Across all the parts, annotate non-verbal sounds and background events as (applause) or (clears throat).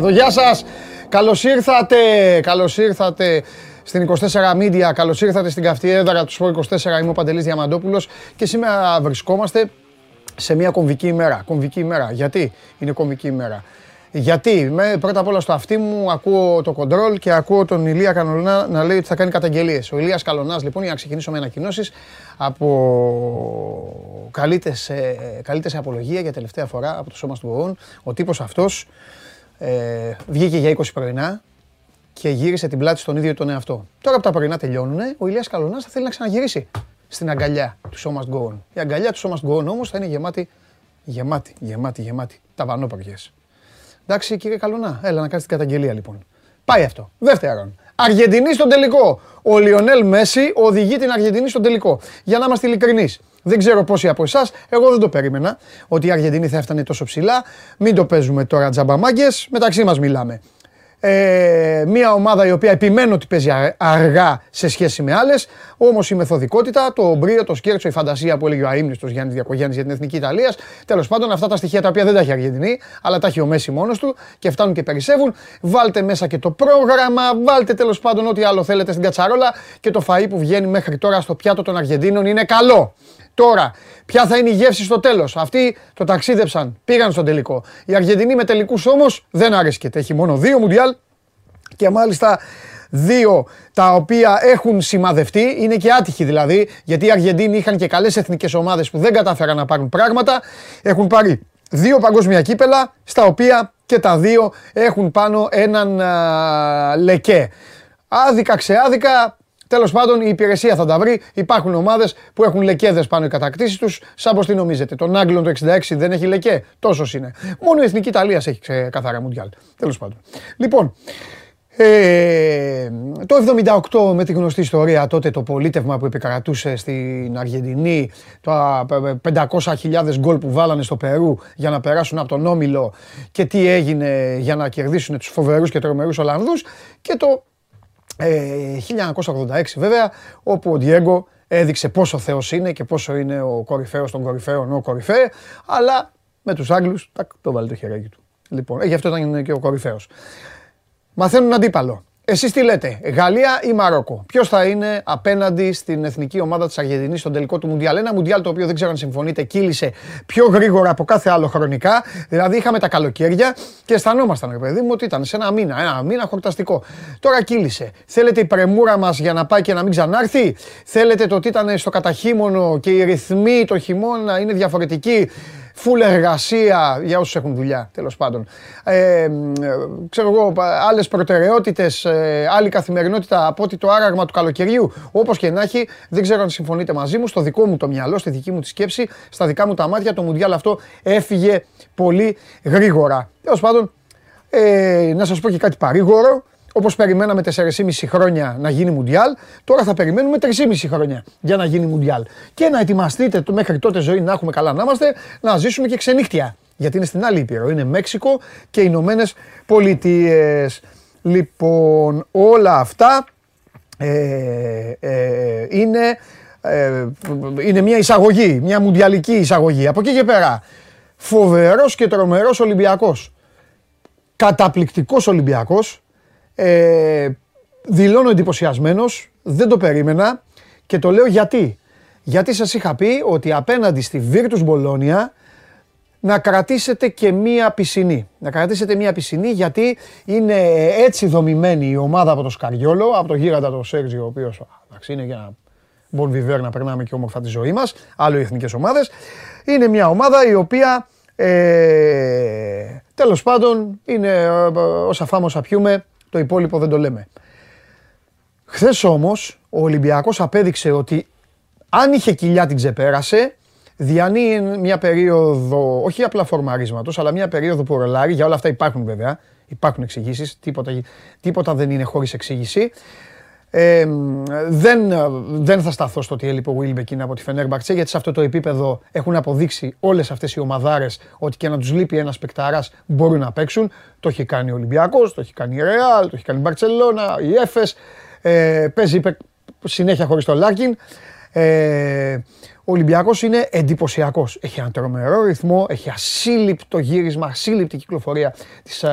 μπλέξει εδώ. Γεια σας! Καλώς ήρθατε! Καλώς ήρθατε στην 24 Media. Καλώς ήρθατε στην καυτή έδρα του Σπορ 24. Είμαι ο Παντελής Διαμαντόπουλος και σήμερα βρισκόμαστε σε μια κομβική ημέρα. Κομβική ημέρα. Γιατί είναι κομβική ημέρα; Γιατί με, πρώτα απ' όλα στο αυτί μου ακούω το κοντρόλ και ακούω τον Ηλία Κανολά να λέει ότι θα κάνει καταγγελίες. Ο Ηλίας Καλονάς λοιπόν, για να ξεκινήσω με ανακοινώσεις, από καλείται σε, καλείται σε απολογία για τελευταία φορά από το σώμα του ΟΟΝ. Ο τύπος αυτός ε, βγήκε για 20 πρωινά και γύρισε την πλάτη στον ίδιο τον εαυτό. Τώρα που τα πρωινά τελειώνουν, ο Ηλίας Καλονάς θα θέλει να ξαναγυρίσει στην αγκαλιά του Show Must Go On. Η αγκαλιά του Show Must Go On όμως θα είναι γεμάτη, γεμάτη, γεμάτη, γεμάτη ταβανόπαριες. Εντάξει, κύριε Καλονά, έλα να κάνεις την καταγγελία λοιπόν. Πάει αυτό. Δεύτερον, Αργεντινή στον τελικό. Ο Λιονέλ Μέση οδηγεί την Αργεντινή στον τελικό. Για να είμαστε ειλικρινείς. Δεν ξέρω πόσοι από εσάς, εγώ δεν το περίμενα ότι η Αργεντινή θα έφτανε τόσο ψηλά. Μην το παίζουμε τώρα τζαμπαμάγκες, μεταξύ μας μιλάμε ε, μια ομάδα η οποία επιμένω ότι παίζει αργά σε σχέση με άλλες. Όμως η μεθοδικότητα, το μπρίο, το σκέρτσο, η φαντασία που έλεγε ο αίμνητο Γιάννης Διακογέννη για την εθνική Ιταλίας. Τέλος πάντων, αυτά τα στοιχεία τα οποία δεν τα έχει η Αργεντινή, αλλά τα έχει ο Μέση μόνος του και φτάνουν και περισσεύουν. Βάλτε μέσα και το πρόγραμμα, βάλτε τέλος πάντων ό,τι άλλο θέλετε στην κατσαρόλα και το φαΐ που βγαίνει μέχρι τώρα στο πιάτο των Αργεντίνων είναι καλό. Τώρα, ποια θα είναι η γεύση στο τέλος; Αυτοί το ταξίδεψαν, πήγαν στον τελικό. Η Αργεντινή με τελικούς όμως δεν άρεσκεται. Έχει μόνο δύο Μουντιάλ και μάλιστα δύο τα οποία έχουν σημαδευτεί. Είναι και άτυχοι δηλαδή, γιατί οι Αργεντίνοι είχαν και καλές εθνικές ομάδες που δεν κατάφεραν να πάρουν πράγματα. Έχουν πάρει δύο παγκόσμια κύπελα, στα οποία και τα δύο έχουν πάνω έναν α, λεκέ. Άδικα ξεάδικα, Τέλος πάντων, η υπηρεσία θα τα βρει. Υπάρχουν ομάδες που έχουν λεκέδες πάνω οι κατακτήσεις τους. Σαν πως τι νομίζετε. Τον Άγγλον το 66 δεν έχει λεκέ; Τόσος είναι. Μόνο η εθνική Ιταλίας έχει καθαρά Μουντιάλ. Τέλος πάντων. Λοιπόν, ε, το 78 με τη γνωστή ιστορία τότε το πολίτευμα που επικρατούσε στην Αργεντινή, τα 500.000 γκολ που βάλανε στο Περού για να περάσουν από τον Όμιλο και τι έγινε για να κερδίσουν τους φοβερούς και τρομερούς Ολλανδούς και το 1986 ε, βέβαια, όπου ο Διέγκο έδειξε πόσο θεός είναι και πόσο είναι ο κορυφαίος των κορυφαίων, ο κορυφαίο, αλλά με τους Άγγλους το βάλει το χεράκι του. Λοιπόν, ε, γι' αυτό ήταν και ο κορυφαίος. Μαθαίνουν αντίπαλο. Εσείς τι λέτε, Γαλλία ή Μαρόκο; Ποιος θα είναι απέναντι στην εθνική ομάδα της Αργεντινής στον τελικό του Μουντιάλ; Ένα Μουντιάλ το οποίο δεν ξέρω αν συμφωνείτε, κύλησε πιο γρήγορα από κάθε άλλο χρονικά. Δηλαδή είχαμε τα καλοκαίρια και αισθανόμασταν, ρε παιδί μου, ότι ήταν σε ένα μήνα, ένα μήνα χορταστικό. Τώρα κύλησε. Θέλετε η πρεμούρα μας για να πάει και να μην ξανάρθει; Θέλετε το ότι ήταν στο καταχύμωνο και οι ρυθμοί το χειμώνα είναι διαφορετικοί; Φουλ εργασία για όσους έχουν δουλειά, τέλος πάντων. Ε, ξέρω εγώ, άλλες προτεραιότητες, ε, άλλη καθημερινότητα από ότι το άραγμα του καλοκαιριού. Όπως και να έχει, δεν ξέρω αν συμφωνείτε μαζί μου, στο δικό μου το μυαλό, στη δική μου τη σκέψη, στα δικά μου τα μάτια, το Μουντιάλ αυτό έφυγε πολύ γρήγορα. Τέλος πάντων, ε, να σας πω και κάτι παρήγορο. Όπως περιμέναμε 4,5 χρόνια να γίνει Μουντιάλ, τώρα θα περιμένουμε 3,5 χρόνια για να γίνει Μουντιάλ. Και να ετοιμαστείτε το μέχρι τότε ζωή να έχουμε καλά να είμαστε, να ζήσουμε και ξενύχτια. Γιατί είναι στην άλλη ήπειρο. Είναι Μέξικο και Ηνωμένες Πολιτείες. Λοιπόν, όλα αυτά ε, ε, είναι, ε, είναι μια εισαγωγή, μια μουντιαλική εισαγωγή. Από εκεί και πέρα, φοβερός και τρομερός Ολυμπιακός. Καταπληκτικός Ολυμπιακός, ε, δηλώνω εντυπωσιασμένος, δεν το περίμενα και το λέω γιατί. Γιατί σας είχα πει ότι απέναντι στη Virtus Bologna να κρατήσετε και μία πισινή. Να κρατήσετε μία πισινή γιατί είναι έτσι δομημένη η ομάδα από το Σκαριόλο, από το γίγαντα το Σέρτζιο, ο οποίος εντάξει, είναι για να Bon Viver να περνάμε και όμορφα τη ζωή μας, άλλο οι εθνικές ομάδες. Είναι μια ομάδα η οποία ε, τέλος πάντων είναι ε, όσα φάμε όσα πιούμε το υπόλοιπο δεν το λέμε. Χθες όμως ο Ολυμπιακός απέδειξε ότι αν είχε κοιλιά την ξεπέρασε, διανύει μια περίοδο, όχι απλά φορμαρίσματος, αλλά μια περίοδο που ρολάρει. Για όλα αυτά υπάρχουν βέβαια. Υπάρχουν εξηγήσεις. Τίποτα, τίποτα δεν είναι χωρίς εξήγηση. Ε, δεν, δεν θα σταθώ στο ότι έλειπε ο Βιλμπέκιν από τη Φενέρμπαχτσε, γιατί σε αυτό το επίπεδο έχουν αποδείξει όλες αυτές οι ομαδάρες ότι και να τους λείπει ένας παικταράς μπορούν να παίξουν. Το έχει κάνει ο Ολυμπιακός, το έχει κάνει η Ρεάλ, το έχει κάνει η Μπαρσελόνα, η Εφές. Ε, παίζει συνέχεια χωρίς το Λάρκιν. Ε, Ο Ολυμπιακός είναι εντυπωσιακός. Έχει ένα τρομερό ρυθμό, έχει ασύλληπτο γύρισμα, ασύλληπτη κυκλοφορία της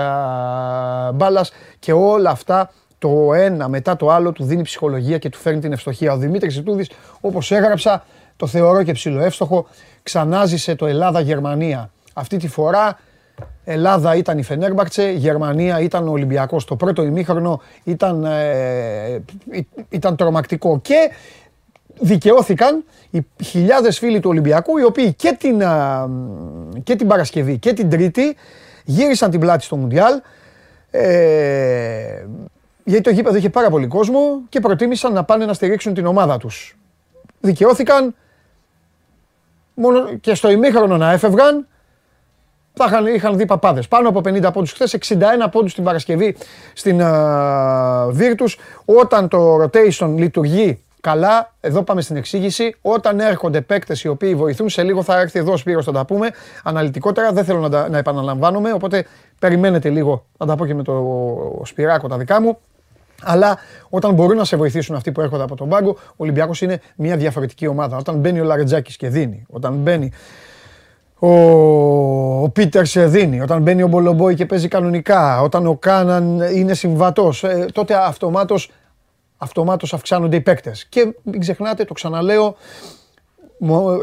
μπάλας και όλα αυτά το ένα μετά το άλλο του δίνει ψυχολογία και του φέρνει την ευστοχία. Ο Δημήτρης Ιτούδη, όπως έγραψα, το θεωρώ και ψηλό εύστοχο, ξανάζησε το Ελλάδα-Γερμανία. Αυτή τη φορά Ελλάδα ήταν η Φενέρμπαξε, Γερμανία ήταν ο Ολυμπιακός. Το πρώτο ημίχρονο ήταν, ε, ήταν τρομακτικό και δικαιώθηκαν οι χιλιάδες φίλοι του Ολυμπιακού οι οποίοι και την, και την Παρασκευή και την Τρίτη γύρισαν την πλάτη στο Μουντιάλ ε, γιατί το γήπεδο είχε πάρα πολύ κόσμο και προτίμησαν να πάνε να στηρίξουν την ομάδα τους. Δικαιώθηκαν μόνο και στο ημίχρονο να έφευγαν θα είχαν, είχαν δει παπάδες. Πάνω από 50 πόντους χθες, 61 πόντους την Παρασκευή στην uh, Virtus. Όταν το rotation λειτουργεί καλά, εδώ πάμε στην εξήγηση. Όταν έρχονται παίκτες οι οποίοι βοηθούν, σε λίγο θα έρθει εδώ ο Σπύρος, θα τα πούμε αναλυτικότερα. Δεν θέλω να, να επαναλαμβάνομαι, οπότε περιμένετε λίγο να τα πω και με το Σπυράκο τα δικά μου. Αλλά όταν μπορούν να σε βοηθήσουν αυτοί που έρχονται από τον πάγκο, ο Ολυμπιακός είναι μια διαφορετική ομάδα. Όταν μπαίνει ο Λαρετζάκης και δίνει, όταν μπαίνει ο, ο Πίτερς σε δίνει, όταν μπαίνει ο Μπολομπόη και παίζει κανονικά, όταν ο Κάναν είναι συμβατός, ε, τότε αυτομάτως αυτομάτως αυξάνονται οι παίκτες. Και μην ξεχνάτε, το ξαναλέω,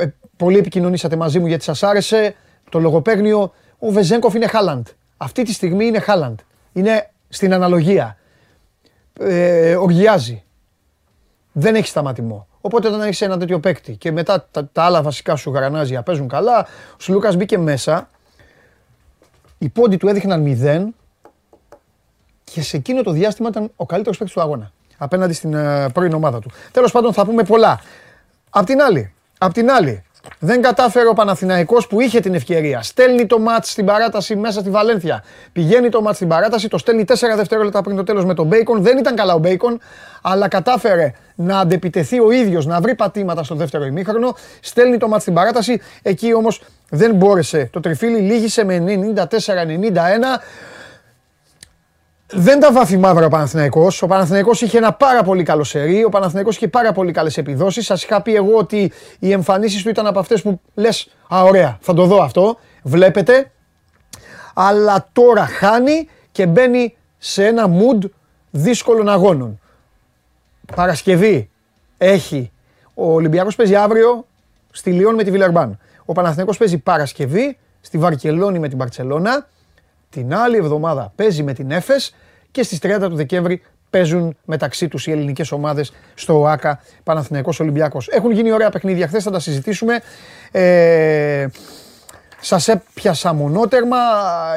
ε, πολύ επικοινωνήσατε μαζί μου γιατί σας άρεσε, το λογοπαίγνιο, ο Βεζέγκοφ είναι Χάλαντ. Αυτή τη στιγμή είναι Χάλαντ. Είναι στην αναλογία. Ε, οργιάζει. Δεν έχει σταματημό. Οπότε όταν έχεις ένα τέτοιο παίκτη και μετά τα, τα άλλα βασικά σου γρανάζια παίζουν καλά, ο Σλούκα μπήκε μέσα. Οι πόντοι του έδειχναν μηδέν και σε εκείνο το διάστημα ήταν ο καλύτερος παίκτης του αγώνα. Απέναντι στην uh, πρώην ομάδα του. Τέλος πάντων θα πούμε πολλά. Απ' την άλλη, απ' την άλλη, δεν κατάφερε ο Παναθηναϊκός που είχε την ευκαιρία. Στέλνει το ματς στην παράταση μέσα στη Βαλένθια. Πηγαίνει το ματς στην παράταση, το στέλνει 4 δευτερόλεπτα πριν το τέλος με τον Μπέικον. Δεν ήταν καλά ο Μπέικον, αλλά κατάφερε να αντεπιτεθεί ο ίδιος, να βρει πατήματα στο δεύτερο ημίχρονο. Στέλνει το ματς στην παράταση, εκεί όμως δεν μπόρεσε. Το τριφύλλι λύγησε με 94-91 δεν τα βάφει μαύρα ο Παναθηναϊκός. Ο Παναθηναϊκός είχε ένα πάρα πολύ καλό σερί. Ο Παναθηναϊκός είχε πάρα πολύ καλές επιδόσεις. Σας είχα πει εγώ ότι οι εμφανίσεις του ήταν από αυτές που λες «Α, ωραία, θα το δω αυτό». Βλέπετε. Αλλά τώρα χάνει και μπαίνει σε ένα mood δύσκολων αγώνων. Παρασκευή έχει. Ο Ολυμπιακός παίζει αύριο στη Λιόν με τη Βιλερμπάν. Ο Παναθηναϊκός παίζει Παρασκευή στη Βαρκελόνη με την Μπαρτσελώνα. Την άλλη εβδομάδα παίζει με την Έφες και στις 30 του Δεκέμβρη παίζουν μεταξύ τους οι ελληνικές ομάδες στο ΟΑΚΑ Παναθηναϊκός Ολυμπιακός. Έχουν γίνει ωραία παιχνίδια χθες, θα τα συζητήσουμε. Ε, σας έπιασα μονότερμα,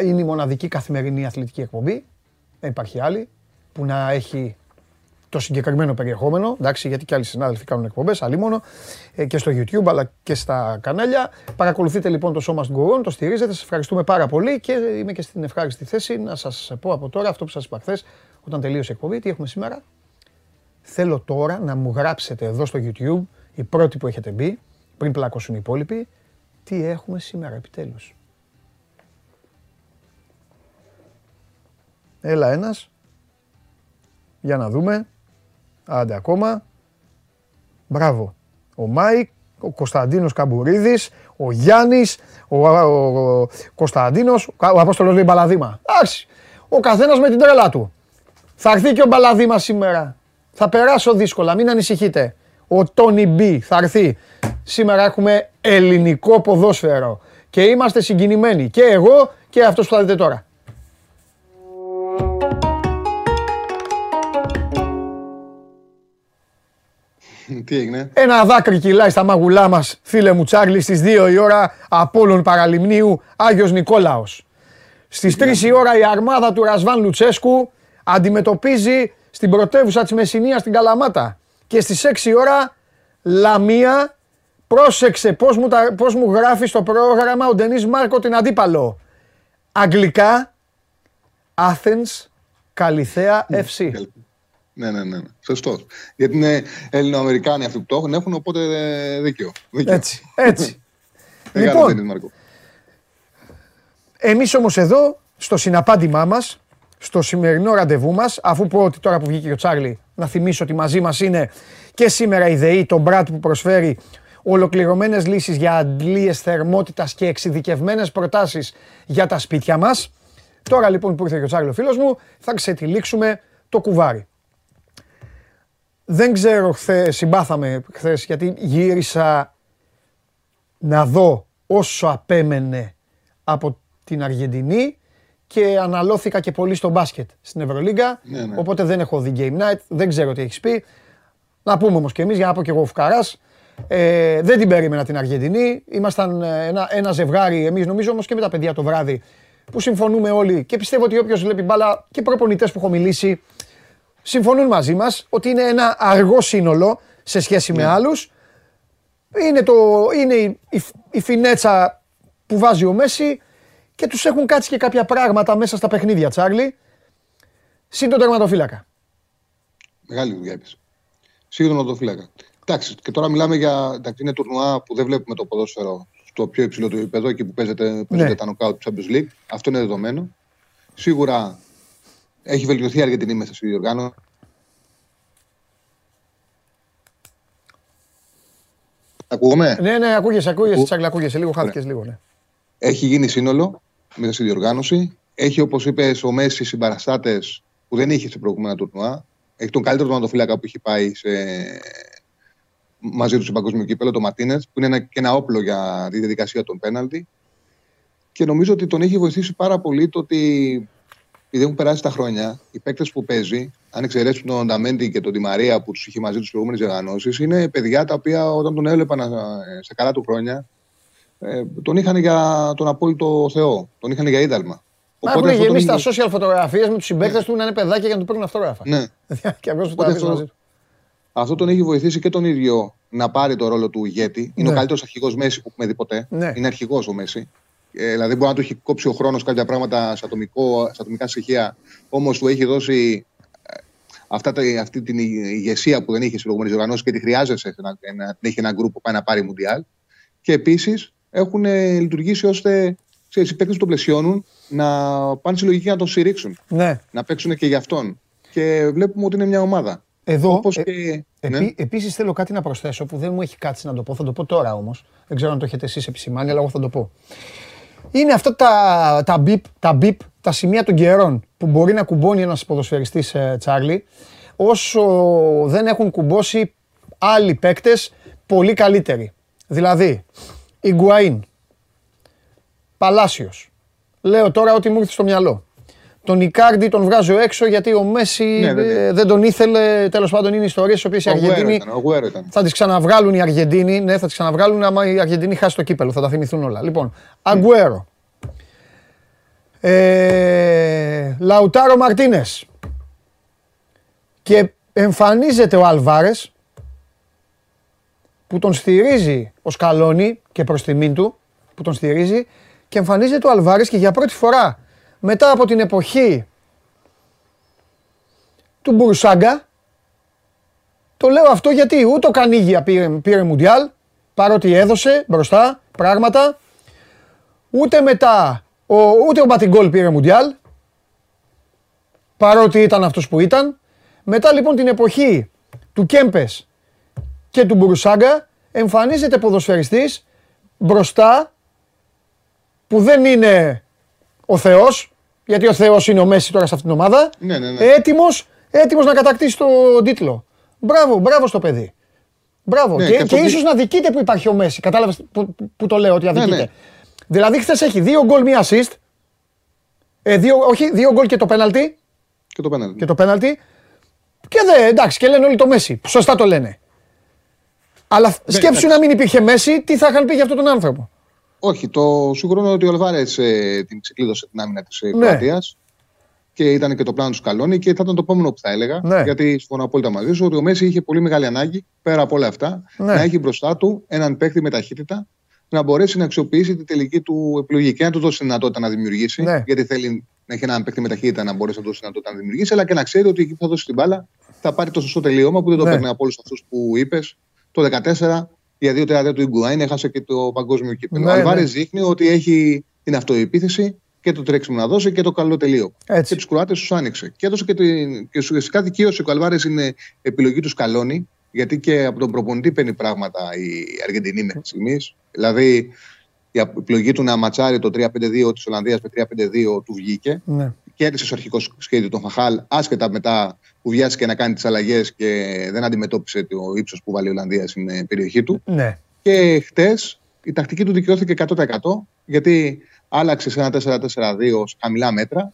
είναι η μοναδική καθημερινή αθλητική εκπομπή, δεν υπάρχει άλλη, που να έχει το συγκεκριμένο περιεχόμενο, εντάξει, γιατί και άλλοι συνάδελφοι κάνουν εκπομπές, αλλή μόνο, ε, και στο YouTube αλλά και στα κανάλια. Παρακολουθείτε λοιπόν το σώμα στην Κορών, το στηρίζετε. Σας ευχαριστούμε πάρα πολύ και είμαι και στην ευχάριστη θέση να σας πω από τώρα αυτό που σας είπα χθες όταν τελείωσε η εκπομπή. Τι έχουμε σήμερα. Θέλω τώρα να μου γράψετε εδώ στο YouTube, οι πρώτοι που έχετε μπει, πριν πλακώσουν οι υπόλοιποι, τι έχουμε σήμερα επιτέλους. Έλα ένας. Για να δούμε. Άντε ακόμα. Μπράβο. Ο Μάικ, ο Κωνσταντίνος Καμπουρίδης, ο Γιάννης, ο, ο, ο Κωνσταντίνος, ο Απόστολος λέει Μπαλαδήμα. Εντάξει, ο καθένας με την τρέλα του. Θα έρθει και ο Μπαλαδήμα σήμερα. Θα περάσω δύσκολα, μην ανησυχείτε. Ο Τόνι Μπι θα έρθει. Σήμερα έχουμε ελληνικό ποδόσφαιρο και είμαστε συγκινημένοι. Και εγώ και αυτός που θα δείτε τώρα. Τι έγινε; Ένα δάκρυ κυλάει στα μαγουλά μας, φίλε μου Τσάρλι, στις 2 η ώρα Απόλλων Παραλιμνίου Άγιος Νικόλαος. Στις 3 η ώρα η αρμάδα του Ρασβάν Λουτσέσκου αντιμετωπίζει στην πρωτεύουσα της Μεσσηνίας στην Καλαμάτα. Και στις 6 η ώρα Λαμία, πρόσεξε πώς μου, τα, πώς μου γράφει στο πρόγραμμα ο Ντενής Μάρκο την αντίπαλο. Αγγλικά, Athens, Καλυθέα FC. Ναι, ναι, ναι. Σωστός. Γιατί είναι Ελληνοαμερικάνοι αυτοί που το έχουν, έχουν οπότε δίκιο. δίκιο. Έτσι. έτσι. (laughs) λοιπόν, εμείς όμως εδώ, στο συναπάντημά μας, στο σημερινό ραντεβού μας, αφού πω ότι τώρα που βγήκε ο Τσάρλι, να θυμίσω ότι μαζί μας είναι και σήμερα η ΔΕΗ, τον Μπράτ που προσφέρει ολοκληρωμένες λύσεις για αντλίες θερμότητας και εξειδικευμένες προτάσεις για τα σπίτια μας. Τώρα λοιπόν που ήρθε και ο Τσάρλο φίλος μου, θα ξετυλίξουμε το κουβάρι. Δεν ξέρω χθε, συμπάθαμε χθες γιατί γύρισα να δω όσο απέμενε από την Αργεντινή και αναλώθηκα και πολύ στο μπάσκετ στην Ευρωλίγκα. Ναι, ναι. Οπότε δεν έχω δει Game Night, δεν ξέρω τι έχεις πει. Να πούμε όμως και εμείς, για να πω και εγώ φουκαράς. Ε, δεν την περίμενα την Αργεντινή. Ήμασταν ε, ένα, ένα ζευγάρι, εμείς νομίζω όμως και με τα παιδιά το βράδυ, που συμφωνούμε όλοι και πιστεύω ότι όποιος βλέπει μπάλα και προπονητές που έχω μιλήσει, συμφωνούν μαζί μας ότι είναι ένα αργό σύνολο σε σχέση με Ναι. άλλους. Είναι, το, είναι η, η, η φινέτσα που βάζει ο Μέση και τους έχουν κάτσει και κάποια πράγματα μέσα στα παιχνίδια, Τσάρλι. Συν τον τερματοφύλακα. Μεγάλη δουλειά έπαιζε. Σύγχρονο το φύλακα. Εντάξει, και τώρα μιλάμε για. Εντάξει, είναι τουρνουά που δεν βλέπουμε το ποδόσφαιρο στο πιο υψηλό του επίπεδο, εκεί που παίζεται, παίζεται Ναι. τα νοκάουτ του Champions League. Αυτό είναι δεδομένο. Σίγουρα έχει βελτιωθεί η Αργεντινή μέσα στη διοργάνωση. Ακούγομαι; Ναι, ναι, ακούγεσαι, ακούγεσαι, Ου. Τσάρλι, ακούγεσαι. Λίγο χάθηκες λίγο, ναι. Έχει γίνει σύνολο μέσα στη διοργάνωση. Έχει, όπως είπες, ο Μέση συμπαραστάτες που δεν είχε σε προηγούμενα τουρνουά. Έχει τον καλύτερο τερματοφύλακα που έχει πάει σε... μαζί του σε παγκόσμιο κύπελο, τον Ματίνε, που είναι ένα, και ένα όπλο για τη διαδικασία των πέναλτι. Και νομίζω ότι τον έχει βοηθήσει πάρα πολύ το ότι επειδή έχουν περάσει τα χρόνια, οι παίκτες που παίζει, αν εξαιρέσουν τον Νταμέντι και τον Τη Μαρία που τους είχε μαζί τους προηγούμενες διοργανώσεις, είναι παιδιά τα οποία όταν τον έβλεπαν ε, στα καλά του χρόνια, ε, τον είχαν για τον απόλυτο Θεό. Τον είχαν για είδαλμα. Μα έχουν αυτό τον γεμίσει τα είχε- social φωτογραφίες με τους συμπαίκτες του να είναι παιδάκια για να του παίρνουν αυτόγραφα. Ναι. (laughs) και απλώς φωτογραφίες αυτό- μαζί τους. Αυτό τον έχει βοηθήσει και τον ίδιο να πάρει το ρόλο του ηγέτη. Είναι Ναι. ο καλύτερος αρχηγός Μέση που έχουμε δει ποτέ. Ναι. Είναι αρχηγός ο Μέση. Ε, δηλαδή μπορεί να του έχει κόψει ο χρόνος κάποια πράγματα σε, ατομικό, σε ατομικά στοιχεία. Όμως του έχει δώσει ε, αυτά τα, αυτή την ηγεσία που δεν είχε στις προηγούμενες οργανώσεις και τη χρειάζεσαι σε να, να την έχει ένα γκρουπ που πάει να πάρει Μουντιάλ. Και επίσης έχουν ε, λειτουργήσει ώστε ξέρεις, οι παίκτες που τον πλαισιώνουν να πάνε στη λογική να τον στηρίξουν. Ναι. Να παίξουν και για αυτόν. Και βλέπουμε ότι είναι μια ομάδα. Εδώ, Όπως ε, και. Επί, ναι. Επίσης θέλω κάτι να προσθέσω που δεν μου έχει κάτσει να το πω. Θα το πω τώρα όμως. Δεν ξέρω αν το έχετε εσείς επισημάνει, αλλά εγώ θα το πω. Είναι αυτά τα, τα, μπιπ, τα μπιπ, τα σημεία των καιρών που μπορεί να κουμπώνει ένας ποδοσφαιριστής ε, Τσάρλι όσο δεν έχουν κουμπώσει άλλοι παίκτες πολύ καλύτεροι. Δηλαδή, Ιγκουαΐν, Παλάσιος. Λέω τώρα ό,τι μου ήρθε στο μυαλό. Τον Ικάρντι τον βγάζω έξω γιατί ο Μέση Ναι, βέβαια. ε, δεν τον ήθελε. Τέλος πάντων είναι ιστορίε οι οποίες η Ο Αγουέρο Αργεντινή ήταν, ο Αγουέρο ήταν. θα τις ξαναβγάλουν οι Αργεντίνοι. Ναι, θα τις ξαναβγάλουν άμα η Αργεντινή χάσει το κύπελο. Θα τα θυμηθούν όλα. Λοιπόν, Αγκουέρο. Ε, Λαουτάρο Μαρτίνες. Και εμφανίζεται ο Αλβάρε που τον στηρίζει ο Σκαλόνι και προς τιμήν του που τον στηρίζει και εμφανίζεται ο Αλβάρες και για πρώτη φορά μετά από την εποχή του Μπουρουσάγκα το λέω αυτό γιατί ούτε ο Κανίγια πήρε, πήρε Μουντιάλ παρότι έδωσε μπροστά πράγματα. Ούτε μετά ο, ούτε ο Μπατιγκόλ πήρε Μουντιάλ παρότι ήταν αυτός που ήταν. Μετά λοιπόν την εποχή του Κέμπες και του Μπουρουσάγκα εμφανίζεται ποδοσφαιριστής μπροστά που δεν είναι ο Θεός γιατί ο Θεός είναι ο Μέση τώρα σε αυτήν την ομάδα Ναι, ναι, ναι. έτοιμος, έτοιμος να κατακτήσει τον τίτλο. Μπράβο, μπράβο στο παιδί. Μπράβο. Ναι, και και και, αυτό ίσως δει- να δικείται που υπάρχει ο Μέση. Κατάλαβες που, που το λέω ότι αδικείται. ναι. Δηλαδή χθες έχει δύο γκολ, μία assist. Ε, δύο, όχι, δύο γκολ και το πέναλτι. Και το πέναλτι. Και το πέναλτι. Και δε, εντάξει, και λένε όλοι το Μέση. Σωστά το λένε. Αλλά σκέψου εντάξει. να μην υπήρχε Μέση, τι θα είχαν πει για αυτόν τον άνθρωπο. Όχι, το σίγουρο είναι ότι ο Αλβάρες ε, την ξεκλείδωσε την άμυνα της Ναι. Κροατίας. Και ήταν και το πλάνο του Σκαλόνι και θα ήταν το επόμενο που θα έλεγα. Ναι. Γιατί συμφωνώ απόλυτα μαζί σου ότι ο Μέση είχε πολύ μεγάλη ανάγκη πέρα από όλα αυτά Ναι. να έχει μπροστά του έναν παίκτη με ταχύτητα να μπορέσει να αξιοποιήσει την τελική του επιλογή και να του δώσει τη δυνατότητα να δημιουργήσει. Ναι. Γιατί θέλει να έχει έναν παίκτη με ταχύτητα να μπορέσει να του δώσει τη δυνατότητα να δημιουργήσει, αλλά και να ξέρει ότι εκεί που θα δώσει την μπάλα θα πάρει το σωστό τελείωμα που δεν το Ναι. παίρνει από όλους αυτούς που είπες. Το 14 για δύο τερατέ του Ιγκουάιν έχασε και το παγκόσμιο κύπελο. Ναι, ο Αλβάρες ναι. δείχνει ότι έχει την αυτοεπίθεση και το τρέξιμο να δώσει και το καλό τελείο. Έτσι. Και τους Κροάτες τους άνοιξε. Και έδωσε και, την, και ουσιαστικά δικαίωσε ο Αλβάρες είναι επιλογή του Σκαλόνι, γιατί και από τον προπονητή παίρνει πράγματα η Αργεντινή μέχρι στιγμής. Δηλαδή, η επιλογή του να ματσάρει το 3-5-2 της Ολλανδίας με 3-5-2 του βγήκε. Ναι. Κέρδισε στο αρχικό σχέδιο τον Φαχάλ, άσχετα μετά που βιάστηκε να κάνει τις αλλαγές και δεν αντιμετώπισε το ύψος που βάλει η Ολλανδία στην περιοχή του. Ναι. Και χτες η τακτική του δικαιώθηκε 100% γιατί άλλαξε σε ένα 4-4-2 σε χαμηλά μέτρα.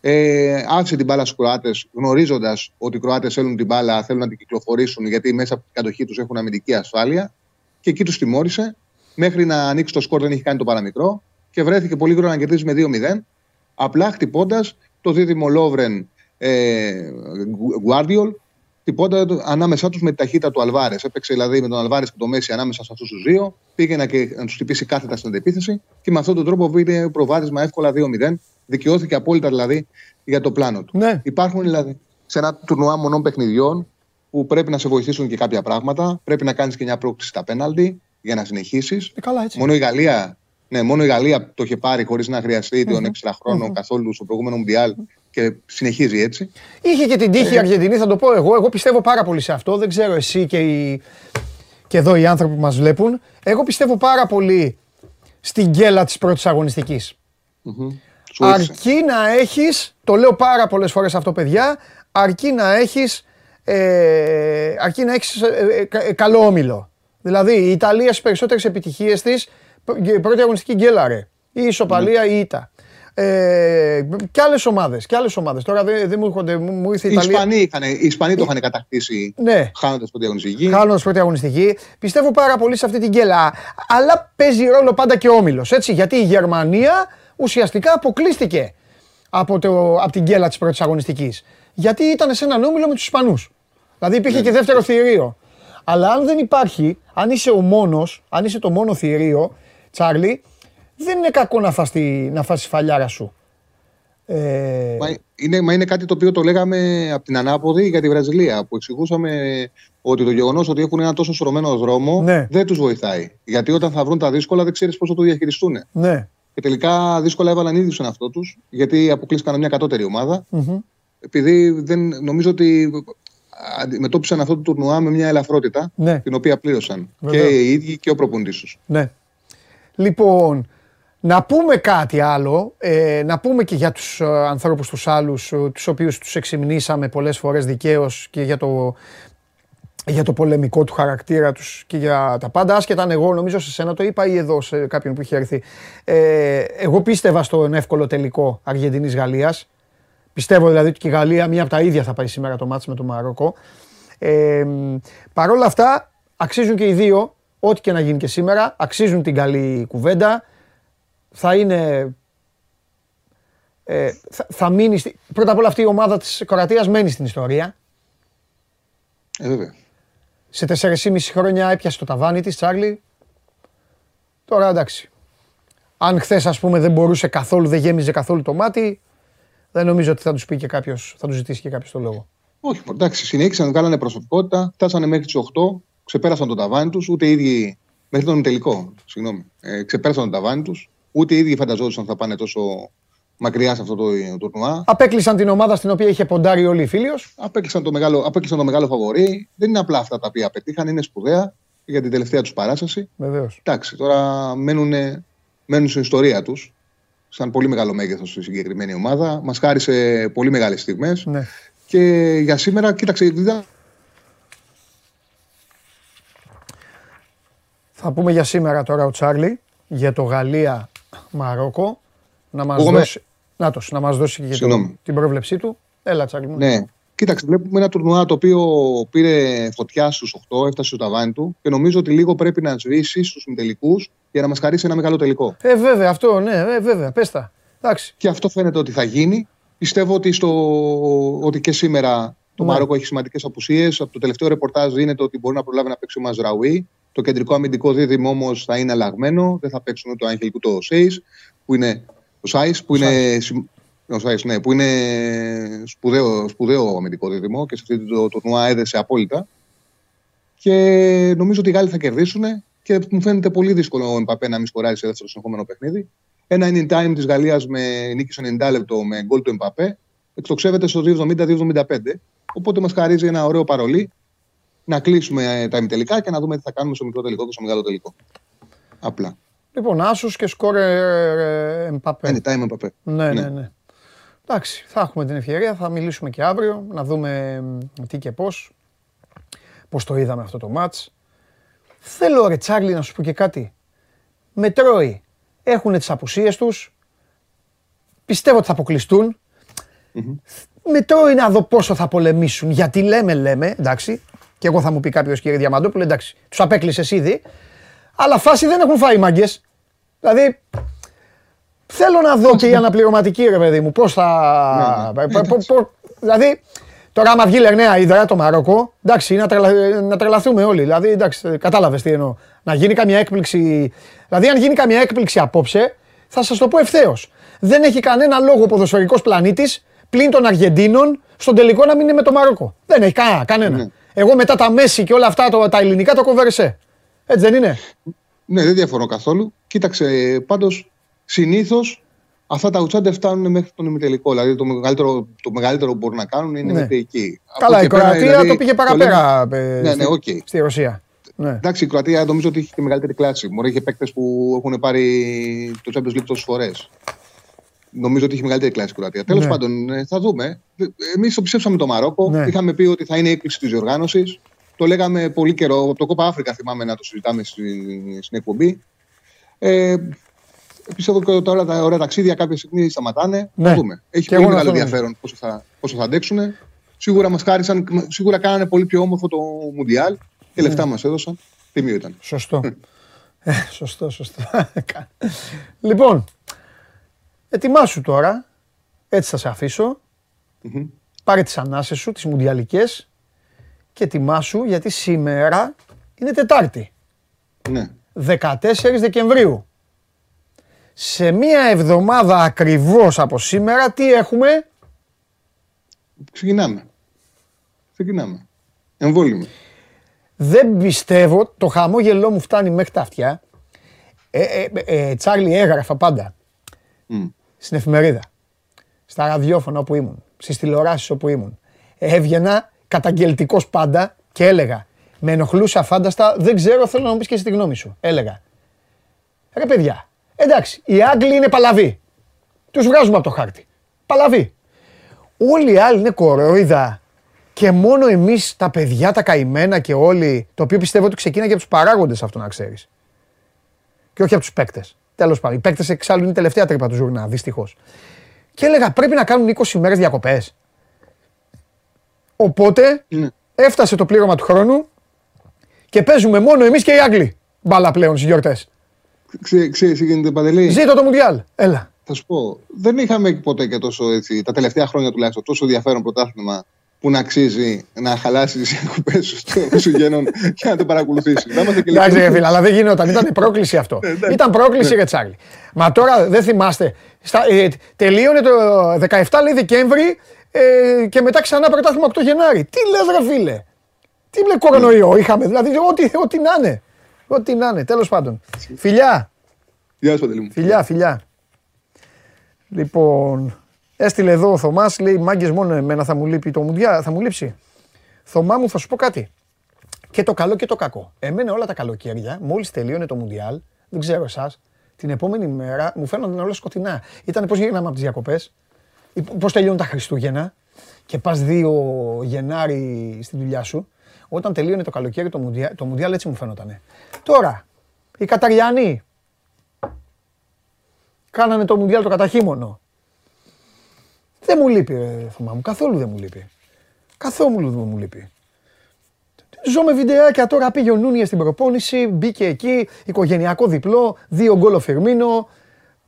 Ε, άφησε την μπάλα στους Κροάτες, γνωρίζοντας ότι οι Κροάτες θέλουν την μπάλα, θέλουν να την κυκλοφορήσουν γιατί μέσα από την κατοχή τους έχουν αμυντική ασφάλεια. Και εκεί τους τιμώρησε. Μέχρι να ανοίξει το σκορ δεν είχε κάνει το παραμικρό και βρέθηκε πολύ γρήγορα να κερδίσει με 2-0. Απλά χτυπώντας το δίδυμο Λόβρεν ε, Guardiol, χτυπώντα ανάμεσά τους με τη ταχύτητα του Αλβάρες. Έπαιξε δηλαδή με τον Αλβάρες και το Μέση ανάμεσα σε αυτούς τους δύο. Πήγε να, και, να τους χτυπήσει κάθετα στην αντεπίθεση και με αυτόν τον τρόπο βγήκε προβάδισμα εύκολα 2-0. Δικαιώθηκε απόλυτα δηλαδή για το πλάνο του. Ναι. Υπάρχουν δηλαδή σε ένα τουρνουά μονών παιχνιδιών που πρέπει να σε βοηθήσουν και κάποια πράγματα. Πρέπει να κάνεις και μια πρόκληση στα πέναλτι για να συνεχίσεις. Ε, καλά, έτσι. Μόνο η Γαλλία ναι, μόνο η Γαλλία το είχε πάρει χωρίς να χρειαστεί τον έξτρα χρόνο καθόλου στο προηγούμενο Μουντιάλ και συνεχίζει έτσι. Είχε και την τύχη η Αργεντινή, θα το πω εγώ. Εγώ πιστεύω πάρα πολύ σε αυτό. Δεν ξέρω εσύ και, οι... και εδώ οι άνθρωποι που μας βλέπουν. Εγώ πιστεύω πάρα πολύ στην γκέλα της πρώτης αγωνιστικής. Αρκεί να έχεις, το λέω πάρα πολλές φορές αυτό, παιδιά, αρκεί να έχεις ε, αρκεί να έχεις ε, ε, καλό όμιλο. Δηλαδή η Ιταλία στις περισσότερες επιτυχίες της πρώτη αγωνιστική γκέλαρε. Ή ισοπαλία ή ήττα. Ε, και άλλες ομάδες. Και άλλες ομάδες. Τώρα δεν, δεν μου έρχονται. Μου ήρθε η Ιταλία. Οι Ισπανοί, είχαν, οι Ισπανοί το είχαν κατακτήσει ναι. χάνοντας πρώτη αγωνιστική. Χάνοντας πρώτη αγωνιστική. Πιστεύω πάρα πολύ σε αυτή την γκέλα. Αλλά παίζει ρόλο πάντα και ο όμιλος. Γιατί η Γερμανία ουσιαστικά αποκλείστηκε από, το, από την γκέλα της πρώτης αγωνιστικής. Γιατί ήταν σε έναν όμιλο με τους Ισπανούς. Δηλαδή υπήρχε ναι. και δεύτερο θηρίο. Αλλά αν δεν υπάρχει, αν είσαι ο μόνος, αν είσαι το μόνο θηρίο, Τσάρλι, δεν είναι κακό να φας τη, να φας τη φαλιάρα σου. Ε... Μα, είναι, μα είναι κάτι το οποίο το λέγαμε από την ανάποδη για τη Βραζιλία, που εξηγούσαμε ότι το γεγονός ότι έχουν ένα τόσο σωρωμένο δρόμο ναι. δεν τους βοηθάει. Γιατί όταν θα βρουν τα δύσκολα δεν ξέρεις πώς θα το διαχειριστούν. Ναι. Και τελικά δύσκολα έβαλαν ήδη στον εαυτό τους, γιατί αποκλείστηκαν μια κατώτερη ομάδα. Mm-hmm. Επειδή δεν, νομίζω ότι αντιμετώπισαν αυτό το τουρνουά με μια ελαφρότητα, ναι. την οποία πλήρωσαν και οι ίδιοι και ο προποντή τους. Ναι. Λοιπόν, να πούμε κάτι άλλο, ε, να πούμε και για τους ε, ανθρώπους τους άλλους, ε, τους οποίους τους εξυμνήσαμε πολλές φορές δικαίως και για το, για το πολεμικό του χαρακτήρα τους και για τα πάντα. Άσχετα αν εγώ νομίζω σε σένα το είπα ή εδώ σε κάποιον που είχε έρθει. Ε, εγώ πίστευα στον εύκολο τελικό Αργεντινής-Γαλλίας. Πιστεύω δηλαδή ότι και η Γαλλία μία από τα ίδια θα πάει σήμερα το μάτς με το Μαρόκο. Ε, Παρ' όλα αυτά αξίζουν και οι δύο ό,τι και να γίνει και σήμερα, αξίζουν την καλή κουβέντα. Θα είναι... Ε, θα, θα μείνει... Πρώτα απ' όλα αυτή η ομάδα της Κροατίας μένει στην ιστορία. Ε, βέβαια. Σε 4,5 χρόνια έπιασε το ταβάνι της, Τσάρλι. Τώρα εντάξει. Αν χθες ας πούμε δεν μπορούσε καθόλου, δεν γέμιζε καθόλου το μάτι, δεν νομίζω ότι θα τους πει και κάποιος, θα τους ζητήσει και κάποιος το λόγο. Όχι, εντάξει, συνέχισαν, κάνανε προσωπικότητα, φτάσανε μέχρι τις 8, ξεπέρασαν το ταβάνι τους, ούτε οι ίδιοι. Μέχρι τον τελικό, συγγνώμη. Ε, ξεπέρασαν το ταβάνι τους, ούτε οι ίδιοι φανταζόντουσαν θα πάνε τόσο μακριά σε αυτό το τουρνουά. Απέκλεισαν την ομάδα στην οποία είχε ποντάρει όλοι οι φίλοι. Απέκλεισαν το μεγάλο, απέκλεισαν το μεγάλο φαβορή. Δεν είναι απλά αυτά τα οποία πετύχαν, είναι σπουδαία για την τελευταία τους παράσταση. Βεβαίως. Εντάξει, τώρα μένουν, μένουν στην ιστορία τους. Σαν πολύ μεγάλο μέγεθος στη συγκεκριμένη ομάδα. Μας χάρισε πολύ μεγάλες στιγμές. Ναι. Και για σήμερα, κοίταξε, Θα πούμε για σήμερα τώρα ο Τσάρλι, για το Γαλλία-Μαρόκο. Να μας δώσει, νάτος, να μας δώσει και το, την πρόβλεψή του. Έλα Τσάρλι μου. Ναι. Κοίταξε, βλέπουμε ένα τουρνουά το οποίο πήρε φωτιά στους 8, έφτασε στο ταβάνι του και νομίζω ότι λίγο πρέπει να σβήσει στους τελικού για να μας χαρίσει ένα μεγάλο τελικό. Ε, βέβαια, αυτό, ναι, ε, βέβαια, πες τα. Εντάξει. Και αυτό φαίνεται ότι θα γίνει. Πιστεύω ότι, στο, ότι και σήμερα το ναι. Μαρόκο έχει σημαντικές απουσίες. Από το τελευταίο ρεπορτάζ δίνεται ότι μπορεί να προλάβει να παίξει ο Μαζραουί. Το κεντρικό αμυντικό δίδυμο όμως θα είναι αλλαγμένο. Δεν θα παίξουν ούτε ο Άγγελ ούτε ο Σέις, που είναι ο Σάις, που, είναι, ο Σάις, ναι, που είναι σπουδαίο, σπουδαίο αμυντικό δίδυμο και σε αυτή το τουρνουά έδεσε απόλυτα. Και νομίζω ότι οι Γάλλοι θα κερδίσουν και μου φαίνεται πολύ δύσκολο ο Εμπαπέ να μην σκοράρει σε δεύτερο συνεχόμενο παιχνίδι. Ένα in time της Γαλλίας με νίκη στο 90 λεπτό με γκολ του Εμπαπέ εκτοξεύεται στο 2,70-2,75. Οπότε μας χαρίζει ένα ωραίο παρολί να κλείσουμε τα ημιτελικά και να δούμε τι θα κάνουμε στο μικρό τελικό και στο μεγάλο τελικό. Απλά. Λοιπόν, Άσος και σκόρ Εμπαπέ. Anytime Εμπαπέ. Ναι, ναι, ναι. Εντάξει, θα έχουμε την ευκαιρία, θα μιλήσουμε και αύριο, να δούμε τι και πώς. Πώς το είδαμε αυτό το μάτς. Θέλω ρε Τσάρλι να σου πω και κάτι. Με τρώει. Έχουν τις απουσίες τους. Πιστεύω ότι θα αποκλειστούν. Με τρώει να δω πόσο θα πολεμήσουν. Γιατί λέμε, λέμε, εντάξει. Και εγώ θα μου πει κάποιος κύριε Διαμαντόπουλο, εντάξει, τους απέκλεισες ήδη. Αλλά φάση δεν έχουν φάει μάγκες. Δηλαδή, θέλω να δω και η αναπληρωματική ρε παιδί μου, πώς θα. Ναι, ναι. Δηλαδή, τώρα άμα βγει Λερναία Ιδρά το Μαρόκο, εντάξει, να, τρελα... να τρελαθούμε όλοι. Δηλαδή, εντάξει, κατάλαβες τι εννοώ. Να γίνει καμιά έκπληξη. Δηλαδή, αν γίνει καμιά έκπληξη απόψε, θα σας το πω ευθέως. Δεν έχει κανένα λόγο ο ποδοσφαιρικός πλανήτης πλην των Αργεντίνων στον τελικό να μην είναι με το Μαρόκο. Δεν έχει κανένα. κανένα. Ναι. Εγώ μετά τα Μέση και όλα αυτά το, τα ελληνικά το κοβέρεσαι. Έτσι δεν είναι; Ναι, δεν διαφωνώ καθόλου. Κοίταξε, πάντως συνήθως αυτά τα ουτσάντε φτάνουν μέχρι τον ημιτελικό. Δηλαδή το μεγαλύτερο, το μεγαλύτερο που μπορούν να κάνουν είναι ναι. μέχρι εκεί. Καλά, η Κροατία δηλαδή, το πήγε παραπέρα ε, ναι, ναι, okay. στη Ρωσία. Ναι. Εντάξει, η Κροατία νομίζω ότι έχει και μεγαλύτερη κλάση. Μπορεί είχε παίκτες που έχουν πάρει το Champions League τόσες φορές. Νομίζω ότι έχει μεγαλύτερη κλάση η Κροατία. Τέλος ναι. πάντων, ε, θα δούμε. Εμείς το ψήφισαμε το Μαρόκο. Ναι. Είχαμε πει ότι θα είναι η έκπληξη της διοργάνωσης. Το λέγαμε πολύ καιρό. Από το Κόπα Αφρικα θυμάμαι να το συζητάμε στην, στην εκπομπή. Ε, πιστεύω ότι τώρα τα ωραία ταξίδια κάποια στιγμή σταματάνε. Ναι. Θα δούμε. Έχει και πολύ μεγάλο ενδιαφέρον πόσο θα, πόσο θα αντέξουν. Σίγουρα μας χάρισαν, σίγουρα κάνανε πολύ πιο όμορφο το Μουντιάλ. Και λεφτά ναι. μας έδωσαν. Τιμίο ήταν. Σωστό. ε, σωστό, σωστό. (laughs) λοιπόν, ετοιμάσου τώρα. Έτσι θα σε αφήσω. Mm-hmm. Πάρε τις ανάσες σου, τις μουντιαλικές και ετοιμάσου γιατί σήμερα είναι Τετάρτη. Ναι. 14 Δεκεμβρίου. Σε μία εβδομάδα ακριβώς από σήμερα τι έχουμε; Ξεκινάμε. Ξεκινάμε. Εμβόλυμο. Δεν πιστεύω, το χαμόγελό μου φτάνει μέχρι τα αυτιά. Ε, ε, ε, Τσάρλι έγραφα πάντα. Mm. Στην εφημερίδα. Στα ραδιόφωνα όπου ήμουν. Στις τηλεοράσεις όπου ήμουν. Έβγαινα καταγγελτικός πάντα και έλεγα με ενοχλούσε αφάνταστα, δεν ξέρω, θέλω να μου πεις και εσύ τη γνώμη σου. Έλεγα, ρε παιδιά, εντάξει, οι Άγγλοι είναι παλαβοί. Τους βγάζουμε από το χάρτη. Παλαβοί. Όλοι οι άλλοι είναι κορόιδα και μόνο εμείς τα παιδιά, τα καημένα και όλοι, το οποίο πιστεύω ότι ξεκίναγε από τους παράγοντες αυτό να ξέρεις. Και όχι από τους παίκτες. Τέλος πάντων, οι παίκτες εξάλλου είναι η τελευταία τρύπα του ζουρνά, δυστυχώς. Και έλεγα πρέπει να κάνουν 20 μέρες διακοπές. Οπότε ναι. έφτασε το πλήρωμα του χρόνου και παίζουμε μόνο εμείς και οι Άγγλοι μπάλα πλέον στις γιορτές. Ξέρεις τι γίνεται Παντελή; Ζήτω το Μουντιάλ. Έλα. Θα σου πω, δεν είχαμε ποτέ και τόσο έτσι, τα τελευταία χρόνια τουλάχιστον, τόσο ενδιαφέρον πρωτάθλημα που να αξίζει να χαλάσει τις διακοπές σου στο (laughs) Χριστουγέννων και να το παρακολουθήσεις. Εντάξει, φίλε, αλλά δεν γινόταν. Ήταν πρόκληση αυτό. Ναι, Ήταν πρόκληση για Τσάρλι. Μα τώρα δεν θυμάστε. Ε, τελείωνε το 17 λέει Δεκέμβρη ε, και μετά ξανά πρωτάθλημα 8 Γενάρη. Τι λες, ρε φίλε; Τι μπλε κορονοϊό είχαμε, δηλαδή ό,τι, ό,τι να είναι. Ό,τι να είναι, τέλος πάντων. Φιλιά. Γεια σου, μου. Φιλιά, φιλιά. Λοιπόν, έστειλε εδώ ο Θωμάς, λέει μάγκες μόνο εμένα θα μου λείπει το μουντιά, θα μου λείψει. Θωμά μου θα σου πω κάτι. Και το καλό και το κακό. Εμένα όλα τα καλοκαίρια, μόλις τελείωνε το Μουντιάλ, δεν ξέρω εσάς, την επόμενη μέρα μου φαίνονταν όλα σκοτεινά. Ήταν πώς γίναμε από τις διακοπές, πώς τελειώνουν τα Χριστούγεννα και πας 2 Γενάρη στη δουλειά σου όταν τελείωνε το καλοκαίρι το Μουντιάλ, το Μουντιάλ έτσι μου φαίνονταν. Τώρα, οι Καταριανοί κάνανε το Μουντιάλ το καταχύμωνο. Δεν μου λείπει, ρε, Θωμά μου, καθόλου δεν μου λείπει. Καθόλου δεν μου λείπει. Ζω με βιντεάκια τώρα, πήγε ο Νούνιες στην προπόνηση, μπήκε εκεί, οικογενειακό διπλό, δύο γκολ ο Φερμίνο,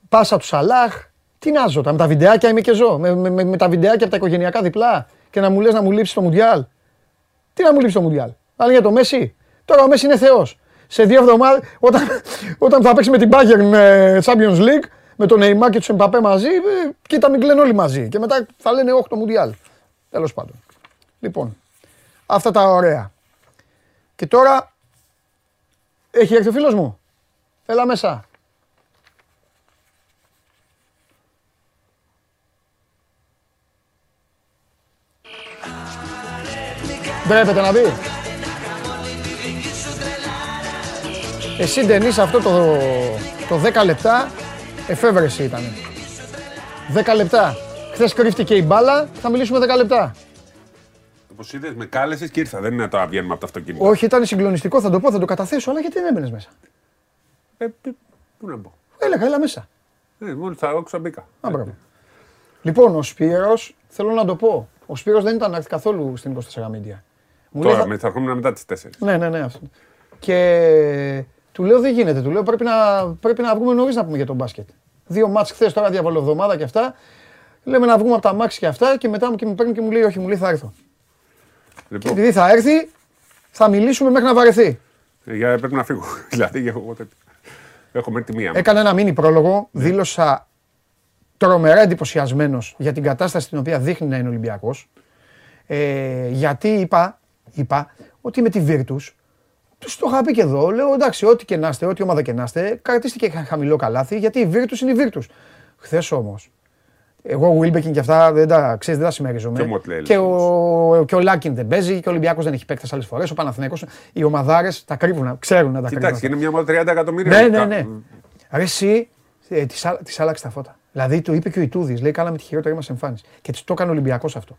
πάσα του Σαλάχ. Τι να ζω, με τα βιντεάκια είμαι και ζω, με, με, με, τα βιντεάκια από τα οικογενειακά διπλά και να μου λες να μου λείψει το Μουντιάλ. Τι να μου λείψει το Μουντιάλ. Αν για το Μέση. Τώρα ο Μέση είναι Θεός. Σε δύο εβδομάδες, όταν, όταν θα παίξει με την Bayern με Champions League, με τον Neymar και τους Εμπαπέ μαζί, ε, κοίτα μην κλαίνουν όλοι μαζί. Και μετά θα λένε όχι το Μουντιάλ. Τέλος πάντων. Λοιπόν, αυτά τα ωραία. Και τώρα έχει έρθει ο φίλος μου. Έλα μέσα. Ντρέπεται να μπει. Εσύ Ντενίς αυτό το, το 10 λεπτά εφεύρεση ήταν. 10 λεπτά. Χθες κρύφτηκε η μπάλα, θα μιλήσουμε 10 λεπτά. Όπως είδες, με κάλεσες και ήρθα. Δεν είναι να το βγαίνουμε από το αυτοκίνητο. Όχι, ήταν συγκλονιστικό, θα το πω, θα το καταθέσω, αλλά γιατί δεν έμπαινες μέσα; Ε, π- πού να μπω; Έλεγα, έλα μέσα. Ε, μόλις θα όξα μπήκα. Α, μπράβο. Λοιπόν, ο Σπύρος, θέλω να το πω. Ο Σπύρος δεν ήταν να έρθει καθόλου στην 24 Media. Μου λέει, Τώρα θα- με, θα έρχομαι μετά τις 4. Ναι, ναι, ναι. Αυτό. Και του λέω δεν γίνεται. Του λέω πρέπει να, πρέπει να βγούμε νωρίς να πούμε για τον μπάσκετ. Δύο μάτς χθες τώρα διαβολοβδομάδα και αυτά. Λέμε να βγούμε από τα μάξι και αυτά και μετά μου και μου παίρνει και μου λέει όχι, μου λέει θα έρθω. Και Λοιπόν, επειδή θα έρθει, θα μιλήσουμε μέχρι να βαρεθεί. ε, για, πρέπει να φύγω. (laughs) δηλαδή, έχω, εγώ τέτοιο. έχω μέχρι τη μία. μου. Έκανα ένα μίνι πρόλογο, δήλωσα τρομερά εντυπωσιασμένος για την κατάσταση την οποία δείχνει να είναι Ολυμπιακός. Ε, γιατί είπα, είπα ότι με τη Virtus, τους το είχα πει και εδώ, λέω εντάξει, ό,τι και να είστε, ό,τι ομάδα και να είστε, κρατήστε και χαμηλό καλάθι, γιατί η Virtus είναι η Virtus. Χθες όμως, εγώ ο Wilbekin και αυτά δεν τα, ξέρεις, δεν τα συμμερίζομαι. Και ο Motley και, ο, και ο Λάκιν δεν παίζει και ο Ολυμπιακός δεν έχει παίκτες άλλες φορές. Ο Παναθηναϊκός, οι ομαδάρες τα κρύβουν, ξέρουν να τα κρύβουν. Κοιτάξτε, είναι μια ομάδα 30 εκατομμύρια. Ναι, ναι, Κα- ναι. Ρε εσύ, ε, της, ά- της άλλαξε τα φώτα. Δηλαδή του είπε και ο Ιτούδης, λέει κάναμε τη χειρότερη μας εμφάνιση. Και της το έκανε ο Ολυμπιακός αυτό.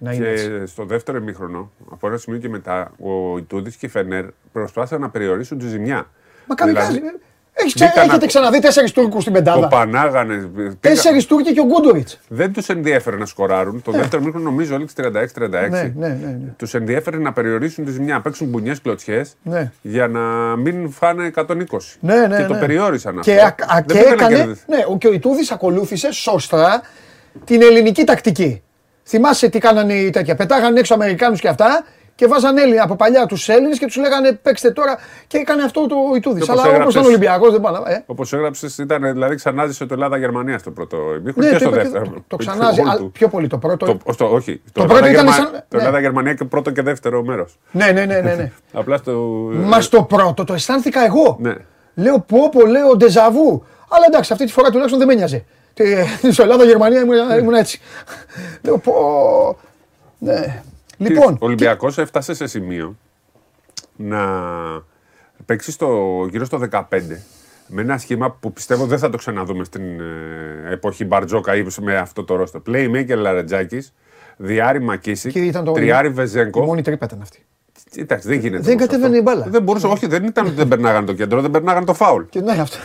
Να είναι έτσι. Και στο δεύτερο ημίχρονο, από ένα σημείο και μετά, ο Ιτούδης και η Φενέρ προσπάθησαν να περιορίσουν τη ζημιά. Μα καμικάζει. Δηλαδή, Έχεις ξε- μπήκαν έχετε να- ξαναδεί τέσσερις Τούρκους στην Το πεντάδα. πανάγανε. πήγα- Τέσσερις Τούρκοι και ο Γκούντοριτς. Δεν τους ενδιέφερε να σκοράρουν. Το δεύτερο μήχρονο νομίζω έληξε 36-36. Ναι, ναι, ναι. ναι. Τους ενδιέφερε να περιορίσουν τη ζημιά, να παίξουν μπουνιές κλωτσιές Ναι. για να μην φάνε 120. Ναι, ναι, και το ναι. περιόρισαν Και, αυτό. α- α- Δεν και πήγαν να έκανε, κερδίσουν. ναι, ο, και ο Ιτούδης ακολούθησε σωστά την ελληνική τακτική. Θυμάσαι τι κάνανε οι τέτοια. Πετάγανε έξω Αμερικάνους και αυτά και βάζανε Έλληνε από παλιά τους Έλληνες και τους λέγανε παίξτε τώρα και έκανε αυτό το Ιτούδης. Και Αλλά όπως όπως έγραψες- ήταν Ολυμπιακός δεν πάνε. Ε. Όπως έγραψες, ήταν δηλαδή ξανάζησε το Ελλάδα-Γερμανία στο πρώτο ημίχρονο Ναι, και το, στο είπα και- δεύτερο. το, το Το ξανάζει. γκολ Α, του. πιο πολύ το πρώτο. Το, στο, όχι. Το, πρώτο ήταν Ελλάδα-Γερμα- σαν- το ναι. Ελλάδα-Γερμανία και πρώτο και δεύτερο μέρος. Ναι, ναι, ναι, ναι. ναι. (laughs) Απλά στο. Μα στο πρώτο το αισθάνθηκα εγώ. Ναι. Λέω πω πω, λέω ντεζαβού. Αλλά εντάξει, αυτή τη φορά τουλάχιστον δεν με νοιάζει. Τι- Στο Ελλάδα-Γερμανία ήμουν, ήμουν έτσι. Λέω πω. Ναι. Λοιπόν, Ο Ολυμπιακός έφτασε σε σημείο να παίξει στο, γύρω στο 15 με ένα σχήμα που πιστεύω δεν θα το ξαναδούμε στην ε, εποχή Μπαρτζόκα ή με αυτό το ρόστο. Playmaker Λαρετζάκης, Διάρη Μακίσικ, Και ήταν το- Τριάρη η Βεζέγκο. μόνη τρύπα ήταν αυτή. Εντάξει, δεν γίνεται. Δεν όμως κατέβαινε αυτό. η μπάλα. Δεν μπορούσε, όχι, δεν ήταν ότι δεν περνάγανε το κέντρο, δεν περνάγανε το φάουλ. Και ναι, αυτό.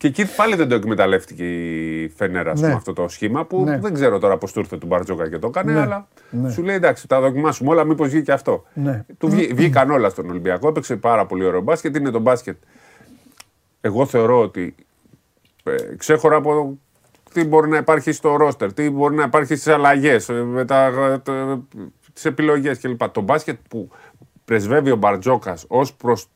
Και εκεί πάλι δεν το εκμεταλλεύτηκε η Φενέρα Ναι. αυτό το σχήμα που Ναι. δεν ξέρω τώρα πώς του ήρθε του Μπαρτζόκα και το έκανε, Ναι. αλλά Ναι. σου λέει εντάξει, τα δοκιμάσουμε όλα, μήπως βγει και αυτό. Ναι. Του βγή- βγήκαν όλα στον Ολυμπιακό, έπαιξε πάρα πολύ ωραίο μπάσκετ. Είναι το μπάσκετ. Εγώ θεωρώ ότι ε, ξέχωρα από τι μπορεί να υπάρχει στο ρόστερ, τι μπορεί να υπάρχει στις αλλαγές, με τα, τις επιλογές κλπ. Το μπάσκετ που πρεσβεύει ο Μπαρτζόκας ως προς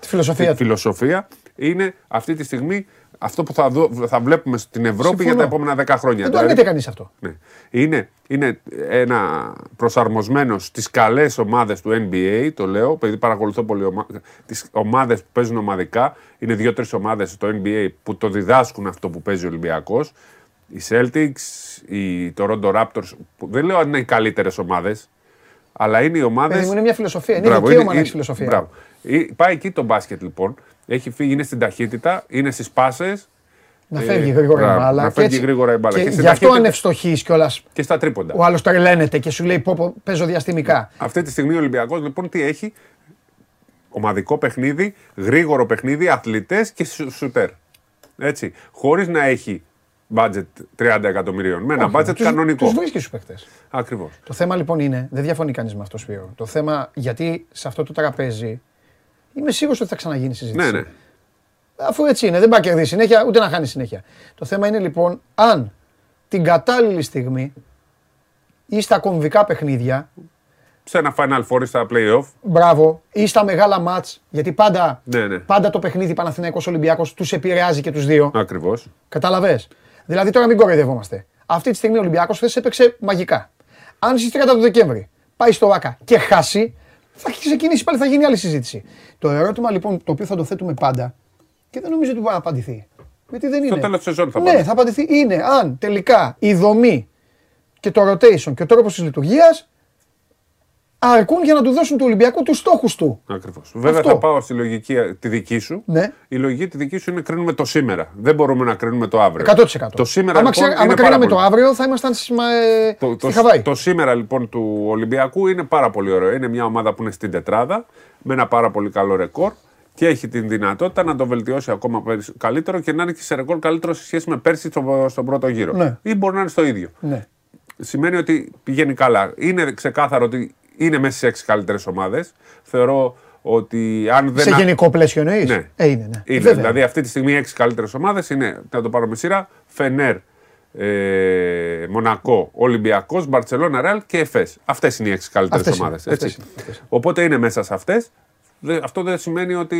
Τη φιλοσοφία τη του. φιλοσοφία είναι αυτή τη στιγμή αυτό που θα, δω, θα βλέπουμε στην Ευρώπη για Συμφωνώ. τα επόμενα 10 χρόνια. Δεν το Δηλαδή, αρνείται κανείς αυτό. ναι. είναι, είναι ένα προσαρμοσμένος στις καλές ομάδες του NBA, το λέω, επειδή παρακολουθώ πολύ ομα... τις ομάδες που παίζουν ομαδικά. Είναι δύο-τρεις ομάδες στο NBA που το διδάσκουν αυτό που παίζει ο Ολυμπιακός. Οι Celtics, οι Toronto Raptors, που δεν λέω αν είναι οι καλύτερες ομάδες, αλλά είναι οι ομάδε. Παιδί μου, είναι μια φιλοσοφία. Είναι Μπράβο, δικαίωμα να είναι- έχεις φιλοσοφία. μπράβο. Ε, Πάει εκεί το μπάσκετ λοιπόν. Έχει φύγει, είναι στην ταχύτητα, είναι στις πάσες Να Ε, φεύγει γρήγορα η μπράβο, μπάλα. να και φεύγει έτσι- γρήγορα η μπάλα. Και Και στην γι' αυτό ταχύτητα- αν ευστοχεί κιόλας, και στα τρίποντα. ο άλλος τρελαίνεται και σου λέει πω, πω παίζω διαστημικά. Αυτή τη στιγμή ο Ολυμπιακός λοιπόν τι έχει; Ομαδικό παιχνίδι, γρήγορο παιχνίδι, αθλητές και σου- σουτέρ. Έτσι. Χωρίς να έχει budget 30 εκατομμυρίων. Με ένα budget κανονικό. Τους βρίσκει στου παίχτε. Ακριβώς. Το θέμα λοιπόν είναι, δεν διαφωνεί κανείς με αυτό Σπύρο. Το θέμα, γιατί σε αυτό το τραπέζι είμαι σίγουρος ότι θα ξαναγίνει συζήτηση. Ναι, ναι. Αφού έτσι είναι, δεν πάει να κερδίσει συνέχεια, ούτε να χάνει συνέχεια. Το θέμα είναι λοιπόν, αν την κατάλληλη στιγμή ή στα κομβικά παιχνίδια, Σε ένα Final Four ή στα playoff. μπράβο, ή στα μεγάλα μάτς, γιατί πάντα, Ναι, ναι. πάντα το παιχνίδι Παναθηναϊκός Ολυμπιακός τους επηρεάζει και τους δύο. Ακριβώς. Καταλαβες. Δηλαδή τώρα μην κοροϊδευόμαστε. Αυτή τη στιγμή ο Ολυμπιακός χθες έπαιξε μαγικά. Αν στις 30 του Δεκέμβρη πάει στο ΆΚΑ και χάσει, θα έχει ξεκινήσει πάλι, θα γίνει άλλη συζήτηση. Το ερώτημα λοιπόν το οποίο θα το θέτουμε πάντα και δεν νομίζω ότι μπορεί να απαντηθεί. Γιατί δεν είναι. τέλος της σεζόν θα Ναι, απαντηθεί. θα απαντηθεί. Είναι αν τελικά η δομή και το rotation και ο τρόπος της λειτουργίας αρκούν για να του δώσουν του Ολυμπιακού τους στόχους του. Ακριβώς. Βέβαια Αυτό. θα πάω στη λογική ε, τη δική σου. Ναι. Η λογική τη δική σου είναι κρίνουμε το σήμερα. Δεν μπορούμε να κρίνουμε το αύριο. 100%. Το σήμερα άμα, λοιπόν, ξέ- άμα είναι πάρα κρίναμε πολύ. το αύριο θα ήμασταν στη, μα- ε, Το, στη το, Χαβάη. το σήμερα λοιπόν του Ολυμπιακού είναι πάρα πολύ ωραίο. Είναι μια ομάδα που είναι στην τετράδα με ένα πάρα πολύ καλό ρεκόρ και έχει την δυνατότητα να το βελτιώσει ακόμα περισ- καλύτερο και να είναι και σε ρεκόρ καλύτερο σε σχέση με πέρσι στο, στον πρώτο γύρο. Ναι. Ή μπορεί να είναι στο ίδιο. Ναι. Σημαίνει ότι πηγαίνει καλά. Είναι ξεκάθαρο ότι είναι μέσα σε έξι καλύτερες ομάδες. Θεωρώ ότι αν δεν. Σε γενικό πλαίσιο εννοείς; Ναι. Ε, είναι, ναι. Είναι, Βέβαια. δηλαδή αυτή τη στιγμή οι έξι καλύτερες ομάδες είναι, να το πάρω με σειρά, Φενέρ, ε, Μονακό, Ολυμπιακός, Μπαρσελόνα, Ρεάλ και Εφές. Αυτές είναι οι έξι καλύτερες Αυτές είναι, ομάδες. αυτές είναι, αυτές Οπότε είναι μέσα σε αυτές. Αυτό δεν σημαίνει ότι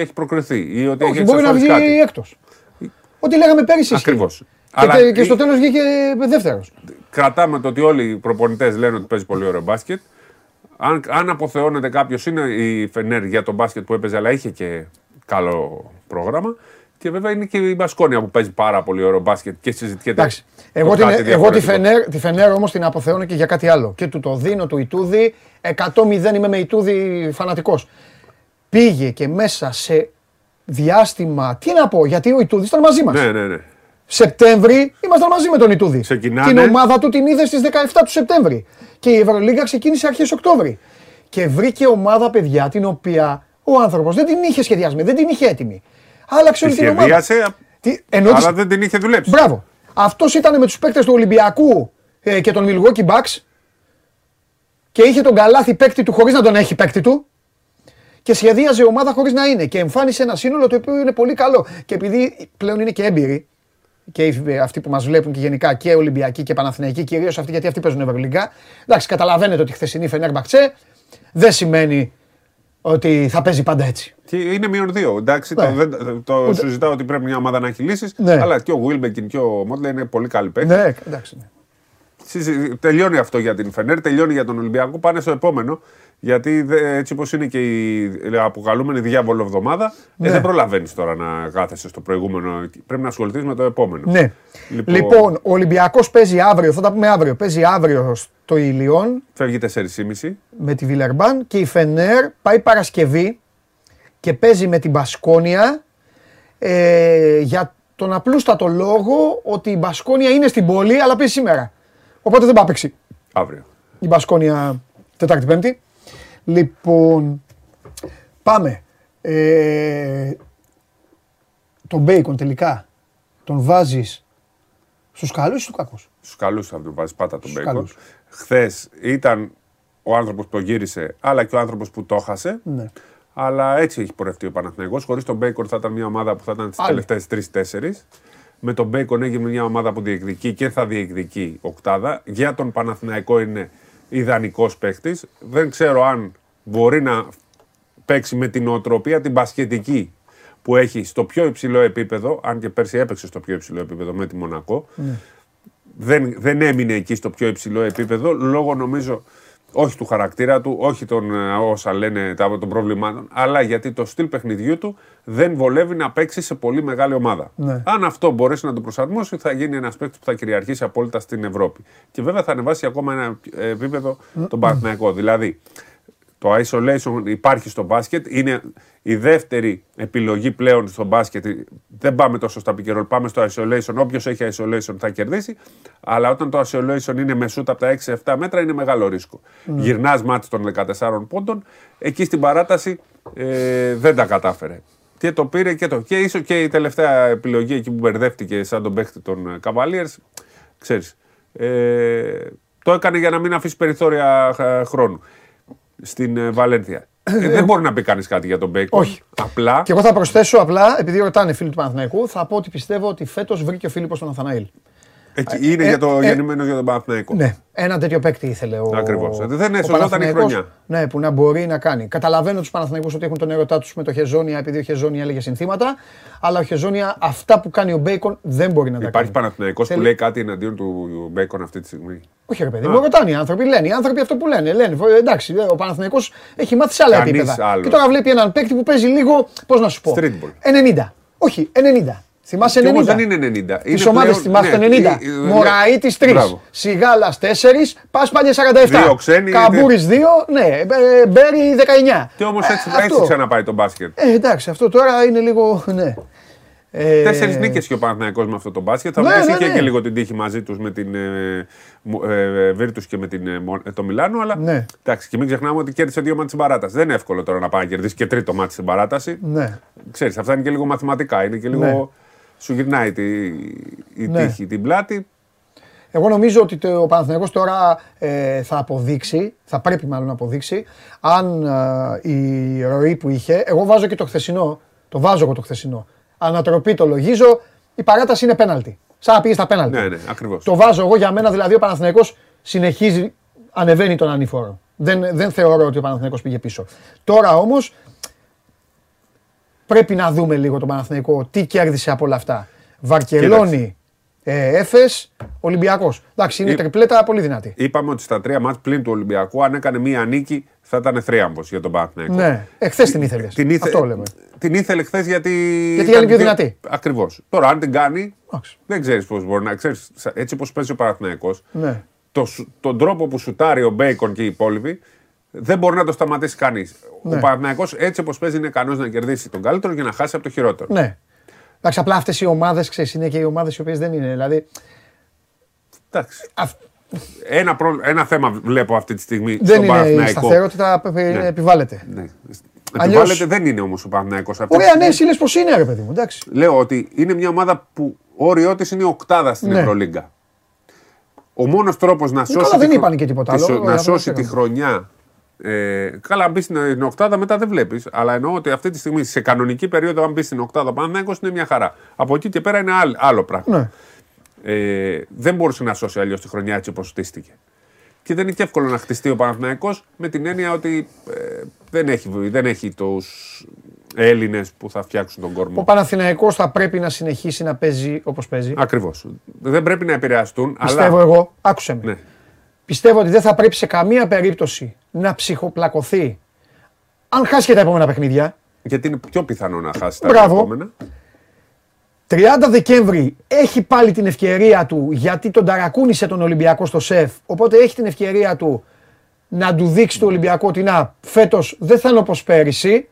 έχει προκριθεί ή ότι Όχι, έχει μπορεί να εξασφαλίσει βγει κάτι. έκτος. Ό,τι λέγαμε πέρυσι. ισχύει. Ακριβώς. Και, τε- και στο τέλος βγήκε δεύτερος. κρατάμε το ότι όλοι οι προπονητές λένε ότι παίζει πολύ ωραίο μπάσκετ. Αν, αν αποθεώνεται κάποιος, είναι η Φενέρ για τον μπάσκετ που έπαιζε, αλλά είχε και καλό πρόγραμμα. Και βέβαια είναι και η Μπασκόνια που παίζει πάρα πολύ ωραίο μπάσκετ και συζητιέται. Εντάξει. το Εγώ, την, κάτι εγώ τη διαφορετικό. Φενέρ, τη Φενέρ όμως την αποθεώνω και για κάτι άλλο. Και του το δίνω του Ιτούδη. 100-0 είμαι με Ιτούδη φανατικός. Πήγε και μέσα σε διάστημα. Τι να πω, γιατί ο Ιτούδης ήταν μαζί μας. Ναι, ναι, ναι. Σεπτέμβρη ήμασταν μαζί με τον Ιτούδη. Ξεκινάνε. Την ομάδα του την είδε στις 17 του Σεπτέμβρη. Και η Ευρωλίγα ξεκίνησε αρχές Οκτώβρη. Και βρήκε ομάδα παιδιά την οποία ο άνθρωπος δεν την είχε σχεδιασμένη, δεν την είχε έτοιμη. Άλλαξε Τη όλη την ομάδα. σχεδίασε, Τι, ενώ της- αλλά δεν την είχε δουλέψει. Μπράβο. Αυτός ήταν με τους παίκτες του Ολυμπιακού ε, και τον Milwaukee Bucks και είχε τον καλάθι παίκτη του χωρίς να τον έχει παίκτη του και σχεδίαζε ομάδα χωρίς να είναι. Και εμφάνισε ένα σύνολο το οποίο είναι πολύ καλό. Και επειδή πλέον είναι και έμπειροι, και οι- αυτοί που μας βλέπουν και γενικά και Ολυμπιακοί και Παναθηναϊκοί, κυρίως αυτοί γιατί αυτοί παίζουν Ευρωλίγκα. Εντάξει, καταλαβαίνετε ότι η χθεσινή Φενέρμπαξε δεν σημαίνει ότι θα παίζει πάντα έτσι. Και είναι μείον δύο. Εντάξει, Ναι. το, δεν, το Ούτε- συζητάω ότι πρέπει μια ομάδα να έχει λύσεις. Ναι. Αλλά και ο Βίλμπεκιν και ο Μότλε είναι πολύ καλοί παίκτες. Ναι, εντάξει. ναι. Συζη- Τελειώνει αυτό για την Φενέρ, τελειώνει για τον Ολυμπιακό. Πάνε στο επόμενο. Γιατί δε- έτσι όπως είναι και η αποκαλούμενη διάβολο εβδομάδα, Ναι. ε, δεν προλαβαίνεις τώρα να κάθεσαι στο προηγούμενο. Πρέπει να ασχοληθείς με το επόμενο. Ναι. Λοιπόν- Λοιπόν, ο Ολυμπιακός παίζει αύριο, θα τα πούμε αύριο. Παίζει αύριο στο Ηλιόν Φεύγει 4,5. με τη Βιλερμπάν και η Φενέρ πάει Παρασκευή και παίζει με την Μπασκόνια ε, για τον απλούστατο λόγο ότι η Μπασκόνια είναι στην πόλη αλλά παίζει σήμερα. Οπότε δεν πάει να παίξει Αύριο. η Μπασκόνια Τετάρτη Πέμπτη. Λοιπόν, πάμε. Ε, τον Μπέικον τελικά τον βάζεις στους καλούς ή στους κακούς; Στους καλούς θα τον βάζεις πάντα τον Στους Μπέικον. καλούς. Χθες ήταν ο άνθρωπος που το γύρισε, αλλά και ο άνθρωπος που το 'χασε. Ναι. Αλλά έτσι έχει πορευτεί ο Παναθηναϊκός. Χωρίς τον Μπέικον θα ήταν μια ομάδα που θα ήταν στις Άλλη. τελευταίες τρεις-τέσσερις. Με τον Μπέικον έγινε μια ομάδα που διεκδικεί και θα διεκδικεί οκτάδα. Για τον Παναθηναϊκό είναι ιδανικός παίχτης. Δεν ξέρω αν μπορεί να παίξει με τη νοοτροπία την μπασκετική που έχει στο πιο υψηλό επίπεδο, αν και πέρσι έπαιξε στο πιο υψηλό επίπεδο με τη Μονακό. Δεν, δεν έμεινε εκεί στο πιο υψηλό επίπεδο, λόγω νομίζω όχι του χαρακτήρα του, όχι των ε, όσα λένε τα, των προβλημάτων, αλλά γιατί το στυλ παιχνιδιού του δεν βολεύει να παίξει σε πολύ μεγάλη ομάδα. Ναι. Αν αυτό μπορέσει να το προσαρμόσει, θα γίνει ένας παίκτης που θα κυριαρχήσει απόλυτα στην Ευρώπη. Και βέβαια θα ανεβάσει ακόμα ένα ε, επίπεδο τον Παναθηναϊκό. Δηλαδή, το isolation υπάρχει στο μπάσκετ, είναι η δεύτερη επιλογή πλέον στο μπάσκετ. Δεν πάμε τόσο στα pick and roll, πάμε στο isolation. Όποιος έχει isolation θα κερδίσει. Αλλά όταν το isolation είναι με shoot από τα 6-7 μέτρα είναι μεγάλο ρίσκο. Ναι. Γυρνάς μάτι των 14 πόντων, εκεί στην παράταση ε, δεν τα κατάφερε. Και το πήρε και το. Και ίσω και η τελευταία επιλογή εκεί που μπερδεύτηκε σαν τον παίχτη των ε, Cavaliers, ξέρεις, ε, το έκανε για να μην αφήσει περιθώρια ε, χρόνου στην ε, Βαλένθια. Ε, δεν μπορεί να πει κανείς κάτι για τον Μπέικον. Όχι. Απλά Και εγώ θα προσθέσω απλά, επειδή ρωτάνε φίλοι του Παναθηναϊκού, θα πω ότι πιστεύω ότι φέτος βρήκε ο Φίλιππος τον Ναθαναήλ. Εκεί είναι ε, για το ε, γεννημένο για τον Παναθηναϊκό. Ναι, ένα τέτοιο παίκτη ήθελε ο. Ακριβώς. ο Δεν σωζόταν η Παναθηναϊκός, χρονιά. Ναι, που να μπορεί να κάνει. Καταλαβαίνω τους Παναθηναϊκούς ότι έχουν τον έρωτά τους με το Χεζόνια, επειδή ο Χεζόνια έλεγε συνθήματα. Αλλά ο Χεζόνια αυτά που κάνει ο Μπέικον δεν μπορεί να τα Υπάρχει κάνει. Παναθηναϊκός που Θέλει- λέει κάτι εναντίον του Μπέικον αυτή τη στιγμή; Όχι, ρε παιδί, μου ρωτάνε οι άνθρωποι, λένε. Οι άνθρωποι αυτό που λένε. λένε «Ε, εντάξει, ο Παναθηναϊκός έχει μάθει σε άλλα Κανείς επίπεδα. άλλος. Και τώρα βλέπει έναν παίκτη που παίζει λίγο, πώς να σου πω. Streetball. 90. Όχι, 90. Θυμάσαι Και 90. όμως δεν είναι 90. Τις Είναι ομάδες πλέον- θυμάσαι ναι, το 90. ε, ε, Μωραή τι 3. Μπράβο. Σιγάλα 4. Πάσπαλιε 47. Δύο ξένοι, Καμπούρη 2. Ναι. ε, Μπέρι 19. Και όμως Ε, έτσι, αυτό. έτσι ξαναπάει το μπάσκετ. Ε, εντάξει, αυτό τώρα είναι λίγο. Ναι. Ε, Τέσσερις νίκες και ο Παναθηναϊκός με αυτό το μπάσκετ. Θα Ναι, μου πει ναι, είχε ναι. και λίγο την τύχη μαζί τους με την ε, μου- ε, Virtus και με την, ε, Μο- ε, το Μιλάνο. Αλλά Ναι. εντάξει, και μην ξεχνάμε ότι κέρδισε δύο μάτια στην παράταση. Δεν είναι εύκολο τώρα να πάει να κερδίσει και τρίτο μάτι στην παράταση. Ναι. Ξέρεις, αυτά είναι και λίγο μαθηματικά. Είναι και λίγο. Ναι. Σου γυρνάει τη, η Ναι. τύχη, την πλάτη. Εγώ νομίζω ότι το- ο Παναθηναϊκός τώρα ε, θα αποδείξει, θα πρέπει μάλλον να αποδείξει, αν ε, η ροή που είχε, εγώ βάζω και το χθεσινό, το βάζω εγώ το χθεσινό, ανατροπή το λογίζω, η παράταση είναι πέναλτι. Σαν να πήγες στα πέναλτι. Ναι, ναι, ακριβώς. Το βάζω εγώ για μένα, δηλαδή ο Παναθηναϊκός συνεχίζει, ανεβαίνει τον ανήφορο. Δεν, δεν θεωρώ ότι ο Παναθηναϊκός πήγε πίσω. Τώρα όμως πρέπει να δούμε λίγο τον Παναθηναϊκό τι κέρδισε από όλα αυτά. Βαρκελόνη, ε, Έφες, Ολυμπιακός. Εντάξει, είναι Ε, τριπλέτα πολύ δυνατή. Είπαμε ότι στα τρία μάτια πλην του Ολυμπιακού, αν έκανε μία νίκη, θα ήταν θρίαμβος για τον Παναθηναϊκό. Ναι, ε, χθες την ήθελες. Την, ήθε... Αυτό λέμε. την ήθελε χθες γιατί. Γιατί ήταν είναι πιο δυνατή. Ακριβώς. Τώρα, αν την κάνει, Εντάξει. δεν ξέρεις πώς μπορεί να. Ξέρεις, έτσι όπως παίζει ο Παναθηναϊκός, Ναι. το, σου- τον τρόπο που σουτάρει ο Μπέικον και οι υπόλοιποι, δεν μπορεί να το σταματήσει κανείς. Ναι. Ο Παναθηναϊκός έτσι όπως παίζει είναι ικανός να κερδίσει τον καλύτερο και να χάσει από το χειρότερο. Ναι. Εντάξει, απλά αυτές οι ομάδες, ξέρεις, είναι και οι ομάδες οι οποίες δεν είναι. Δηλαδή, Εντάξει. αυ- Ένα, προ- ένα θέμα βλέπω αυτή τη στιγμή δεν στον είναι η Παναθηναϊκό. σταθερότητα που Ναι. επιβάλλεται. Ναι. Αλλιώς- Επιβάλλεται, δεν είναι όμως ο Παναθηναϊκός αυτή τη Ωραία, στιγμή. ναι, εσύ λες πως είναι ρε παιδί μου, εντάξει. Λέω ότι είναι μια ομάδα που όριό τη είναι οκτάδα στην Ναι. Ευρωλίγκα. Ο μόνος τρόπος να σώσει. καλά, τη δεν χρο- είπαν και τίποτα τη- άλλο, Να απλά σώσει το τη έκανα. χρονιά. Ε, καλά, αν μπεις στην στην οκτάδα μετά δεν βλέπεις. Αλλά εννοώ ότι αυτή τη στιγμή σε κανονική περίοδο, αν μπεις στην οκτάδα, ο Παναθηναϊκός είναι μια χαρά. Από εκεί και πέρα είναι άλλο, άλλο πράγμα. Ναι. Ε, δεν μπορούσε να σώσει αλλιώς τη χρονιά έτσι όπως στήστηκε. Και δεν είναι και εύκολο να χτιστεί ο Παναθηναϊκός με την έννοια ότι ε, δεν έχει, δεν έχει τους Έλληνες που θα φτιάξουν τον κορμό. Ο Παναθηναϊκός θα πρέπει να συνεχίσει να παίζει όπως παίζει. Ακριβώς. Δεν πρέπει να επηρεαστούν. Πιστεύω αλλά... εγώ, άκουσε με. Ναι. Πιστεύω ότι δεν θα πρέπει σε καμία περίπτωση να ψυχοπλακωθεί αν χάσει και τα επόμενα παιχνίδια. Γιατί είναι πιο πιθανό να χάσει τα Μπράβο. επόμενα. 30 Δεκέμβρη έχει πάλι την ευκαιρία του γιατί τον ταρακούνησε τον Ολυμπιακό στο ΣΕΦ. Οπότε έχει την ευκαιρία του να του δείξει το Ολυμπιακό ότι να φέτος δεν θα είναι όπως πέρυσι.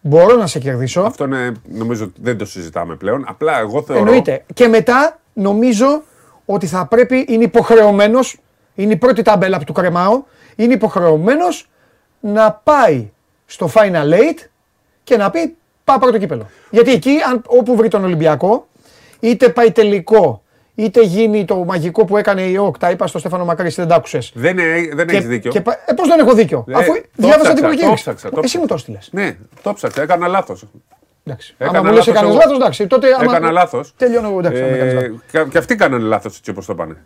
Μπορώ να σε κερδίσω. Αυτό είναι, νομίζω ότι δεν το συζητάμε πλέον. Απλά εγώ θεωρώ. Εννοείται. Και μετά νομίζω ότι θα πρέπει, είναι υποχρεωμένος, είναι η πρώτη τάμπελα που του κρεμάω, είναι υποχρεωμένος να πάει στο Final Eight και να πει πάω πρώτο κύπελο. Γιατί εκεί, αν, όπου βρει τον Ολυμπιακό, είτε πάει τελικό, είτε γίνει το μαγικό που έκανε η ΟΚ, τα είπα στο Στέφανο Μακρύση, δεν τα άκουσες. Δεν, ε- δεν έχεις δίκιο. Και, πα- ε, πώς δεν έχω δίκιο, Ε, αφού το διάβασα ψάξα, την το προκήρυξη. ψάξα, το Εσύ ψάξα. μου το έστειλες. Ναι, το ψάξα. Έκανα λάθος. Εντάξει. Έκανα Άμα μου λες λάθος έκανες εγώ. λάθος, εντάξει. Τότε άμα... Έκανα λάθος. Τελειώνω εγώ, εντάξει. άμα έκανες λάθος. και αυτοί κάνανε λάθος έτσι όπως το πάνε.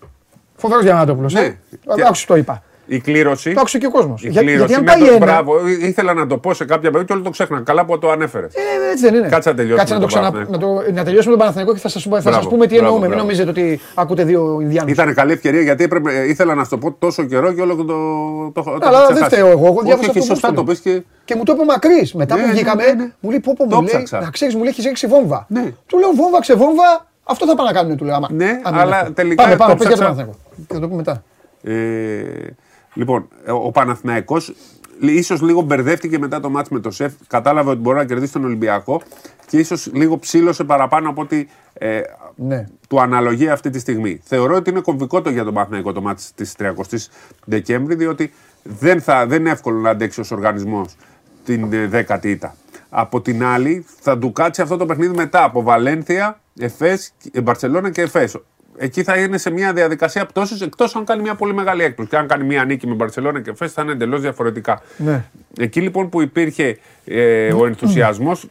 Φοβερός Διαμαντόπουλος. Ναι. Ε. Και- Άκουσε το είπα. Η κλήρωση. Το άκουσε και ο κόσμος. Η Για, κλήρωση. γιατί αν με πάει το- ένα. Μπράβο, ε, ήθελα να το πω σε κάποια περίπτωση και όλο το ξέχνα. Καλά που το ανέφερες. Ε, έτσι δεν είναι. Κάτσε να τελειώσουμε Κάτσε να, το τον ξανα... Παναθηναϊκό. να, το... να τελειώσουμε τον Παναθηναϊκό και θα σας θα σας Μπράβο, πούμε τι μπράβο, εννοούμε. Μην μπράβο. νομίζετε ότι ακούτε δύο Ινδιάνους. Ήταν καλή ευκαιρία γιατί έπρεπε, ε, ήθελα να σου το πω τόσο καιρό και όλο το. το, το Αλλά το δεν ξεχάσεις. φταίω εγώ. Εγώ Όχι, διάβασα όχι, αυτό που σωστά μου το πεις και. Και μου το είπε μακρύς. Μετά Ναι, που ναι, βγήκαμε, ναι, ναι. μου λέει πω, πω, Το μου λέει, ψάξα. να ξέρεις, μου λέει έχεις ρίξει βόμβα. Ναι. Του λέω βόμβα, ξεβόμβα, αυτό θα πάνε να κάνουν, του λέω. άμα- Ναι, αν είναι αλλά αυτό. τελικά Πάμε, πάμε, το πες για τον ψάξα. Παναθηναϊκό. Θα το πούμε μετά. Ε, λοιπόν, ε, ο Παναθηναϊκός ίσως λίγο μπερδεύτηκε μετά το μάτς με το ΣΕΦ. Κατάλαβε ότι μπορεί να κερδίσει τον Ολυμπιακό και ίσως λίγο ψήλωσε παραπάνω από ότι ε, Ναι. του αναλογεί αυτή τη στιγμή. Θεωρώ ότι είναι κομβικό το για τον Παναθηναϊκό το μάτς της 30 Δεκέμβρη, διότι δεν, θα, δεν είναι εύκολο να αντέξει ως οργανισμός την ε, δέκατη ήττα. Από την άλλη, θα του κάτσει αυτό το παιχνίδι μετά από Βαλένθια, Εφές, ε, Μπαρσελόνα και Εφές. Εκεί θα είναι σε μια διαδικασία πτώσης εκτός αν κάνει μια πολύ μεγάλη έκπληξη. Και αν κάνει μια νίκη με Μπαρσελόνα και Εφές θα είναι εντελώς διαφορετικά. Ναι. Εκεί λοιπόν που υπήρχε ε, ο ενθουσιασμός,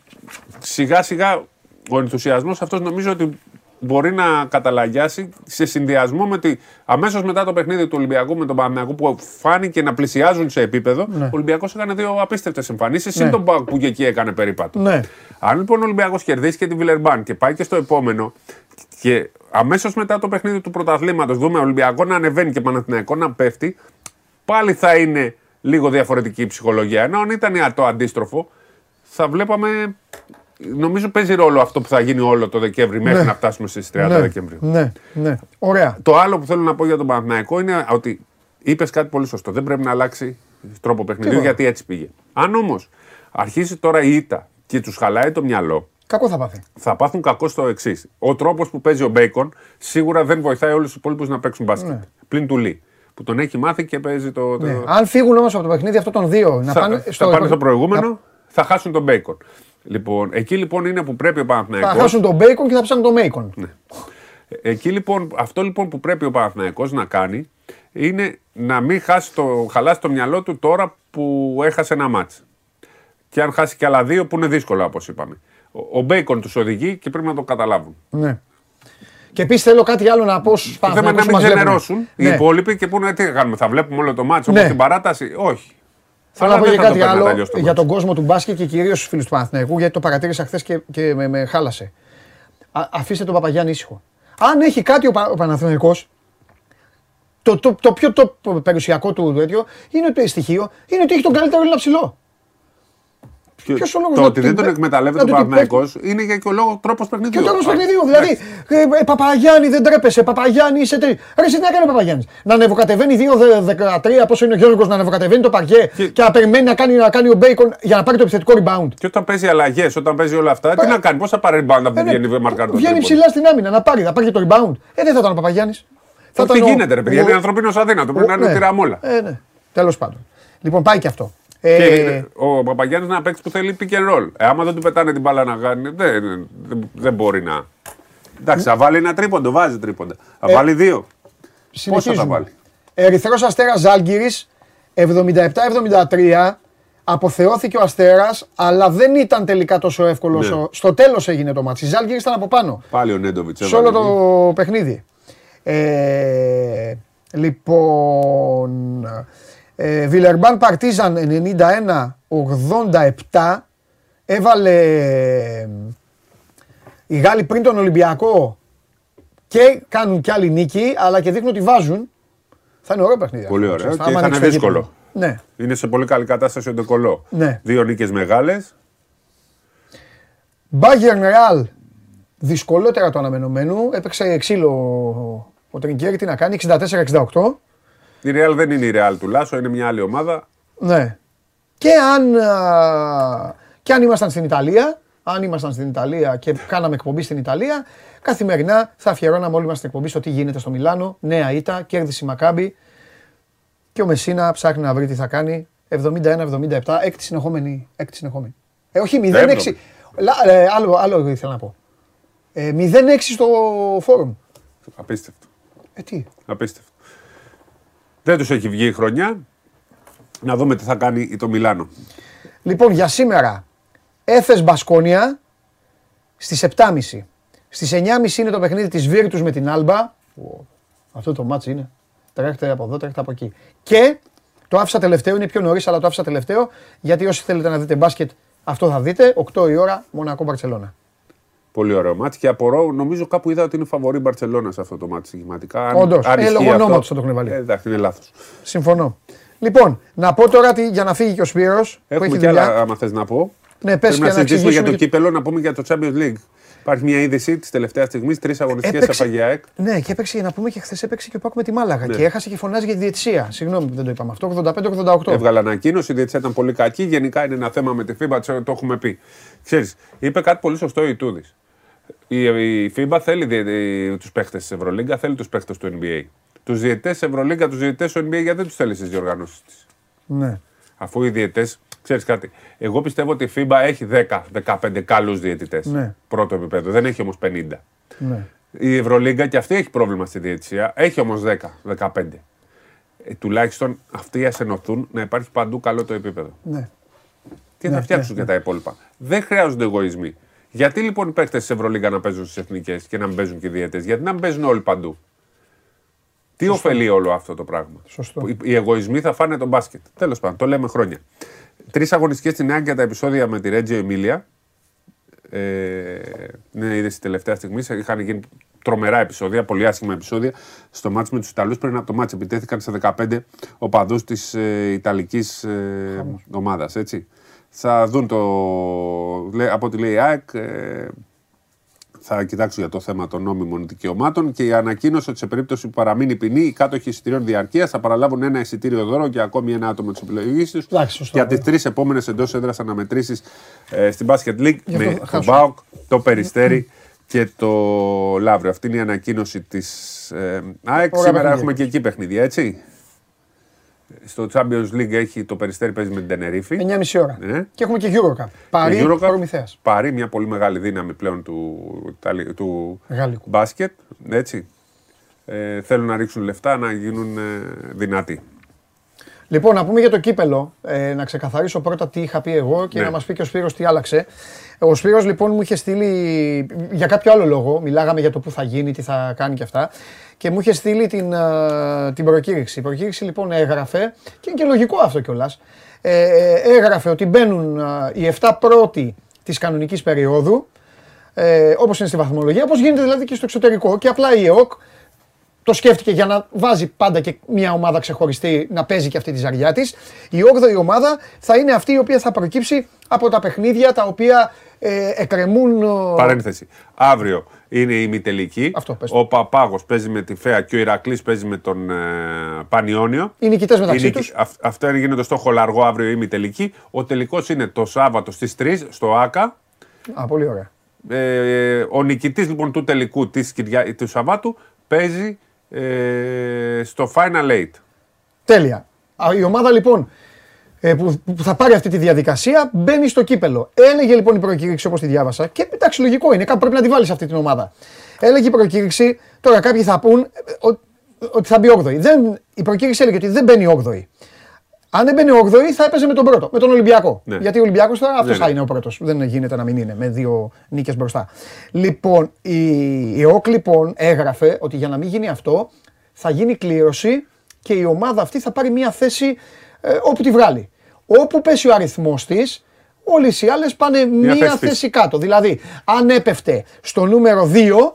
σιγά σιγά ο ενθουσιασμός αυτός νομίζω ότι μπορεί να καταλαγιάσει σε συνδυασμό με ότι αμέσως μετά το παιχνίδι του Ολυμπιακού με τον Παναγιακό που φάνηκε να πλησιάζουν σε επίπεδο, ο Ολυμπιακός έκανε δύο απίστευτες εμφανίσεις. Ναι. Συν τον Πάουκ που και εκεί έκανε περίπατο. Ναι. Αν λοιπόν ο Ολυμπιακός κερδίσει και τη Βιλερμπάν και πάει και στο επόμενο και αμέσως μετά το παιχνίδι του πρωταθλήματος δούμε Ολυμπιακός να ανεβαίνει και Παναθηναϊκός να πέφτει, πάλι θα είναι λίγο διαφορετική η ψυχολογία. Ενώ αν ήταν το αντίστροφο, θα βλέπαμε νομίζω παίζει ρόλο αυτό που θα γίνει όλο το Δεκέμβρη μέχρι Ναι. να φτάσουμε στις 30 ναι, Δεκεμβρίου. ναι, ναι. Ωραία. Το άλλο που θέλω να πω για τον Παναθηναϊκό είναι ότι είπες κάτι πολύ σωστό. Δεν πρέπει να αλλάξει τρόπο παιχνιδιού Τίποτα. γιατί έτσι πήγε. Αν όμως αρχίσει τώρα η ήττα και τους χαλάει το μυαλό, Κακό θα πάθει. θα πάθουν κακό στο εξής. Ο τρόπος που παίζει ο Μπέικον σίγουρα δεν βοηθάει όλους τους υπόλοιπους να παίξουν μπάσκετ. Πλην του Λι. Που τον έχει μάθει και παίζει το. το... Ναι. Αν φύγουν όμως από το παιχνίδι αυτό των δύο, να θα, πάνε θα πάνε στο προηγούμενο, θα χάσουν τον Μπέικον. Λοιπόν, εκεί λοιπόν είναι που πρέπει ο Θα Παναθηναϊκός χάσουν τον Μπέικον και θα ψάχνουν τον Μέικον. Ναι. Εκεί λοιπόν, αυτό λοιπόν που πρέπει ο Παναθηναϊκός να κάνει είναι να μην χάσει το, χαλάσει το μυαλό του τώρα που έχασε ένα μάτς. Και αν χάσει και άλλα δύο που είναι δύσκολα όπως είπαμε. Ο, ο Μπέικον τους οδηγεί και πρέπει να το καταλάβουν. Ναι. Και επίσης θέλω κάτι άλλο να πω στους Το θέμα είναι να μην ξενερώσουν οι Ναι. υπόλοιποι και πούνε τι θα κάνουμε, θα βλέπουμε όλο το μάτς όπως Ναι. την παράταση. Όχι. Θέλω Αλλά να πω δεν και θα το κάτι παίρνατε άλλο αλλιώς το για μάτς. τον κόσμο του μπάσκετ και κυρίως στους φίλους του Παναθηναϊκού, γιατί το παρατήρησα χθες και, και με, με χάλασε. Α, αφήστε τον Παπαγιάννη ήσυχο. Αν έχει κάτι ο, Πα, ο Παναθηναϊκός, το, το, το πιο το περιουσιακό του τέτοιο είναι το στοιχείο είναι ότι έχει τον καλύτερο Έλληνα ψηλό. Και Ποιος ο λόγος το να ότι του δεν τον πει- εκμεταλλεύεται να ο του πει- Παναθηναϊκός είναι για και ο λόγο τρόπος Και παιχνιδιού. ο τρόπος Α, παιχνιδιού. Δηλαδή, ε, ε, Παπαγιάννη δεν τρέπεσαι. Παπαγιάννη είσαι τρί. Ρε, εσύ τι να κάνει ο Παπαγιάννης; Να ανεβοκατεβαίνει 2-13, πόσο είναι ο Γιώργος, να ανεβοκατεβαίνει το παρκέ και, Και- να περιμένει να κάνει, να κάνει ο Μπέικον για να πάρει το επιθετικό rebound. Και όταν παίζει αλλαγές, όταν παίζει όλα αυτά, τι να κάνει, πώ θα πάρει rebound από Ε, που ναι, βγαίνει μαρκάρει το Βγαίνει τρίποντο. ψηλά στην άμυνα να πάρει, να πάρει και το rebound. Ε, δεν θα ήταν ο Παπαγιάννης. Θα Τι ήταν ο- γίνεται, ρε παιδιά, ο- είναι ανθρωπίνος αδύνατο. Πρέπει να είναι ναι. ο τυραμόλα. Ε, ναι. Τέλος πάντων. Λοιπόν, πάει και αυτό. Και Ε, ο Παπαγιάννη είναι ένα παίκτη που θέλει pick and roll. Ε, άμα δεν του πετάνε την μπάλα να κάνει, δεν, δεν, δεν μπορεί να. Εντάξει, θα βάλει ένα τρίποντο, βάζει τρίποντα. Θα Ε, βάλει δύο. Πόσα θα συνεχίζουμε. βάλει; Ερυθρός Αστέρας Ζάλγκυρης 77-73. Αποθεώθηκε ο Αστέρας, αλλά δεν ήταν τελικά τόσο εύκολος. Ναι. όσο- Στο τέλος έγινε το μάτι. Η Ζάλγκυρη ήταν από πάνω. Πάλι ο Νέντοβιτς. Σε όλο το παιχνίδι. Ε, λοιπόν. Ε, Βιλερμπάν Παρτίζαν 91-87. Έβαλε ε, οι Γάλλοι πριν τον Ολυμπιακό και κάνουν κι άλλη νίκη, αλλά και δείχνουν ότι βάζουν. Θα είναι ωραίο παιχνίδι. Πολύ αυτό, ωραίο ξέρεις, και άμα θα ανοίξει είναι το γήπεδο. δύσκολο. Ναι. Είναι σε πολύ καλή κατάσταση ο Ντεκολό. Ναι. Δύο νίκες μεγάλες. Bayern Real. Δυσκολότερα το αναμενόμενο. Έπαιξε ξύλο ο- ο Τρινκέρι, τι να κάνει, 64-68. Η Real δεν είναι η Real του Λάσο, είναι μια άλλη ομάδα. Ναι. Και αν, α, και αν ήμασταν στην Ιταλία, αν ήμασταν στην Ιταλία και κάναμε εκπομπή στην Ιταλία, καθημερινά θα αφιερώναμε όλοι μας την εκπομπή στο τι γίνεται στο Μιλάνο. Νέα ήττα, κέρδισε η Μακάμπη και ο Μεσίνα ψάχνει να βρει τι θα κάνει. 71-77, έκτη συνεχόμενη. Έκτη συνεχόμενη. Ε, όχι, 0-6. Λα- ε, άλλο, άλλο ήθελα να πω. Ε, 0-6 στο φόρουμ. Απίστευτο. Ε, τι; Απίστευτο. Δεν τους έχει βγει η χρονιά. Να δούμε τι θα κάνει το Μιλάνο. Λοιπόν, για σήμερα, Έφες Μπασκόνια στις 7.30. Στις 9.30 είναι το παιχνίδι της Βίρτους με την Άλμπα. Ω, Αυτό το μάτς είναι. Τρέχτε από εδώ, τρέχτε από εκεί. Και το άφησα τελευταίο, είναι πιο νωρίς, αλλά το άφησα τελευταίο, γιατί όσοι θέλετε να δείτε μπάσκετ, αυτό θα δείτε. 8 η ώρα, Μονακό Μπαρτσελώνα. Πολύ ωραίο μάτς και απορώ, νομίζω κάπου είδα ότι είναι φαβορή η Μπαρσελόνα σε αυτό το μάτς συγκεκριματικά. Αν- Όντως. αν Ε, ισχύει λόγω αυτό- ονόματος θα το έχουν βάλει. Ε, εντάξει, είναι λάθος. Συμφωνώ. Λοιπόν, να πω τώρα τι, για να φύγει και ο Σπύρος, που Έχουμε έχει και δουλειά. άλλα, άμα θες να πω. Ναι, πες Πρέπει και να να συζητήσουμε για εξηγήσουμε το και- κύπελο, να πούμε για το Champions League. Υπάρχει μια είδηση της τελευταίας στιγμής, τρεις αγωνιστικές Έπαιξε- από ΑΕΚ. Ναι, και έπαιξε, να πούμε και χθες έπαιξε και ο Πάκου με τη Μάλαγα. Ναι. Και έχασε και φωνάζει για τη διαιτησία. Συγγνώμη που δεν το είπαμε αυτό. 85-88. Έβγαλε ανακοίνωση, η διετησία ήταν πολύ κακή. Γενικά είναι ένα θέμα με τη FIBA, το το έχουμε πει. Ξέρεις, είπε κάτι πολύ σωστό η Τούδης. Η, η FIBA θέλει τους παίχτες της Ευρωλίγκα, θέλει τους παίχτες του NBA. Τους διαιτητές της Ευρωλίγκα, τους διαιτητές του NBA, γιατί δεν τους θέλεις στις διοργανώσεις της; Ναι. Αφού οι διαιτητές, ξέρεις κάτι. Εγώ πιστεύω ότι η FIBA έχει 10-15 καλούς διαιτητές. Ναι. Πρώτο επίπεδο. Δεν έχει όμως 50. ναι. Η Ευρωλίγκα και αυτή έχει πρόβλημα στη διαιτησία. Έχει όμως 10-15. Ε, τουλάχιστον αυτοί α ενωθούν να υπάρχει παντού καλό το επίπεδο. ναι. Τι θα φτιάξουν και τα υπόλοιπα. Δεν χρειάζονται εγωισμοί. Γιατί λοιπόν οι παίχτε της Ευρωλίγκα να παίζουν στις εθνικές και να μην παίζουν και οι διαιτές, Γιατί να μην παίζουν όλοι παντού; Τι ωφελεί όλο αυτό το πράγμα; Σωστό. Οι, οι εγωισμοί θα φάνε τον μπάσκετ. Τέλος πάντων, το λέμε χρόνια. Τρεις αγωνιστικές στην Άγκια τα επεισόδια με τη Ρέτζιο Εμίλια. Ε, ναι, είδες τη τελευταία στιγμή. Είχαν γίνει τρομερά επεισόδια, πολύ άσχημα επεισόδια. Στο μάτς με τους Ιταλούς πριν από το μάτς επιτέθηκαν σε 15 οπαδούς της ε, Ιταλικής ε, ομάδας. Έτσι. Θα δουν το. λέ- Από ό,τι λέει η ΑΕΚ, ε, θα κοιτάξουν για το θέμα των νόμιμων δικαιωμάτων και η ανακοίνωση ότι σε περίπτωση που παραμείνει ποινή, οι κάτοχοι εισιτηρίων διαρκεία θα παραλάβουν ένα εισιτήριο δώρο και ακόμη ένα άτομο της επιλογής τους Εντάξει, σωστό, για τις ε. τρεις επόμενες εντός έδρας αναμετρήσεις ε, στην Basket League Γι' αυτό με θα το χάσω. ΜΠΑΟΚ, το Περιστέρι και το Λαύριο. Αυτή είναι η ανακοίνωση της ε, ΑΕΚ. Σήμερα παιχνίδια. έχουμε και εκεί παιχνίδια, έτσι. Στο Champions League έχει το Περιστέρι παίζει με την Τενερίφη. 9.30 ώρα. Ναι. Και έχουμε και Eurocup. Παρή Και Eurocup, Προμηθέας. Παρή, μια πολύ μεγάλη δύναμη πλέον του, Ιταλι- του Γαλλικού. μπάσκετ. Έτσι. Ε, θέλουν να ρίξουν λεφτά να γίνουν ε, δυνατοί. Λοιπόν, να πούμε για το κύπελο. Ε, να ξεκαθαρίσω πρώτα τι είχα πει εγώ και Ναι. να μας πει και ο Σπύρος τι άλλαξε. Ο Σπύρος λοιπόν μου είχε στείλει για κάποιο άλλο λόγο. Μιλάγαμε για το πού θα γίνει, τι θα κάνει και αυτά. Και μου είχε στείλει την, α, την προκήρυξη. Η προκήρυξη λοιπόν έγραφε, και είναι και λογικό αυτό κιόλας. Ε, ε, έγραφε ότι μπαίνουν α, οι 7 πρώτοι της κανονικής περίοδου. Ε, όπως είναι στη βαθμολογία, όπως γίνεται δηλαδή και στο εξωτερικό. Και απλά η ΕΟΚ το σκέφτηκε για να βάζει πάντα και μια ομάδα ξεχωριστή να παίζει και αυτή τη ζαριά της. Η 8η ομάδα θα είναι αυτή η οποία θα προκύψει από τα παιχνίδια τα οποία ε, εκκρεμούν. ε, Παρένθεση. Αύριο είναι η ημιτελική. Αυτό, πες το. Ο Παπάγος παίζει με τη Φέα και ο Ηρακλής παίζει με τον ε, Πανιόνιο. Οι νικητές μεταξύ Είναι- τους. αυ- Αυτό γίνεται στο χολαργό αύριο η ημιτελική. Ο τελικός είναι το Σάββατο στις 3 στο ΑΚΑ. Α, πολύ ωραία. Ε, ο νικητής λοιπόν του τελικού της Κυριά... του Σαββάτου παίζει ε, στο Final Eight. Τέλεια. Α, Η ομάδα λοιπόν ε, που, που θα πάρει αυτή τη διαδικασία μπαίνει στο κύπελο. Έλεγε λοιπόν η προκήρυξη όπως τη διάβασα και εντάξει, λογικό είναι, κάπου πρέπει να τη βάλεις αυτή την ομάδα. Έλεγε η προκήρυξη, τώρα κάποιοι θα πούν ε, ο- ότι θα μπει 8η. Δεν, η προκήρυξη έλεγε ότι δεν μπαίνει 8η. Αν δεν μπαίνει 8η, θα έπαιζε με τον πρώτο, με τον Ολυμπιακό. Ναι. Γιατί ο Ολυμπιακός τώρα αυτός Ναι, θα ναι. είναι ο πρώτος. Δεν γίνεται να μην είναι με δύο νίκες μπροστά. Λοιπόν, η, η ΟΚ λοιπόν έγραφε ότι για να μην γίνει αυτό, θα γίνει κλήρωση και η ομάδα αυτή θα πάρει μια θέση ε, όπου τη βγάλει. Όπου πέσει ο αριθμός της, όλες οι άλλες πάνε μια, θέση θέση, πίσω. κάτω. Δηλαδή, αν έπεφτε στο νούμερο 2,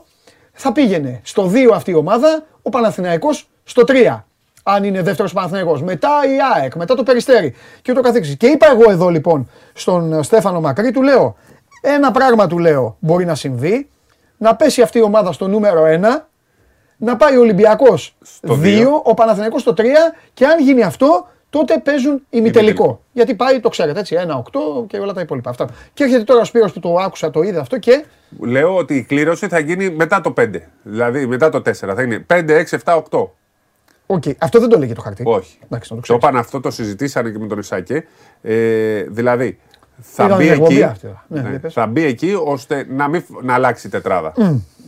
θα πήγαινε στο 2 αυτή η ομάδα, ο Παναθηναϊκός στο 3. Αν είναι δεύτερος Παναθηναϊκός. Μετά η ΑΕΚ, μετά το Περιστέρι και ούτω καθεξής. Και είπα εγώ εδώ λοιπόν στον ε, Στέφανο Μακρύ, του λέω, ένα πράγμα του λέω μπορεί να συμβεί, να πέσει αυτή η ομάδα στο νούμερο 1, να πάει ο Ολυμπιακός Στο 2, δύο. ο Παναθηναϊκός στο 3 και αν γίνει αυτό, τότε παίζουν ημιτελικό. Γιατί πάει, το ξέρετε έτσι, 1-8 και όλα τα υπόλοιπα. Αυτά. Και έρχεται τώρα ο Σπύρος που το άκουσα, το είδε αυτό και Λέω ότι η κλήρωση θα γίνει μετά το 5. Δηλαδή μετά το 4. Θα είναι 5, 6, 7, 8. Οκ, αυτό δεν το λέγει το χαρτί. Όχι. Εντάξει, να το Το ξέρεις. είπαν αυτό, το συζητήσανε και με τον Ισάκε. Ε, δηλαδή θα Είδαμε μπει, την εκπομπή εκεί, αυτή, ναι, ναι, για πες. θα μπει εκεί ώστε να, μην, φ- να αλλάξει η τετράδα.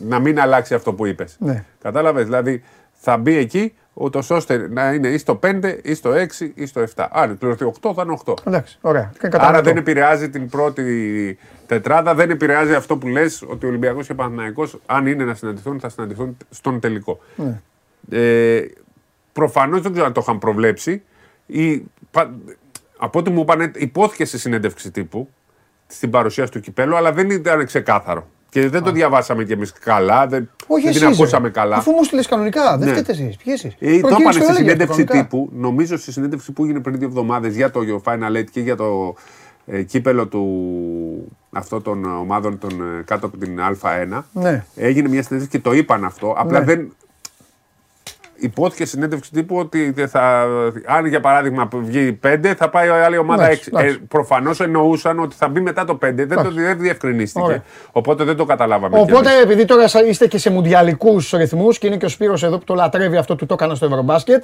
Να μην αλλάξει αυτό που είπες. Ναι. Κατάλαβες. Δηλαδή θα μπει εκεί ούτως ώστε να είναι ή στο 5 ή στο 6 ή στο 7. Αν πληρωθεί 8 θα είναι 8. Εντάξει, ωραία. Και Άρα κατανοητό. δεν επηρεάζει την πρώτη τετράδα, δεν επηρεάζει αυτό που λες ότι ο Ολυμπιακός και ο Παναθηναϊκός αν είναι να συναντηθούν θα συναντηθούν στον τελικό. Ναι. Ε, προφανώς δεν ξέρω αν το είχαν προβλέψει ή, πα- από ό,τι μου είπαν υπόθηκε στη συνέντευξη τύπου στην παρουσίαση του κυπέλου αλλά δεν ήταν ξεκάθαρο. Και δεν το διαβάσαμε κι εμείς καλά, δεν, Όχι δεν εσείς, την ρε. ακούσαμε καλά. Αφού μου στείλες κανονικά, δεν Ναι. φταίτε εσείς. Ποιοι εσείς. Ε, το Προκήρυξη είπανε στη έλεγε συνέντευξη κανονικά. τύπου, νομίζω στη συνέντευξη που έγινε πριν δύο εβδομάδες για το Final Eight και για το ε, κύπελο του αυτό των ομάδων των, ε, κάτω από την Α1. Ναι. Έγινε μια συνέντευξη και το είπαν αυτό. Απλά Ναι. δεν. Υπόθηκε στη συνέντευξη τύπου ότι δεν θα, αν για παράδειγμα βγει 5, θα πάει η άλλη ομάδα Εντάξει, 6. Ε, εντάξει. Προφανώς εννοούσαν ότι θα μπει μετά το 5. Δεν, το, Εντάξει. δεν διευκρινίστηκε. Ωραία. Οπότε δεν το καταλάβαμε. κι Οπότε, εμείς. επειδή τώρα σα- είστε και σε μουντιαλικούς ρυθμούς και είναι και ο Σπύρος εδώ που το λατρεύει αυτό του το έκανα στο Ευρωμπάσκετ,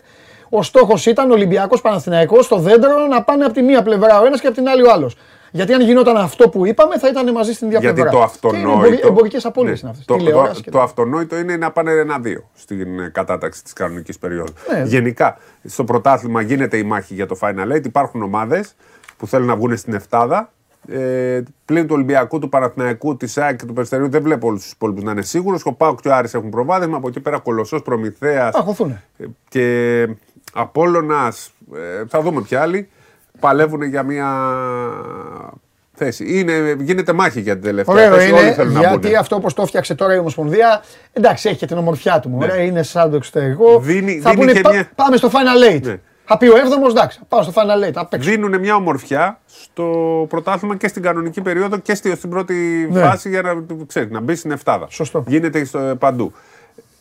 ο στόχος ήταν Ολυμπιακός Παναθηναϊκός στο δέντρο να πάνε από τη μία πλευρά ο ένας και από την άλλη ο άλλος. Γιατί αν γινόταν αυτό που είπαμε, θα ήταν μαζί στην ίδια Γιατί πλευρά. το αυτονόητο. Εμπορικές απώλειες Ναι. είναι αυτές. Το, το, το αυτονόητο είναι να πάνε ένα-δύο στην ε, κατάταξη της κανονικής περίοδου. Ναι. Γενικά, στο πρωτάθλημα γίνεται η μάχη για το Final Eight. Υπάρχουν ομάδες που θέλουν να βγουν στην Εφτάδα. Ε, πλην του Ολυμπιακού, του Παναθηναϊκού, της ΑΕΚ και του Περιστερίου δεν βλέπω όλους τους υπόλοιπους να είναι σίγουρου. Ο Πάουκ και ο Άρης έχουν προβάδισμα. Από εκεί πέρα Κολοσσός, Προμηθέας Θα χωθούν. και Απόλλωνας, ε, θα δούμε ποιοι άλλοι, παλεύουν για μια θέση. Είναι, γίνεται μάχη για την τελευταία Ωραίο θέση. Όλοι είναι, θέλουν να γιατί μπουν. αυτό όπως το φτιάξε τώρα η Ομοσπονδία, εντάξει, έχει και την ομορφιά του. Ωραία, είναι σαν το εξωτερικό. Ναι. Δίνει- θα δίνει πούνε, και «Πα- μια- Πάμε στο Final Eight. Ναι. Θα πει ο 7ο, εντάξει, θα πάω στο Final Eight, θα παίξω. Δίνουν μια ομορφιά στο πρωτάθλημα και στην κανονική περίοδο και στη- στην πρώτη Ναι. φάση για να, ξέρεις, να μπει στην εφτάδα. Σωστό. Γίνεται στο, παντού.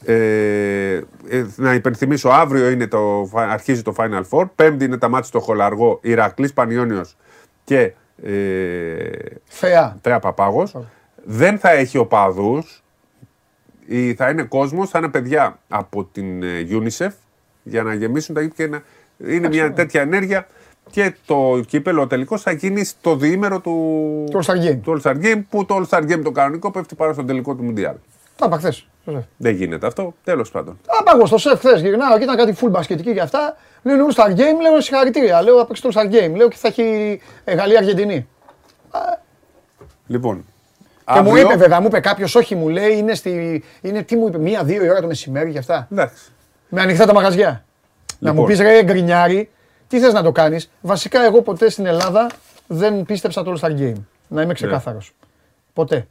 Ε, ε, να υπενθυμίσω, αύριο είναι το, αρχίζει το Final Four. Πέμπτη είναι τα μάτια στο Χολαργό, Ηρακλής Πανιόνιος και ε, Θεά. Τρέα Παπάγος. Δεν θα έχει οπαδούς. Ή θα είναι κόσμος, θα είναι παιδιά από την ε, UNICEF για να γεμίσουν τα γήπεδα και να είναι μια τέτοια ενέργεια και το κύπελο ο τελικός θα γίνει στο διήμερο του, Το All-Star Game. του All-Star Game που το All-Star Game το κανονικό πέφτει πάνω στον τελικό του Μουντιάλ. Τα είπα χθες. Δεν γίνεται αυτό, τέλος πάντων. Τα είπα εγώ στο σεφ χθες. Γυρνάω και ήταν κάτι full μπασκετική και αυτά. Λένε All Star Game, λέω συγχαρητήρια. Λέω θα παίξει το All Star Game. Λέω και θα έχει ε, Γαλλία-Αργεντινή. Λοιπόν, Και μου αύριο- είπε βέβαια, μου είπε κάποιος, όχι μου λέει, είναι, στη, είναι τι μου είπε, μία-δύο η ώρα το μεσημέρι και αυτά. Εντάξει. Με ανοιχτά τα μαγαζιά. Να μου Λοιπόν. πεις ρε γκρινιάρι, τι θες να το κάνεις; Βασικά, εγώ ποτέ στην Ελλάδα δεν πίστεψα το All Star Game. Να είμαι ξεκάθαρος. Ποτέ.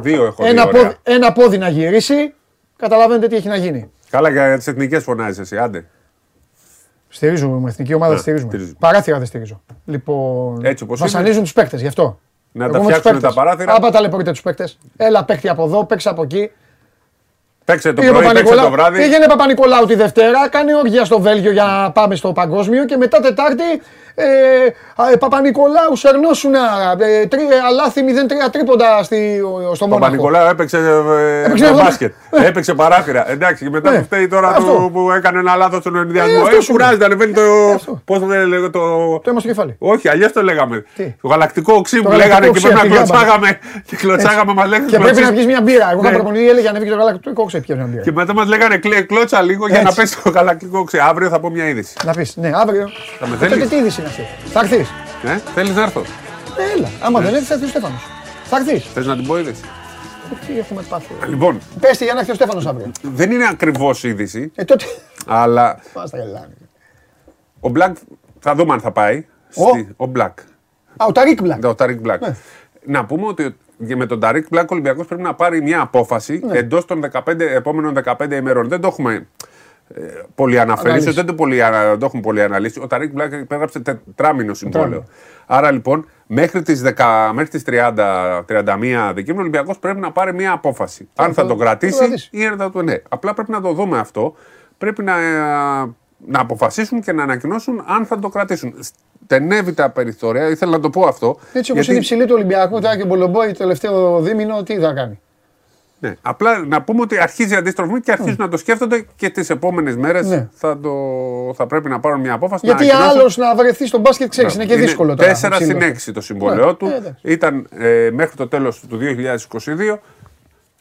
Δύο έχω δει, Ένα ωραία. πόδι, ένα πόδι να γυρίσει, καταλαβαίνετε τι έχει να γίνει. Καλά για τις εθνικές φωνάζεις εσύ, άντε. Στηρίζουμε με εθνική ομάδα, Α, τη στηρίζουμε. στηρίζουμε. Παράθυρα δεν στηρίζω. Λοιπόν, Έτσι όπως βασανίζουν τους παίκτες γι' αυτό. Να Εγώ τα με τους φτιάξουν παίκτες. τα παράθυρα. Άπα ταλαιπωρείτε τους παίκτες. Έλα, παίκτη από εδώ, παίξε από εκεί. Παίξε το Πήγε πρωί, παίξε το Παπα-Νικολάου- βράδυ. Πήγαινε Παπα-Νικολάου τη Δευτέρα, κάνει όργια στο Βέλγιο για να πάμε στο παγκόσμιο και μετά Τετάρτη ε, α, ε, Παπα-Νικολάους Σερνόσουνα, ε, τρι, αλάθη 0-3 τρίποντα στη, στο Ο Μόναχο. Παπα-Νικολάου έπαιξε, ε, Έπαιξε με εγώ. μπάσκετ. έπαιξε παράθυρα. Εντάξει, και μετά Ναι. του φταίει τώρα Αυτό. του, που έκανε ένα λάθος στον ενδιασμό. αυτό Ε, σου κουράζεται, ανεβαίνει το. αυτό. Πώς το λέγαμε το. Το αίμα στο κεφάλι. Όχι, αλλιώς το λέγαμε. Τι; Το γαλακτικό οξύ που γαλακτικό λέγανε και οξύ, πρέπει να από την γάμπα. κλωτσάγαμε. Και κλωτσάγαμε, μας λέγανε. Και πρέπει να κλωτσί. βγει μια μπύρα. Εγώ είχα Ναι. προπονητή, έλεγε ανέβηκε το γαλακτικό οξύ, πιέζει μια μπύρα. Και μετά μας λέγανε «Κλε- κλώτσα λίγο για να Έτσι. πέσει το γαλακτικό οξύ. Αύριο θα πω μια είδηση. Να πεις, ναι, αύριο. Θα με Τότε θέλεις; τι είδηση είναι αυτή. Θα έρθεις. Ε, Θέλεις να έρθω; Έλα. Άμα δεν έρθεις, θα έρθει ο Στέφανος. Θα έρθεις. Θες να την πω είδηση. Τι έχουμε πάθει. Λοιπόν, Πες τη για να έρθει ο Στέφανος αύριο. δεν είναι ακριβώς είδηση, Ε, τότε. αλλά Μα τα γελάνε. ο Black θα δούμε αν θα πάει. Ο; Στη- Ο Black. Α, ο Ταρίκ Μπλακ. Ο Ταρίκ Μπλακ. Ναι. Να πούμε ότι για- με τον Ταρίκ Μπλακ ο Ολυμπιακός πρέπει να πάρει μια απόφαση Ναι. εντός των 15, επόμενων 15 ημερών. Δεν το έχουμε ε, πολύ αναφέρει, Αναλύσεις. ίσως δεν το, πολύ, ανα- δεν το έχουμε πολύ αναλύσει. Ο Ταρικ Μπλακ υπέγραψε τετράμινο συμβόλαιο. Άρα λοιπόν, μέχρι τις 10, μέχρι τις 30, 31 Δεκέμβρη, ο Ολυμπιακός πρέπει να πάρει μια απόφαση. αν θα θα- το θα κρατήσει το κρατήσει. ή αν θα το ναι. Απλά πρέπει να το δούμε αυτό. Πρέπει να, ε, να αποφασίσουν και να ανακοινώσουν αν θα το κρατήσουν. Στενεύει τα περιθώρια, ήθελα να το πω αυτό. Έτσι όπως γιατί- είναι υψηλή του Ολυμπιακού, τώρα και ο Μπολομπόη το τελευταίο δίμηνο, τι θα κάνει. Ναι. Απλά να πούμε ότι αρχίζει η αντίστροφη και αρχίζουν να το σκέφτονται και τις επόμενες μέρες Ναι. θα, το... θα πρέπει να πάρουν μια απόφαση. Γιατί να ανακοινώσουν. άλλος να βρεθεί στο μπάσκετ, ξέρεις, είναι και δύσκολο τώρα. 4 ψηλός. συν 6 το συμβόλαιό Ναι, του. ε, εντάξει. Ήταν ε, μέχρι το τέλος του 2022.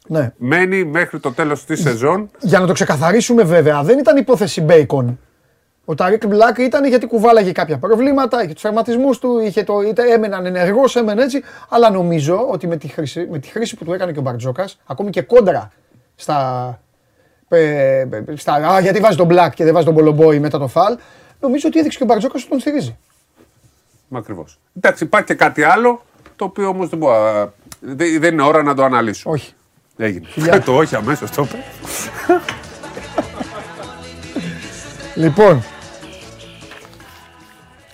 Ναι. Μένει μέχρι το τέλος της σεζόν. Για να το ξεκαθαρίσουμε βέβαια, δεν ήταν υπόθεση Μπέικον. Ο Ταρίκ Μπλακ ήταν γιατί κουβάλαγε κάποια προβλήματα, είχε τους τραυματισμούς του, είχε το, είτε έμενε ανενεργός, έμενε έτσι. Αλλά νομίζω ότι με τη, χρήση, με τη χρήση που του έκανε και ο Μπαρτζόκας, ακόμη και κόντρα στα. Ε, στα α, γιατί βάζει τον Μπλακ και δεν βάζει τον Μπολομπόη μετά το φαλ, νομίζω ότι έδειξε και ο Μπαρτζόκας ότι τον στηρίζει. Ακριβώς. Εντάξει, υπάρχει και κάτι άλλο το οποίο όμως δεν, μπορώ, α, δεν, δεν είναι ώρα να το αναλύσω. Όχι. Έγινε. Φιλιά. (laughs) το όχι αμέσως το είπε. Λοιπόν,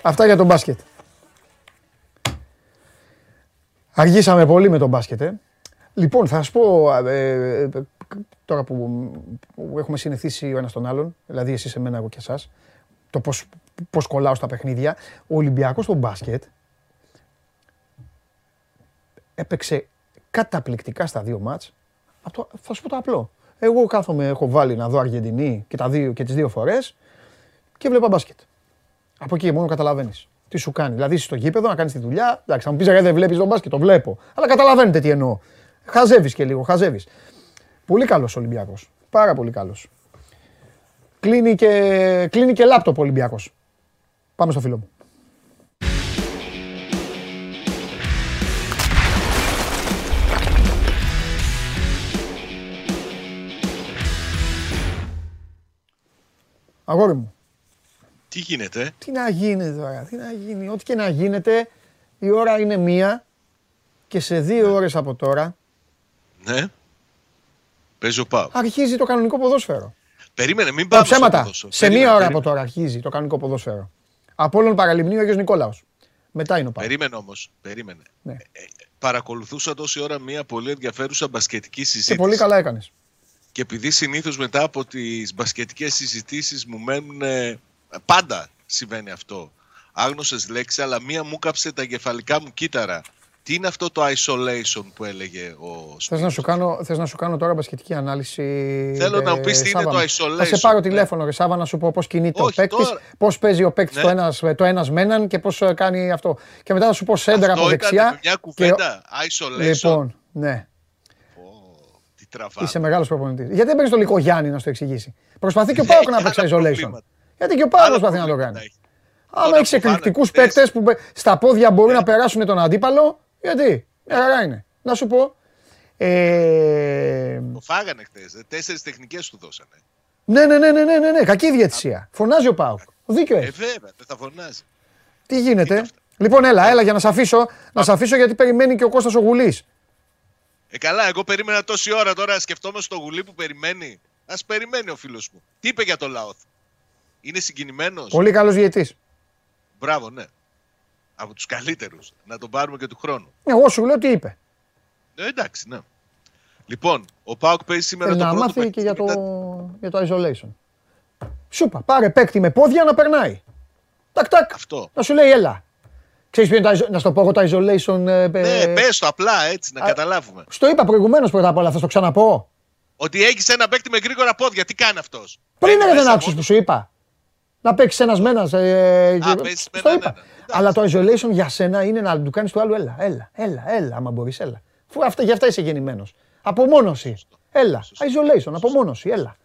αυτά για τον μπάσκετ. Αργήσαμε πολύ με τον μπάσκετ, ε. Λοιπόν, θα σας πω, ε, ε, τώρα που, που έχουμε συνηθίσει ο ένας τον άλλον, δηλαδή εσύ σε μένα, εγώ και εσάς, το πώς, πώς κολλάω στα παιχνίδια, ο Ολυμπιακός στο μπάσκετ έπαιξε καταπληκτικά στα δύο μάτς. Αυτό, θα σου πω το απλό. Εγώ κάθομαι, έχω βάλει να δω Αργεντινή και, τα δύο, και τις δύο φορές και βλέπα μπάσκετ. Από εκεί μόνο καταλαβαίνεις. Τι σου κάνει. Δηλαδή είσαι στο γήπεδο να κάνεις τη δουλειά. Εντάξει, θα μου πεις δεν βλέπεις τον μπάσκετ, το βλέπω. Αλλά καταλαβαίνετε τι εννοώ. Χαζεύεις και λίγο, χαζεύεις. Πολύ καλός Ολυμπιακός. Πάρα πολύ καλός. Κλείνει και, κλείνει και λάπτοπ Ολυμπιακός. Πάμε στο φίλο μου. Αγόρι μου, Τι γίνεται, τι να γίνει τώρα, τι να γίνει. Ό,τι και να γίνεται, η ώρα είναι μία και σε δύο ώρες από τώρα ναι. Παίζει ο Πάο. αρχίζει το κανονικό ποδόσφαιρο. Περίμενε, μην Τα πάμε στο ψέματα. ποδόσφαιρο. Σε Περίμενε, μία ώρα περίμενε. από τώρα αρχίζει το κανονικό ποδόσφαιρο. Απόλλων Παραλιμνίου Αγιος Νικόλαος. Μετά είναι ο Πάοκ. Περίμενε όμως. Περίμενε. Ναι. Ε, παρακολουθούσα τόση ώρα μια πολύ ενδιαφέρουσα μπασκετική Και συζήτηση. πολύ καλά έκανες. Και επειδή συνήθως μετά από τις μπασκετικές συζητήσεις μου μένουν. Ε, πάντα συμβαίνει αυτό. Άγνωσες λέξεις, αλλά μία μου κάψε τα εγκεφαλικά μου κύτταρα. Τι είναι αυτό το isolation που έλεγε ο Θες να, σου κάνω, θες να σου κάνω τώρα μπασκετική ανάλυση. Θέλω να ε, μου πεις τι είναι Σάβα το μου. isolation. Θα σε πάρω Ναι. τηλέφωνο, ρε Σάβα, να σου πω πώς κινείται ο Όχι, παίκτης, τώρα. πώς παίζει ο παίκτης Ναι. το, ένας, το ένας με έναν και πώς ε, κάνει αυτό. Και μετά θα σου πω σέντρα Αυτό από ήταν δεξιά. μια και- κουβέντα. Isolation. Λοιπόν, ναι. Πω, τι τραβάμε. Είσαι μεγάλος προπονητής. Γιατί δεν παίρνεις το Λικό Γιάννη να σου το εξηγήσει; Προσπαθεί και ο Πάοκ να Έχει παίξει (laughs) άλλα isolation. προβλήματα. Γιατί και ο Πάοκ Άλλα προσπαθεί να το προβλήματα κάνει. έχει. Άμα Τώρα έχεις που βάλανε εκρηκτικούς χθες- παίκτες που μπε- στα πόδια μπορούν να περάσουν τον αντίπαλο, γιατί; Μια χαρά είναι. Να σου πω. Ε, Το φάγανε χθες. Τέσσερις τεχνικές του δώσανε. ναι, ναι, ναι, ναι, ναι, ναι, ναι, κακή διαιτησία. Φωνάζει ο Πάοκ. Δίκιο Ε, έχεις. βέβαια, δεν θα φωνάζει. Τι είναι γίνεται. αυτά. Λοιπόν, έλα, έλα για να σε αφήσω. Να σε αφήσω γιατί περιμένει και ο Κώστας ο Γουλής. Ε, καλά, εγώ περίμενα τόση ώρα τώρα. Σκεφτόμαστε στο γουλί που περιμένει. Α περιμένει ο φίλος μου. Τι είπε για το Λαόθ. Είναι συγκινημένος; Πολύ καλός διαιτής. Μπράβο, ναι. Από τους καλύτερους. Να τον πάρουμε και του χρόνου. Εγώ σου λέω τι είπε. Ε, εντάξει, ναι. Λοιπόν, ο Πάοκ παίζει σήμερα Θέλει το να πρώτο μάθει και για το, παιχνίδι μετά- για το isolation. Σου είπα, πάρε παίκτη με πόδια να περνάει. Τακ, τακ. Αυτό. Να σου λέει, έλα. Ξέρεις ποιο είναι το iso- να στο πω εγώ το isolation. ε, Ναι, ε, πες το απλά έτσι, να α- καταλάβουμε. Στο είπα προηγουμένως πρώτα απ' όλα, θα στο ξαναπώ. Ότι έχεις ένα παίκτη με γρήγορα πόδια, τι κάνει αυτός; Πριν ρε, δεν άκουσες που σου είπα. Να παίξεις ένας με ένα. Ε, και- παίζεις με στο έναν είπα. έναν. Εντάξει. Αλλά το isolation για σένα είναι να του κάνεις του άλλου, έλα, έλα, έλα, έλα, άμα μπορείς, έλα. Φου αυτά, γι' αυτά είσαι γεννημένος. Απομόνωση. Έλα. Σωστό. Isolation, απομόνωση, έλα.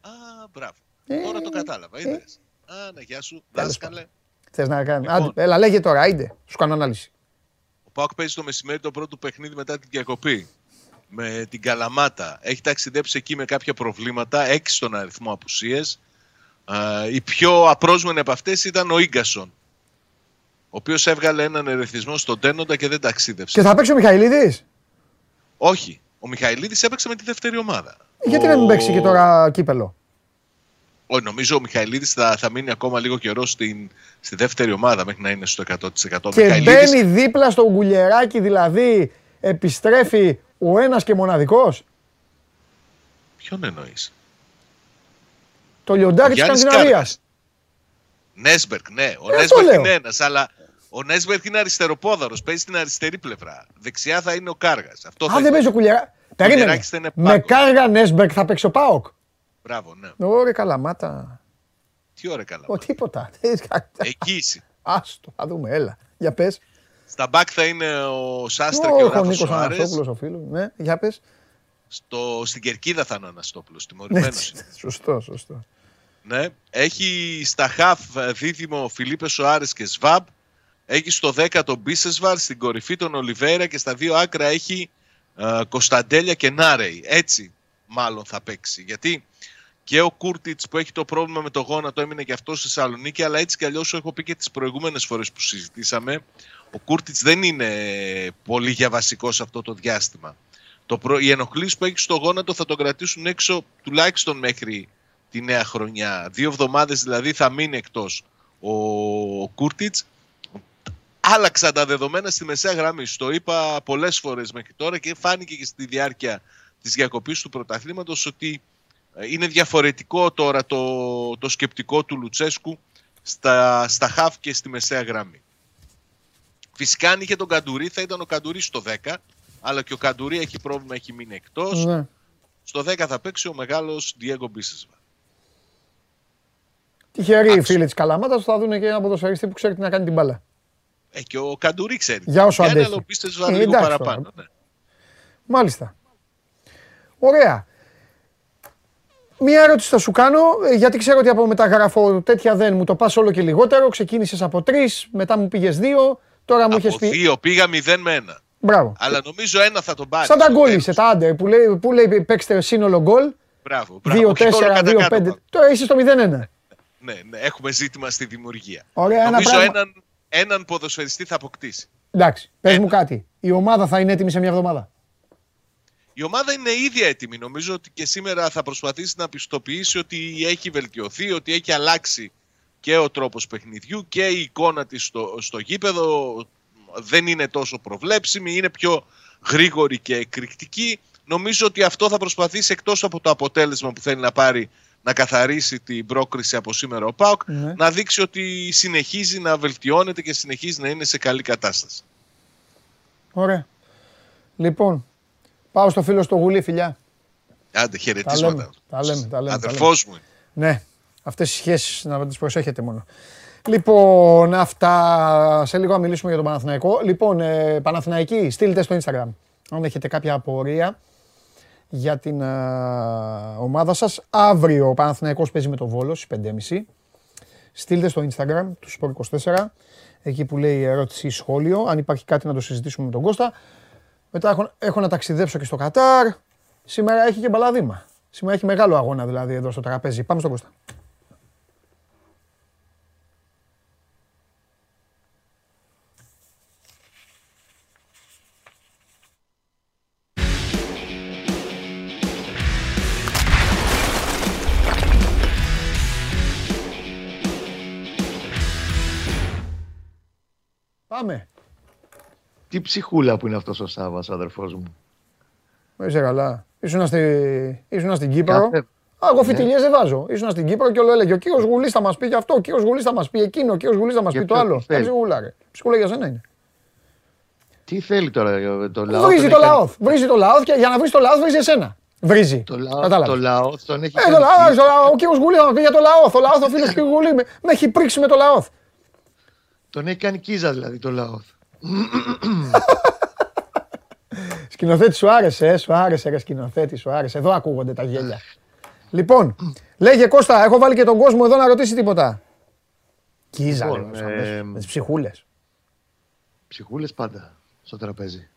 Α, μπράβο. Ε, Τώρα το κατάλαβα. ε. Είδες. Α, να γεια σου. Τέλος Δάσκαλε. Θες να κάνει. Λοιπόν. Άντε, έλα, λέγε τώρα, άιντε. Σου κάνω ανάλυση. Ο Πάοκ παίζει το μεσημέρι το πρώτο παιχνίδι μετά την διακοπή. Με την Καλαμάτα. Έχει ταξιδέψει εκεί με κάποια προβλήματα. Έξι στον αριθμό απουσίες. Η πιο απρόσμενη από αυτές ήταν ο γκασον. Ο οποίος έβγαλε έναν ερεθισμό στον Τένοντα και δεν ταξίδευσε. Και θα παίξει ο Μιχαηλίδης; Όχι. Ο Μιχαηλίδης έπαιξε με τη δεύτερη ομάδα. Γιατί ο... να μην παίξει και τώρα κύπελο; Όχι, νομίζω ο Μιχαηλίδης θα, θα μείνει ακόμα λίγο καιρό στην, στη δεύτερη ομάδα μέχρι να είναι στο 100%. Ο Και Μιχαηλίδης- μπαίνει δίπλα στο γκουλιεράκι, δηλαδή επιστρέφει ο ένας και μοναδικός; Ποιον εννοείς; Το λιοντάρι της Σκανδιναβίας. Νέσμπερκ, ναι. Ο Ε, Νέσμπερκ αυτό λέω. είναι ένας, αλλά ο Νέσμπερκ είναι αριστεροπόδαρος. Παίζει στην αριστερή πλευρά. Δεξιά θα είναι ο Κάργας. Αυτό θα Αν δεν είναι. παίζει ο κουλιεράκι. Περίμενε. Κουλιεράκης θα είναι Με πάγκο. κάργα Νέσμπερκ θα παίξει ο Πάοκ; Μπράβο, ναι. Ωραία, καλαμάτα. Τι ώρα καλά. Ο τίποτα. (laughs) Εγγύηση. Άστο, θα δούμε, έλα. Για πες. Στα μπακ θα είναι ο Σάστρα και ο Ο Ράφα Νίκος Σοάρες. Αναστόπουλος, ο φίλος. Ναι, για πες. Στο... Στην κερκίδα θα είναι ο Αναστόπουλος. Τιμωρημένος. (laughs) Σωστό, σωστό. Ναι. Έχει στα χαφ ε, δίδυμο Φιλίπε Σοάρες και Σβάμπ. Έχει στο 10 τον Μπίσεσβαρ, στην κορυφή τον Ολιβέρα και στα δύο άκρα έχει ε, Κωνσταντέλια και Νάρεϊ. Έτσι μάλλον θα παίξει. Γιατί και ο Κούρτιτς που έχει το πρόβλημα με το γόνατο έμεινε και αυτός στη Θεσσαλονίκη, αλλά έτσι κι αλλιώς έχω πει και τις προηγούμενες φορές που συζητήσαμε. Ο Κούρτιτς δεν είναι πολύ για βασικό σε αυτό το διάστημα. Το προ... Οι ενοχλήσει που έχει στο γόνατο θα τον κρατήσουν έξω τουλάχιστον μέχρι τη νέα χρονιά. Δύο εβδομάδες δηλαδή θα μείνει εκτός ο Κούρτιτς. Άλλαξαν τα δεδομένα στη μεσαία γραμμή. Το είπα πολλές φορές μέχρι τώρα και φάνηκε και στη διάρκεια της διακοπής του πρωταθλήματος ότι ε, είναι διαφορετικό τώρα το, το σκεπτικό του Λουτσέσκου στα, στα χαφ και στη μεσαία γραμμή. Φυσικά αν είχε τον Καντουρί θα ήταν ο Καντουρί στο 10 αλλά και ο Καντουρί έχει πρόβλημα, έχει μείνει εκτός. Ναι. Στο 10 θα παίξει ο μεγάλος Diego Μπίσεσβα. Τυχεροί οι Άξιο. φίλοι της Καλαμάτας θα δουν και ένα ποδοσφαιριστή που ξέρει τι να κάνει την μπάλα. Ε, και ο Καντουρί ξέρει. Για όσο Κάνει, αντέχει. Αλλά ο Μπίσεσβα Ε, λίγο εντάξει παραπάνω. τώρα. Ναι. Μάλιστα. Ωραία. Μία ερώτηση θα σου κάνω, ε, γιατί ξέρω ότι από μεταγραφό τέτοια δεν μου το πας όλο και λιγότερο. Ξεκίνησες από τρεις, μετά μου πήγες δύο, τώρα μου είχες Από πει. δύο πήγα 0 με 1. Μπράβο. Αλλά νομίζω ένα θα τον πάρεις. Σαν τα στο γκολ τέλος. είσαι, τα άντε, που λέει, που λέει παίξτε σύνολο γκολ. Μπράβο, μπράβο. 2-4, Και όλο κατά 2-5. κάτω πάμε. Τώρα είσαι στο 0-1. Ναι, ναι, έχουμε ζήτημα στη δημιουργία. Ωραία, ένα νομίζω πράγμα. έναν, έναν ποδοσφαιριστή θα αποκτήσει. Εντάξει, πες Ένα. μου κάτι. Η ομάδα θα είναι έτοιμη σε μια εβδομάδα; Η ομάδα είναι ήδη έτοιμη. Νομίζω ότι και σήμερα θα προσπαθήσει να πιστοποιήσει ότι έχει βελτιωθεί, ότι έχει αλλάξει και ο τρόπος παιχνιδιού και η εικόνα της στο, στο γήπεδο δεν είναι τόσο προβλέψιμη, είναι πιο γρήγορη και εκρηκτική. Νομίζω ότι αυτό θα προσπαθήσει εκτός από το αποτέλεσμα που θέλει να πάρει να καθαρίσει την πρόκριση από σήμερα ο ΠΑΟΚ, Ναι. να δείξει ότι συνεχίζει να βελτιώνεται και συνεχίζει να είναι σε καλή κατάσταση. Ωραία. Λοιπόν, πάω στο φίλο στο γουλί, φιλιά. Άντε, Τα χαιρετίσματα. λέμε, τα λέμε, τα λέμε. τα Αδερφός μου. είναι. λέμε. Ναι, αυτές οι σχέσεις να τις προσέχετε μόνο. Λοιπόν, αυτά. Σε λίγο να μιλήσουμε για τον Παναθηναϊκό. Λοιπόν, ε, Παναθηναϊκοί, στείλτε στο Instagram. Αν έχετε κάποια απορία για την ε, ομάδα σας. Αύριο ο Παναθηναϊκός παίζει με το Βόλος στις 5.30. Στείλτε στο Instagram του Sport24, εκεί που λέει ερώτηση ή σχόλιο. Αν υπάρχει κάτι να το συζητήσουμε με τον Κώστα. Μετά έχω, έχω να ταξιδέψω και στο Κατάρ. Σήμερα έχει και μπαλαδίμα. Σήμερα έχει μεγάλο αγώνα δηλαδή εδώ στο τραπέζι. Πάμε στον Κώστα. Πάμε. Τι ψυχούλα που είναι αυτός ο Σάββας, αδερφός μου. Δεν είσαι καλά. Ήσουνα, στη... Ήσουνα στην Κύπρο. Κάθε- Α, εγώ Ναι. φιτιλιές δεν βάζω. Ήσουνα στην Κύπρο και όλο έλεγε ο κύριος Γουλής θα μας πει και αυτό, ο κύριος Γουλής θα μας πει εκείνο, ο κύριος Γουλής θα μας Για πει το ποιο άλλο. τι θέλει. Τα ψυχούλα ρε. Ψυχούλα για σένα είναι. Τι θέλει τώρα ε, το λαό. Βρίζει τον το έχει κάνει- λαό. Βρίζει το λαό και για να βρεις το λαό βρίζει εσένα. Βρίζει. Το λαό, Κατάλαβες. το λαό τον έχει Ε, κάνει το λαό, κλείσει. το λαό, ο κύριος Γουλής θα μας πει για το λαό. Το λαό, ο φίλος του Γουλή. με- Με έχει πρίξει με το λαό. Τον έχει κάνει κίζα δηλαδή το λαό. (laughs) Σκηνοθέτης σου άρεσε, ε, σου άρεσε ρε σκηνοθέτη, σου άρεσε. Εδώ ακούγονται τα γέλια. Λοιπόν, λέγε Κώστα, έχω βάλει και τον κόσμο εδώ να ρωτήσει τίποτα. Κίζα Λοιπόν, λοιπόν, ε, ε, με τις ψυχούλες. Ψυχούλες πάντα στο τραπέζι.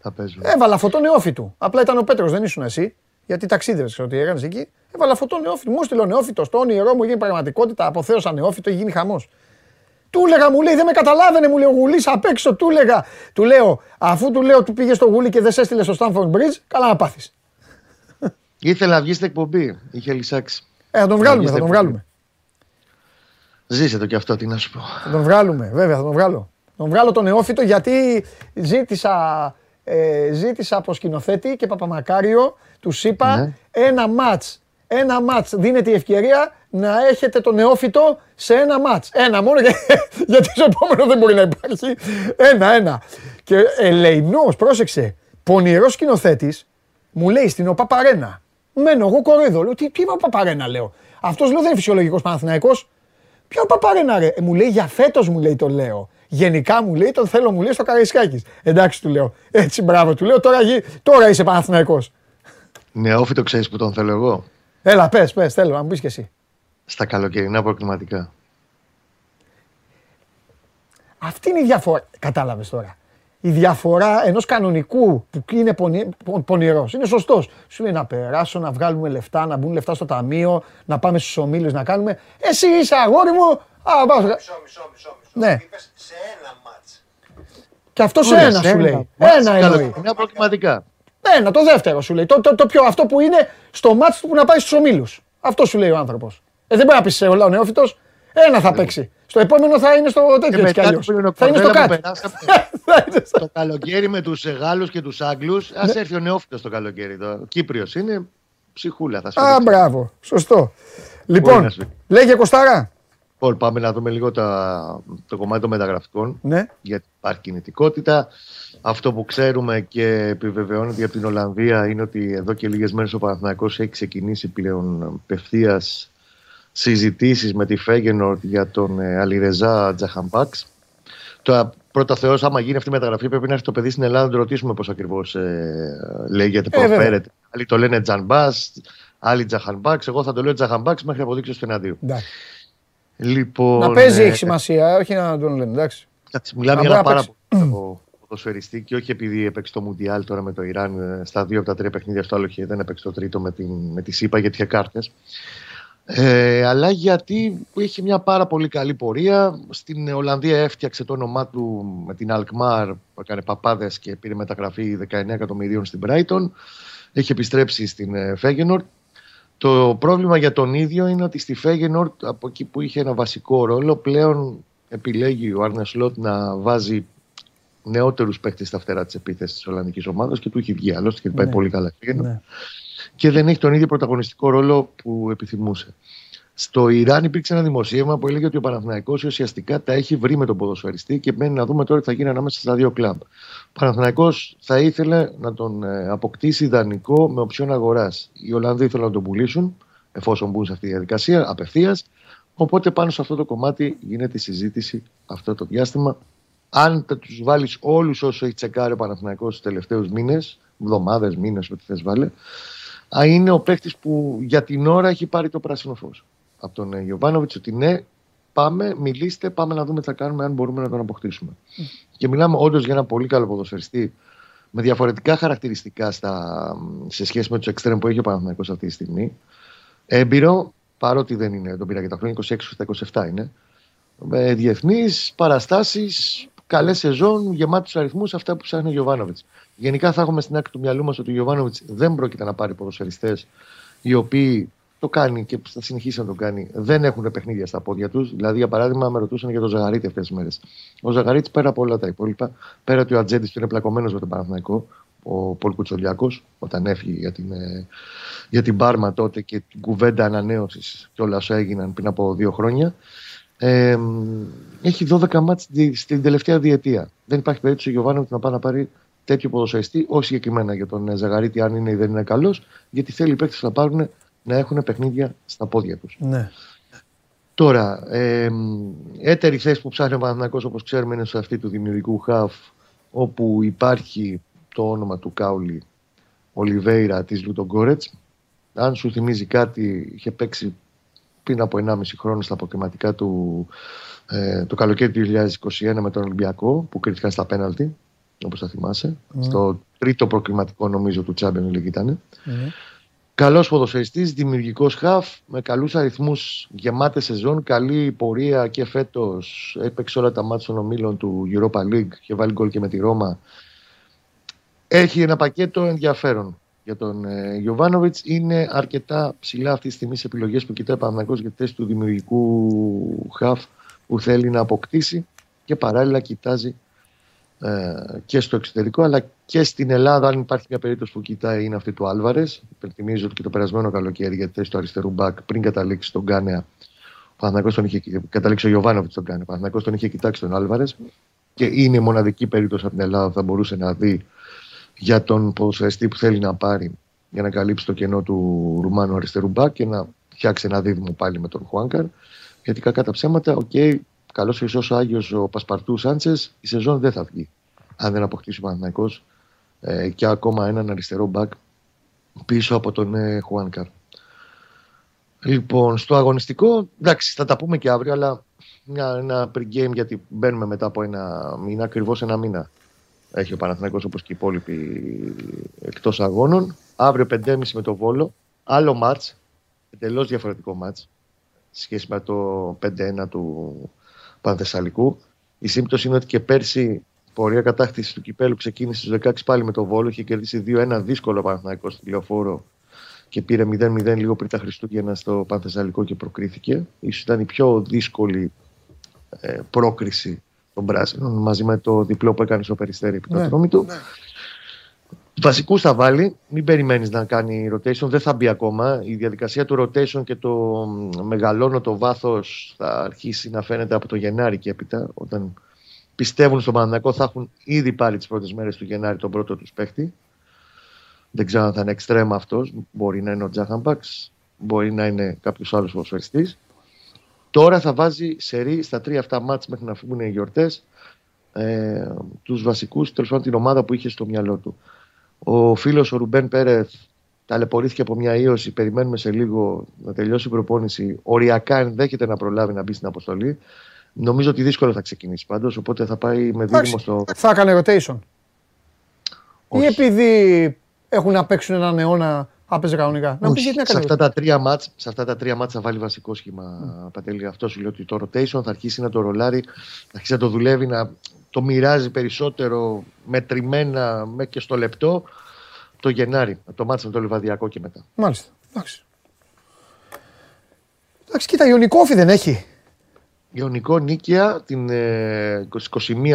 Θα παίζουν. Έβαλα αυτό το νεόφιτου. Απλά ήταν ο Πέτρος, δεν ήσουν εσύ. Γιατί ταξίδευε, ξέρω τι έκανε εκεί. Έβαλα αυτό το νεόφιτο. Μου έστειλε ο νεόφιτο. Το όνειρό μου γίνει πραγματικότητα. Αποθέωσα νεόφιτο, έχει γίνει χαμός. Του έλεγα, μου λέει, δεν με καταλάβαινε, μου λέει ο Γουλής απ' έξω. Του έλεγα, του λέω, αφού του λέω, του πήγες στο Γουλή και δεν σε έστειλε στο Stanford Bridge, καλά να πάθεις. Ήθελε να βγεις στην εκπομπή. Είχε λυσάξει. Ε, θα τον βγάλουμε, Είστε θα τον πολύ. βγάλουμε. Ζήσε το κι αυτό, τι να σου πω. Θα τον βγάλουμε, βέβαια, θα τον βγάλω. Τον βγάλω τον νεόφιτο γιατί ζήτησα, ε, ζήτησα από σκηνοθέτη και Παπαμακάριο, του είπα Ναι. ένα μάτς, ένα μάτς δίνεται η ευκαιρία να έχετε τον νεόφιτο σε ένα μάτς. Ένα μόνο και, (laughs) γιατί στο επόμενο δεν μπορεί να υπάρχει. Ένα, ένα. Και ελεηνός, πρόσεξε, πονηρός σκηνοθέτης, μου λέει στην ΟΠΑ Παρένα. Μένω εγώ κοροϊδό. Λέω, τι, τι είπα Παπαρένα, λέω. Αυτός λέω δεν είναι φυσιολογικός Παναθηναϊκός. Ποιο Παπαρένα, ρε. Ε, μου λέει για φέτος μου λέει το λέω. Γενικά μου λέει τον θέλω μου λέει στο Καραϊσκάκης. Εντάξει του λέω. Έτσι μπράβο του λέω τώρα, γι- τώρα είσαι Παναθηναϊκός. Νεόφυτο ξέρεις που τον θέλω εγώ. Έλα πες, πες, θέλω να μου πεις και εσύ. Στα καλοκαιρινά προκληματικά. Αυτή είναι η διαφορά. Κατάλαβες τώρα. Η διαφορά ενός κανονικού που είναι πονη... πο- πονηρός. Είναι σωστός. Σου λέει να περάσω, να βγάλουμε λεφτά, να μπουν λεφτά στο ταμείο, να πάμε στους ομίλους να κάνουμε. Εσύ είσαι αγόρι μου. Α, πας... Μισό, μισό, μισό. μισό. Ναι. Είπες σε ένα μάτς. Και αυτό σε Ωραία, ένα σε σου λέει. μάτς Ένα εννοεί. Καλοκαιρινά προκληματικά. Ένα, το δεύτερο σου λέει. Το, το, το πιο, αυτό που είναι στο μάτς του που να πάει στους ομίλους. Αυτό σου λέει ο άνθρωπος. Ε, δεν μπορεί να πεις σε όλα ο νεόφυτος. Ένα θα παίξει. Στο επόμενο θα είναι στο τέτοιο έτσι κι μετά αλλιώς. που είναι ο Θα είναι στο Κορδέλα που κάτι. περάσαμε. Θα είναι στο- (laughs) το καλοκαίρι με τους Γάλλους και τους Άγγλους. Α Ναι. έρθει ο νεόφυτος το καλοκαίρι. Το Κύπριος είναι ψυχούλα. Θα σου Α, δείξει. μπράβο. Σωστό. να Λοιπόν, σου πει. λέγε Κωστάρα. Λοιπόν, πάμε να δούμε λίγο τα, το κομμάτι των μεταγραφικών. Ναι. Γιατί υπάρχει κινητικότητα. Αυτό που ξέρουμε και επιβεβαιώνεται για την Ολλανδία είναι ότι εδώ και λίγες μέρες ο Παναθηναϊκός έχει ξεκινήσει πλέον απευθείας συζητήσεις με τη Φέγενορ για τον ε, Αλιρεζά Τζαχαμπάξ. Τώρα, πρώτα Θεός, άμα γίνει αυτή η μεταγραφή, πρέπει να έρθει το παιδί στην Ελλάδα να το ρωτήσουμε πώς ακριβώς ε, λέγεται, Ε, βέβαια. προφέρεται. Άλλοι το λένε Τζανμπάς, άλλοι Τζαχανμπάξ. Εγώ θα το λέω Τζαχανμπάξ μέχρι αποδείξεω του εναντίου. Εντάξει. Λοιπόν, Να παίζει ε, έχει σημασία, όχι να τον λένε. Εντάξει. Κάτσε, μιλάμε Να για ένα μπορεί να πάρα πολύ καλό ποδοσφαιριστή και όχι επειδή έπαιξε το Μουντιάλ τώρα με το Ιράν ε, στα δύο από τα τρία παιχνίδια στο άλλο και δεν έπαιξε το τρίτο με, την, με τη ΣΥΠΑ γιατί είχε κάρτες. Ε, αλλά γιατί είχε μια πάρα πολύ καλή πορεία. Στην Ολλανδία έφτιαξε το όνομά του με την Αλκμάρ που έκανε παπάδες και πήρε μεταγραφή 19 εκατομμυρίων στην Brighton. Έχει επιστρέψει στην ε, Φέγενορτ. Το πρόβλημα για τον ίδιο είναι ότι στη Φέγενορτ, από εκεί που είχε ένα βασικό ρόλο, πλέον επιλέγει ο Άρνε Σλότ να βάζει νεότερους παίχτε στα φτερά της επίθεσης της Ολλανδικής ομάδας και του έχει βγει άλλωστε και πάει Ναι. πολύ καλά. η Feyenoord. Ναι. Και δεν έχει τον ίδιο πρωταγωνιστικό ρόλο που επιθυμούσε. Στο Ιράν υπήρξε ένα δημοσίευμα που έλεγε ότι ο Παναθηναϊκός ουσιαστικά τα έχει βρει με τον ποδοσφαιριστή και μένει να δούμε τώρα τι θα γίνει ανάμεσα στα δύο κλαμπ. Ο Παναθηναϊκός θα ήθελε να τον ε, αποκτήσει δανεικό με οψιόν αγοράς. Οι Ολλανδοί ήθελαν να τον πουλήσουν, εφόσον μπουν σε αυτή τη διαδικασία, απευθείας. Οπότε πάνω σε αυτό το κομμάτι γίνεται η συζήτηση αυτό το διάστημα. Αν τους βάλεις όλους όσου έχει τσεκάρει ο Παναθηναϊκός τους τελευταίους μήνες, εβδομάδες, μήνες, ό,τι θες βάλε, α, είναι ο παίκτης που για την ώρα έχει πάρει το πράσινο φως από τον Γιωβάνοβιτς ότι ναι, πάμε, μιλήστε, πάμε να δούμε τι θα κάνουμε, αν μπορούμε να τον αποκτήσουμε. Και μιλάμε όντως για ένα πολύ καλό ποδοσφαιριστή με διαφορετικά χαρακτηριστικά στα, σε σχέση με τους εξτρέμ που έχει ο Παναθηναϊκός αυτή τη στιγμή. Έμπειρο, παρότι δεν είναι, τον πήρα και τα χρόνια, 26 στα 27 είναι. Με διεθνείς παραστάσεις, καλές σεζόν, γεμάτους αριθμούς, αυτά που ψάχνει ο Γιωβάνοβιτς. Γενικά θα έχουμε στην άκρη του μυαλού μας ότι ο Γιωβάνοβιτς δεν πρόκειται να πάρει ποδοσφαιριστές οι οποίοι το κάνει και θα συνεχίσει να το κάνει, δεν έχουν παιχνίδια στα πόδια τους. Δηλαδή, για παράδειγμα, με ρωτούσαν για τον Ζαγαρίτη αυτές τις μέρες. Ο Ζαγαρίτη πέρα από όλα τα υπόλοιπα, πέρα ότι ο Ατζέντης του είναι πλακωμένος με τον Παναθηναϊκό, ο Πολ Κουτσολιάκος, όταν έφυγε για την, ε, για την Πάρμα τότε και την κουβέντα ανανέωσης και όλα όσα έγιναν πριν από δύο χρόνια. Ε, έχει 12 μάτς δι- στην τελευταία διετία. Δεν υπάρχει περίπτωση ο Γιωβάνο να πάει να πάρει τέτοιο ποδοσφαιριστή, όχι συγκεκριμένα για τον ε, Ζαγαρίτη, αν είναι ή δεν είναι καλός, γιατί θέλει οι παίκτες που θα πάρουν να έχουν παιχνίδια στα πόδια τους. Ναι. Τώρα, ε, έτερη θέση που ψάχνει ο Παναθηναϊκός όπως ξέρουμε είναι σε αυτή του δημιουργικού χαφ όπου υπάρχει το όνομα του Κάουλη Ολιβέηρα της Λουτογκόρετς. Αν σου θυμίζει κάτι, είχε παίξει πριν από 1,5 χρόνο στα αποκριματικά του ε, το καλοκαίρι του 2021 με τον Ολυμπιακό που κρίθηκαν στα πέναλτι, όπως θα θυμάσαι. Στο τρίτο προκριματικό νομίζω του Champions League ήταν. Ναι. Καλός ποδοσφαιριστής, δημιουργικός χαφ, με καλούς αριθμούς γεμάτε σεζόν, καλή πορεία και φέτος έπαιξε όλα τα μάτια των ομίλων του Europa League και βάλει γκολ και με τη Ρώμα. Έχει ένα πακέτο ενδιαφέρον για τον ε, Γιωβάνοβιτς. Είναι αρκετά ψηλά αυτή τη στιγμή σε επιλογές που κοιτάει Παναγιώ για τη θέση του δημιουργικού χαφ που θέλει να αποκτήσει και παράλληλα κοιτάζει ε, και στο εξωτερικό αλλά και στην Ελλάδα. Αν υπάρχει μια περίπτωση που κοιτάει, είναι αυτή του Άλβαρες. Υπενθυμίζω ότι και το περασμένο καλοκαίρι για τη θέση του αριστερού μπακ πριν καταλήξει τον Γκάνεα. Ο Παναθηναϊκός τον είχε καταλήξει ο Γιωβάνοβιτς τον Γκάνεα. Ο Παναθηναϊκός τον είχε κοιτάξει τον Άλβαρες και είναι η μοναδική περίπτωση από την Ελλάδα που θα μπορούσε να δει για τον ποδοσφαιριστή που θέλει να πάρει για να καλύψει το κενό του Ρουμάνου αριστερού μπακ και να φτιάξει ένα δίδυμο πάλι με τον Χουάνκαρ. Γιατί κακά τα ψέματα, OK, okay, καλό χρυσό ο Άγιος ο Πασπαρτού Σάντσες, η σεζόν δεν θα βγει. Αν δεν αποκτήσει ο Παναθηναϊκός ε, και ακόμα έναν αριστερό μπακ πίσω από τον ε, Χουάνκαρ. Λοιπόν, στο αγωνιστικό, εντάξει, θα τα πούμε και αύριο, αλλά μια, ένα pre-game γιατί μπαίνουμε μετά από ένα μήνα, ακριβώς ένα μήνα έχει ο Παναθηναϊκός όπως και οι υπόλοιποι εκτός αγώνων. Αύριο 5.30 με το Βόλο, άλλο μάτς, εντελώς διαφορετικό μάτς, σε σχέση με το 5-1 του Πανθεσσαλικού. Η σύμπτωση είναι ότι και πέρσι η πορεία κατάκτησης του κυπέλου ξεκίνησε στους 16 πάλι με το Βόλο, είχε κερδίσει 2-1 δύσκολο Παναθηναϊκός στη λεωφόρο και πήρε 0-0 λίγο πριν τα Χριστούγεννα στο Πανθεσσαλικό και προκρίθηκε. Ίσως ήταν η πιο δύσκολη ε, πρόκριση των πράσινων μαζί με το διπλό που έκανε στο Περιστέρι επί Ναι. ναι. του. Βασικούς θα βάλει, μην περιμένεις να κάνει rotation, δεν θα μπει ακόμα. Η διαδικασία του rotation και το μ, μεγαλώνω το βάθος θα αρχίσει να φαίνεται από το Γενάρη και έπειτα. Όταν πιστεύουν στον Παναναναϊκό θα έχουν ήδη πάρει τις πρώτες μέρες του Γενάρη τον πρώτο τους παίχτη. Δεν ξέρω αν θα είναι εξτρέμα αυτός. Μπορεί να είναι ο Τζάχαμπαξ, μπορεί να είναι κάποιος άλλος ποδοσφαιριστής. Τώρα θα βάζει σερή στα τρία αυτά μάτς μέχρι να φύγουν οι γιορτές ε, τους βασικούς, τέλος πάντων την ομάδα που είχε στο μυαλό του. Ο φίλος ο Ρουμπέν Πέρεθ ταλαιπωρήθηκε από μια ίωση. Περιμένουμε σε λίγο να τελειώσει η προπόνηση. Οριακά ενδέχεται να προλάβει να μπει στην αποστολή. Νομίζω ότι δύσκολο θα ξεκινήσει πάντως, οπότε θα πάει με δίδυμο Εντάξει, στο. Θα έκανε rotation. Ή Όχι. επειδή έχουν να παίξουν έναν αιώνα, θα παίζει κανονικά. Να μου πεις Όχι, γιατί να σε, κάνει αυτά τα τρία μάτς, σε αυτά τα τρία μάτς θα βάλει βασικό σχήμα Παντέλη. Αυτό σου λέει ότι το rotation θα αρχίσει να το ρολάρει, θα αρχίσει να το δουλεύει, να το μοιράζει περισσότερο μετρημένα με και στο λεπτό. το Γενάρη, το μάτς με το Λιβαδιακό και μετά. Μάλιστα. Εντάξει. Εντάξει, κοίτα, Ιωνικόφι δεν έχει. Ιωνικό Νίκαια την ε,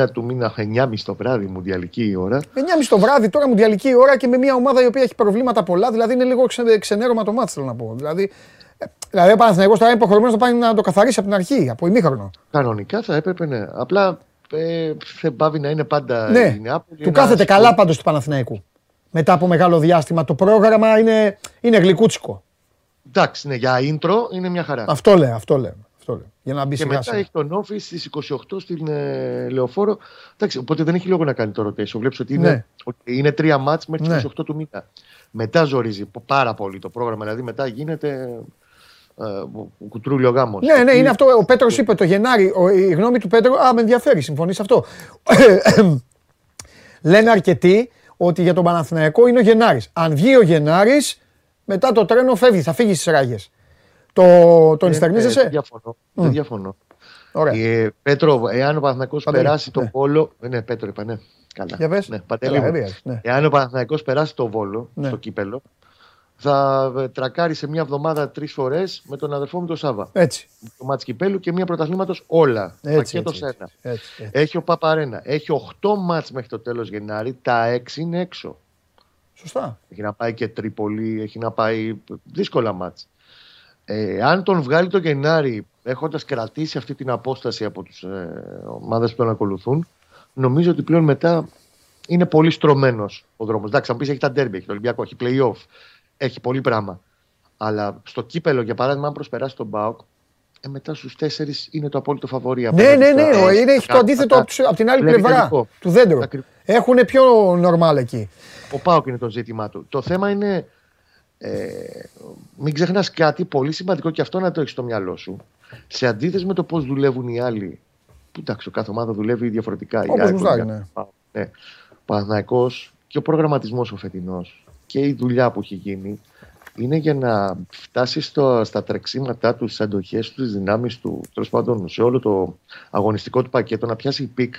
21 του μήνα 9.30 το βράδυ, μουντιαλική ώρα. 9.30 το βράδυ, τώρα μουντιαλική ώρα και με μια ομάδα η οποία έχει προβλήματα πολλά. Δηλαδή είναι λίγο ξε, ξενέρωμα το μάτι, θέλω να πω. Δηλαδή, ε, δηλαδή ο Παναθηναϊκός τώρα είναι υποχρεωμένος να πάει να το καθαρίσει από την αρχή, από ημίχρονο. Κανονικά θα έπρεπε, ναι. Απλά ε, δεν πάβει να είναι πάντα Ναι, η Νεάπολη. του ένα κάθεται σπορ- καλά πάντως του Παναθηναϊκού. Μετά από μεγάλο διάστημα. Το πρόγραμμα είναι, είναι γλυκούτσικο. Εντάξει, ναι, για intro είναι μια χαρά. Αυτό λέω, αυτό λέω. Αυτό λέω. Για να μπει Και σιγά μετά σιγά. έχει τον Όφη στις 28 στην ε, Λεωφόρο. Εντάξει, οπότε δεν έχει λόγο να κάνει το rotation. Βλέπεις ότι είναι, Ναι. ότι είναι τρία μάτς μέχρι Ναι. τι 28 του μήνα. Μετά ζορίζει πάρα πολύ το πρόγραμμα. Δηλαδή μετά γίνεται ε, κουτρούλιο γάμος. Ναι, ναι, είναι αυτό. Ο Πέτρος είπε το Γενάρη. ο- η γνώμη του Πέτρου. Α, με ενδιαφέρει, συμφωνείς σε αυτό. (coughs) Λένε αρκετοί ότι για τον Παναθηναϊκό είναι ο Γενάρης. Αν βγει ο Γενάρης, μετά το τρένο φεύγει, θα φύγει στις ράγες. Το, τον Δεν στερνίζεσαι. Ε, διαφωνώ. Δεν διαφωνώ. Ωραία. Ε, Πέτρο, εάν ο Παναθηναϊκός Παντελή, περάσει το ναι. Βόλο. ε, Ναι, Πέτρο είπα, ναι. Καλά. Για πες. Ναι, Καλά, Παντελή μου. δεν πειράζει, ναι. Εάν ο Παναθηναϊκός περάσει το Βόλο Ναι. στο κύπελο, θα ε, τρακάρει σε μια εβδομάδα τρεις φορές με τον αδερφό μου τον Σάβα. Έτσι. Το μάτς κυπέλου και μια πρωταθλήματος όλα. Έτσι, Πακέτος έτσι, σε ένα. έτσι, έτσι. Έχει ο Παπαρένα. Έχει 8 μάτς μέχρι το τέλος Γενάρη. Τα 6 είναι έξω. Σωστά. Έχει να πάει και Τρίπολη, έχει να πάει δύσκολα μάτς. Ε, αν τον βγάλει το Γενάρη έχοντας κρατήσει αυτή την απόσταση από τις ε, ομάδες που τον ακολουθούν νομίζω ότι πλέον μετά είναι πολύ στρωμένος ο δρόμος. Εντάξει, θα μου πεις έχει τα ντέρμπι, έχει το Ολυμπιακό, έχει play-off, έχει πολύ πράγμα. Αλλά στο κύπελο, για παράδειγμα, αν προσπεράσει τον Μπάουκ, ε, μετά στους τέσσερις είναι το απόλυτο φαβορή. Ναι, απέναντι ναι, ναι. στα- ο- Είναι, έχει το στα- αντίθετο στα- από, τους- από την άλλη βλέπει πλευρά τελικό. του δέντρου. Ακριβώς. Έχουν πιο νορμάλ εκεί. Ο Πάοκ είναι το ζήτημά του. Το θέμα είναι. Ε, μην ξεχνάς κάτι πολύ σημαντικό και αυτό να το έχεις στο μυαλό σου. Σε αντίθεση με το πώς δουλεύουν οι άλλοι. Που εντάξει, ο κάθε ομάδα δουλεύει διαφορετικά. Η Όπως ΑΕΚ, γουστάρει, ο ναι. Πάοκ, ναι. Ο Παναθηναϊκός και ο προγραμματισμός ο φετινός και η δουλειά που έχει γίνει είναι για να φτάσει στο, στα τρεξίματά του, στις αντοχές του, τις δυνάμεις του, τέλος πάντων σε όλο το αγωνιστικό του πακέτο να πιάσει peak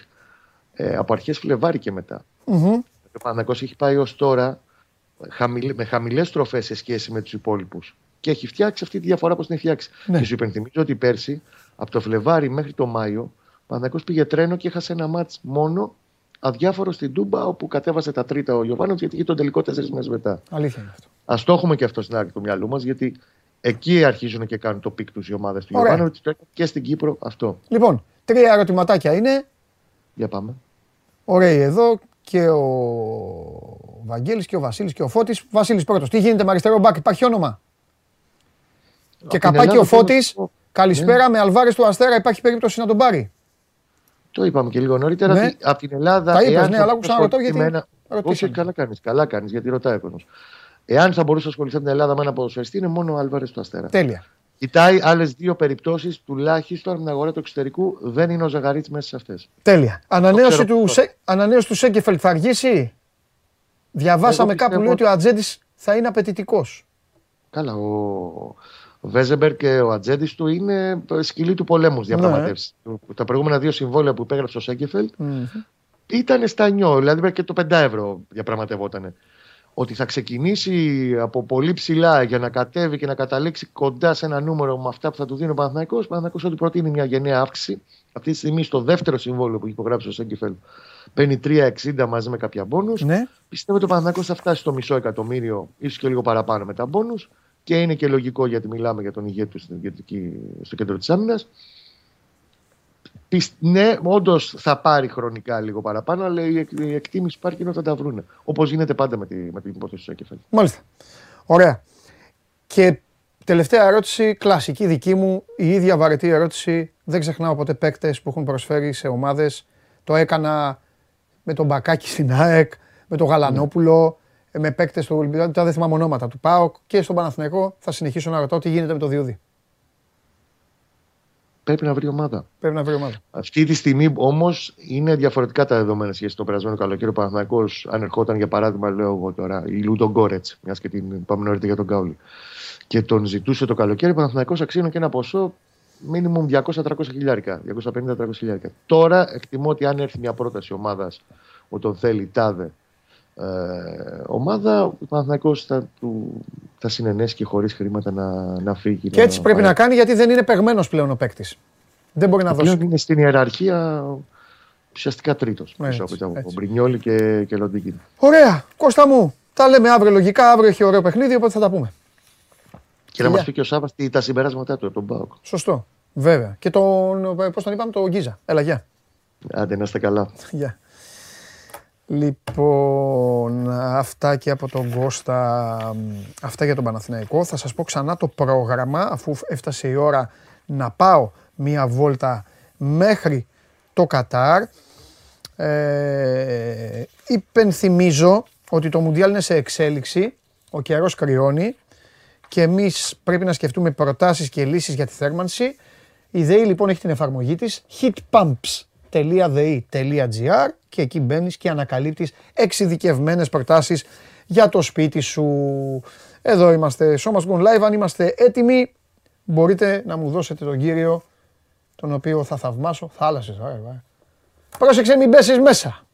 ε, από αρχές Φλεβάρι και μετά. Μμμ. Ο Παναθηναϊκός έχει πάει ως τώρα χαμηλ, με χαμηλές στροφές σε σχέση με τους υπόλοιπους. Και έχει φτιάξει αυτή τη διαφορά που την έχει φτιάξει. Ναι. Και σου υπενθυμίζω ότι πέρσι, από το Φλεβάρι μέχρι το Μάιο, ο Παναθηναϊκός πήγε τρένο και έχασε ένα ματς μόνο αδιάφορο στην Τούμπα, όπου κατέβασε τα τρίτα ο Γιωβάνος, γιατί είχε τον τελικό τέσσερις μέρες μετά. Αλήθεια είναι αυτό. Ας το έχουμε και αυτό στην άκρη του μυαλού μας, γιατί εκεί αρχίζουν και κάνουν το peak τους οι ομάδες του Ωραία. Γιωβάνο, το έκανε και στην Κύπρο αυτό. Λοιπόν, τρία ερωτηματάκια είναι. Για πάμε. Ωραίοι εδώ και ο Βαγγέλης και ο Βασίλης και ο Φώτης. Βασίλης πρώτος. Τι γίνεται με αριστερό μπακ, υπάρχει όνομα; Και Από την καπάκι Ελλάδα ο θέλω να Φώτης. σου πω- Καλησπέρα με Αλβάρες του Αστέρα. Υπάρχει περίπτωση να τον πάρει. Το είπαμε και λίγο νωρίτερα. Ναι. ότι Από την Ελλάδα. Τα είπες, εάν ναι, θα αλλά άκουσα να μπορούσε ρωτώ γιατί με ένα- ρωτήσαμε. Όχι, καλά κάνεις. Καλά κάνεις, γιατί ρωτάει ο κόσμος. Εάν θα μπορούσε να ασχοληθεί από την Ελλάδα με ένα ποδοσφαιριστή, είναι μόνο ο Άλβαρε του Αστέρα. Τέλεια. Κοιτάει άλλες δύο περιπτώσεις τουλάχιστον από την αγορά του εξωτερικού. Δεν είναι ο Ζαγαρίτ μέσα σε αυτές. Τέλεια. Ανανέωση ξέρω του, πώς. Σε... Ανανέωση του Σέκεφελτ θα αργήσει; Διαβάσαμε Εγώ κάπου πιστεύω λέει ότι ο Ατζέντης θα είναι απαιτητικός. Καλά, ο ο Βέζεμπερ και ο ατζέντης του είναι σκυλή του πολέμου διαπραγματεύσεις. Τα προηγούμενα δύο συμβόλαια που υπέγραψε ο Σέγκεφελτ ήταν στα νιό, δηλαδή και το 5 ευρώ διαπραγματευόταν. Ότι θα ξεκινήσει από πολύ ψηλά για να κατέβει και να καταλήξει κοντά σε ένα νούμερο με αυτά που θα του δίνει ο Παναθηναϊκός. Ο Παναθηναϊκός ότι προτείνει μια γενναία αύξηση. Αυτή τη στιγμή στο δεύτερο συμβόλαιο που έχει υπογράψει ο Σέγκεφελ παίρνει 3,60 μαζί με κάποια μπόνους. Ναι. Πιστεύω ότι ο Παναθηναϊκός θα φτάσει στο μισό εκατομμύριο, ίσως και λίγο παραπάνω με τα μπόνους. Και είναι και λογικό γιατί μιλάμε για τον ηγέτη του στην κεντρική- στο κέντρο της άμυνας. Πισ- Ναι, όντως θα πάρει χρονικά λίγο παραπάνω, αλλά η, εκ- η εκτίμηση υπάρχει ενώ θα τα βρούνε. Όπως γίνεται πάντα με, τη, με την υπόθεση του Σέκεφελ. Μάλιστα. Ωραία. Και τελευταία ερώτηση, κλασική δική μου, η ίδια βαρετή ερώτηση. Δεν ξεχνάω ποτέ παίκτες που έχουν προσφέρει σε ομάδες. Το έκανα με τον Μπακάκη στην ΑΕΚ, με τον Γαλανόπουλο, ε, με παίκτες του Ολυμπιακού. Τα δεν θυμάμαι ονόματα του ΠΑΟΚ και στον Παναθηναϊκό. Θα συνεχίσω να ρωτώ τι γίνεται με το Διούδη. Πρέπει να βρει ομάδα. Πρέπει να βρει ομάδα. Αυτή τη στιγμή όμως είναι διαφορετικά τα δεδομένα σχέση το περασμένο καλοκαίρι. Ο Παναθυνακό, αν ερχόταν για παράδειγμα, λέω εγώ τώρα, η Λούτο Γκόρετς, μιας και την πάμε νωρίτερα για τον Κάουλι, και τον ζητούσε το καλοκαίρι, ο Παναθυνακό αξίωνε και ένα ποσό μίνιμουμ 200-300 χιλιάρικα. 250-300 χιλιάρικα. Τώρα εκτιμώ ότι αν έρθει μια πρόταση ομάδας που τον θέλει τάδε ε, ομάδα, ο Παναθηναϊκός θα, του, θα συνενέσει και χωρίς χρήματα να, να φύγει. Και έτσι πρέπει να κάνει γιατί δεν είναι παιγμένος πλέον ο παίκτης. Δεν μπορεί να Πλέον δώσει. είναι στην ιεραρχία ουσιαστικά τρίτος. Ναι, πίσω έτσι, από τον έτσι. Μπρινιόλη και, και Λοντίκιν. Ωραία, Κώστα μου. Τα λέμε αύριο λογικά. Αύριο έχει ωραίο παιχνίδι, οπότε θα τα πούμε. Και να Φιλιά. μας πει και ο Σάββας τι- τα συμπεράσματά του από τον Πάοκ. Σωστό. Βέβαια. Και τον. Πώς τον είπαμε, τον Γκίζα. Έλα, γεια. Άντε να είστε καλά. (laughs) Γεια. Λοιπόν, αυτά και από τον Κώστα, μ, αυτά για τον Παναθηναϊκό. Θα σας πω ξανά το πρόγραμμα, αφού έφτασε η ώρα να πάω μία βόλτα μέχρι το Κατάρ. Ε, υπενθυμίζω ότι το Μουντιάλ είναι σε εξέλιξη, ο καιρός κρυώνει και εμείς πρέπει να σκεφτούμε προτάσεις και λύσεις για τη θέρμανση. Η ΔΕΗ λοιπόν έχει την εφαρμογή της heatpumps.dei.gr και εκεί μπαίνεις και ανακαλύπτεις εξειδικευμένες προτάσεις για το σπίτι σου. Εδώ είμαστε, Σώμας Gone Live, αν είμαστε έτοιμοι μπορείτε να μου δώσετε τον κύριο τον οποίο θα θαυμάσω. Θάλασσες, ωραία, ωραία. Πρόσεξε μην πέσεις μέσα.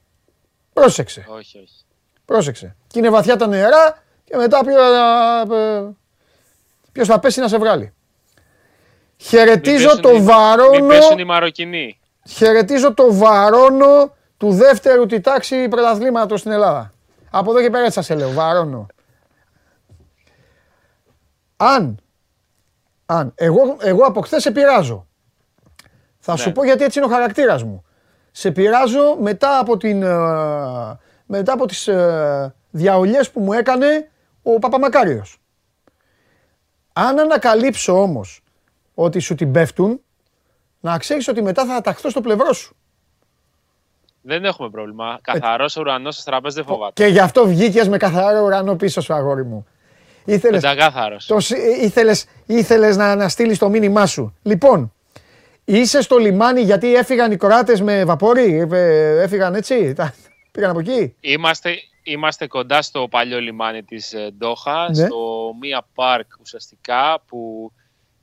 Πρόσεξε. Όχι, όχι. Πρόσεξε. Και είναι βαθιά τα νερά και μετά ποιος, ε, ποιος θα πέσει να σε βγάλει. Χαιρετίζω Μην το πέσουν οι- Μην βαρόνο, πέσουν οι Μαροκινοί. χαιρετίζω το βαρόνο του δεύτερου τη τάξη πρωταθλήματος στην Ελλάδα. Από εδώ και πέρα έτσι σας σε λέω, βαρόνο. Αν, αν, εγώ, εγώ από χθες σε πειράζω. Θα σου Ναι. πω γιατί έτσι είναι ο χαρακτήρας μου. Σε πειράζω μετά από, την, ε, μετά από τις ε, διαολιές που μου έκανε ο Παπαμακάριος. Αν ανακαλύψω όμως ότι σου την πέφτουν, να ξέρεις ότι μετά θα ταχθώ στο πλευρό σου. Δεν έχουμε πρόβλημα. Καθαρός ουρανός στο τραπέζι δεν φοβάται. Και γι' αυτό βγήκες με καθαρό ουρανό πίσω σου, αγόρι μου. Ήθελες, Πεντακάθαρο. το, σ- ήθελες, ήθελες να αναστείλεις το μήνυμά σου. Λοιπόν, είσαι στο λιμάνι γιατί έφυγαν οι Κροάτες με βαπόρι, ε, έφυγαν έτσι, τα- πήγαν από εκεί; Είμαστε, είμαστε κοντά στο παλιό λιμάνι της ε, Ντόχα, Ναι. στο Μία Πάρκ ουσιαστικά που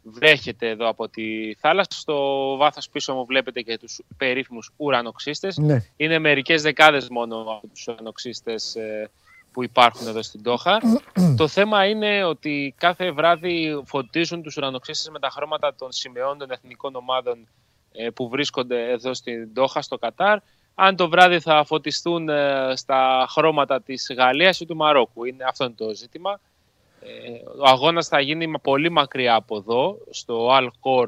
βρέχεται εδώ από τη θάλασσα. Στο βάθος πίσω μου βλέπετε και τους περίφημους ουρανοξύστες. Ναι. Είναι μερικές δεκάδες μόνο από τους ουρανοξύστες ε, που υπάρχουν εδώ στην Τόχα. (clears throat) το θέμα είναι ότι κάθε βράδυ φωτίζουν τους ουρανοξύστες με τα χρώματα των σημεών των εθνικών ομάδων ε, που βρίσκονται εδώ στην Τόχα, στο Κατάρ. Αν το βράδυ θα φωτιστούν ε, στα χρώματα της Γαλλίας ή του Μαρόκου. Είναι, αυτό είναι το ζήτημα. Ε, ο αγώνας θα γίνει μα- πολύ μακριά από εδώ, στο Al Khor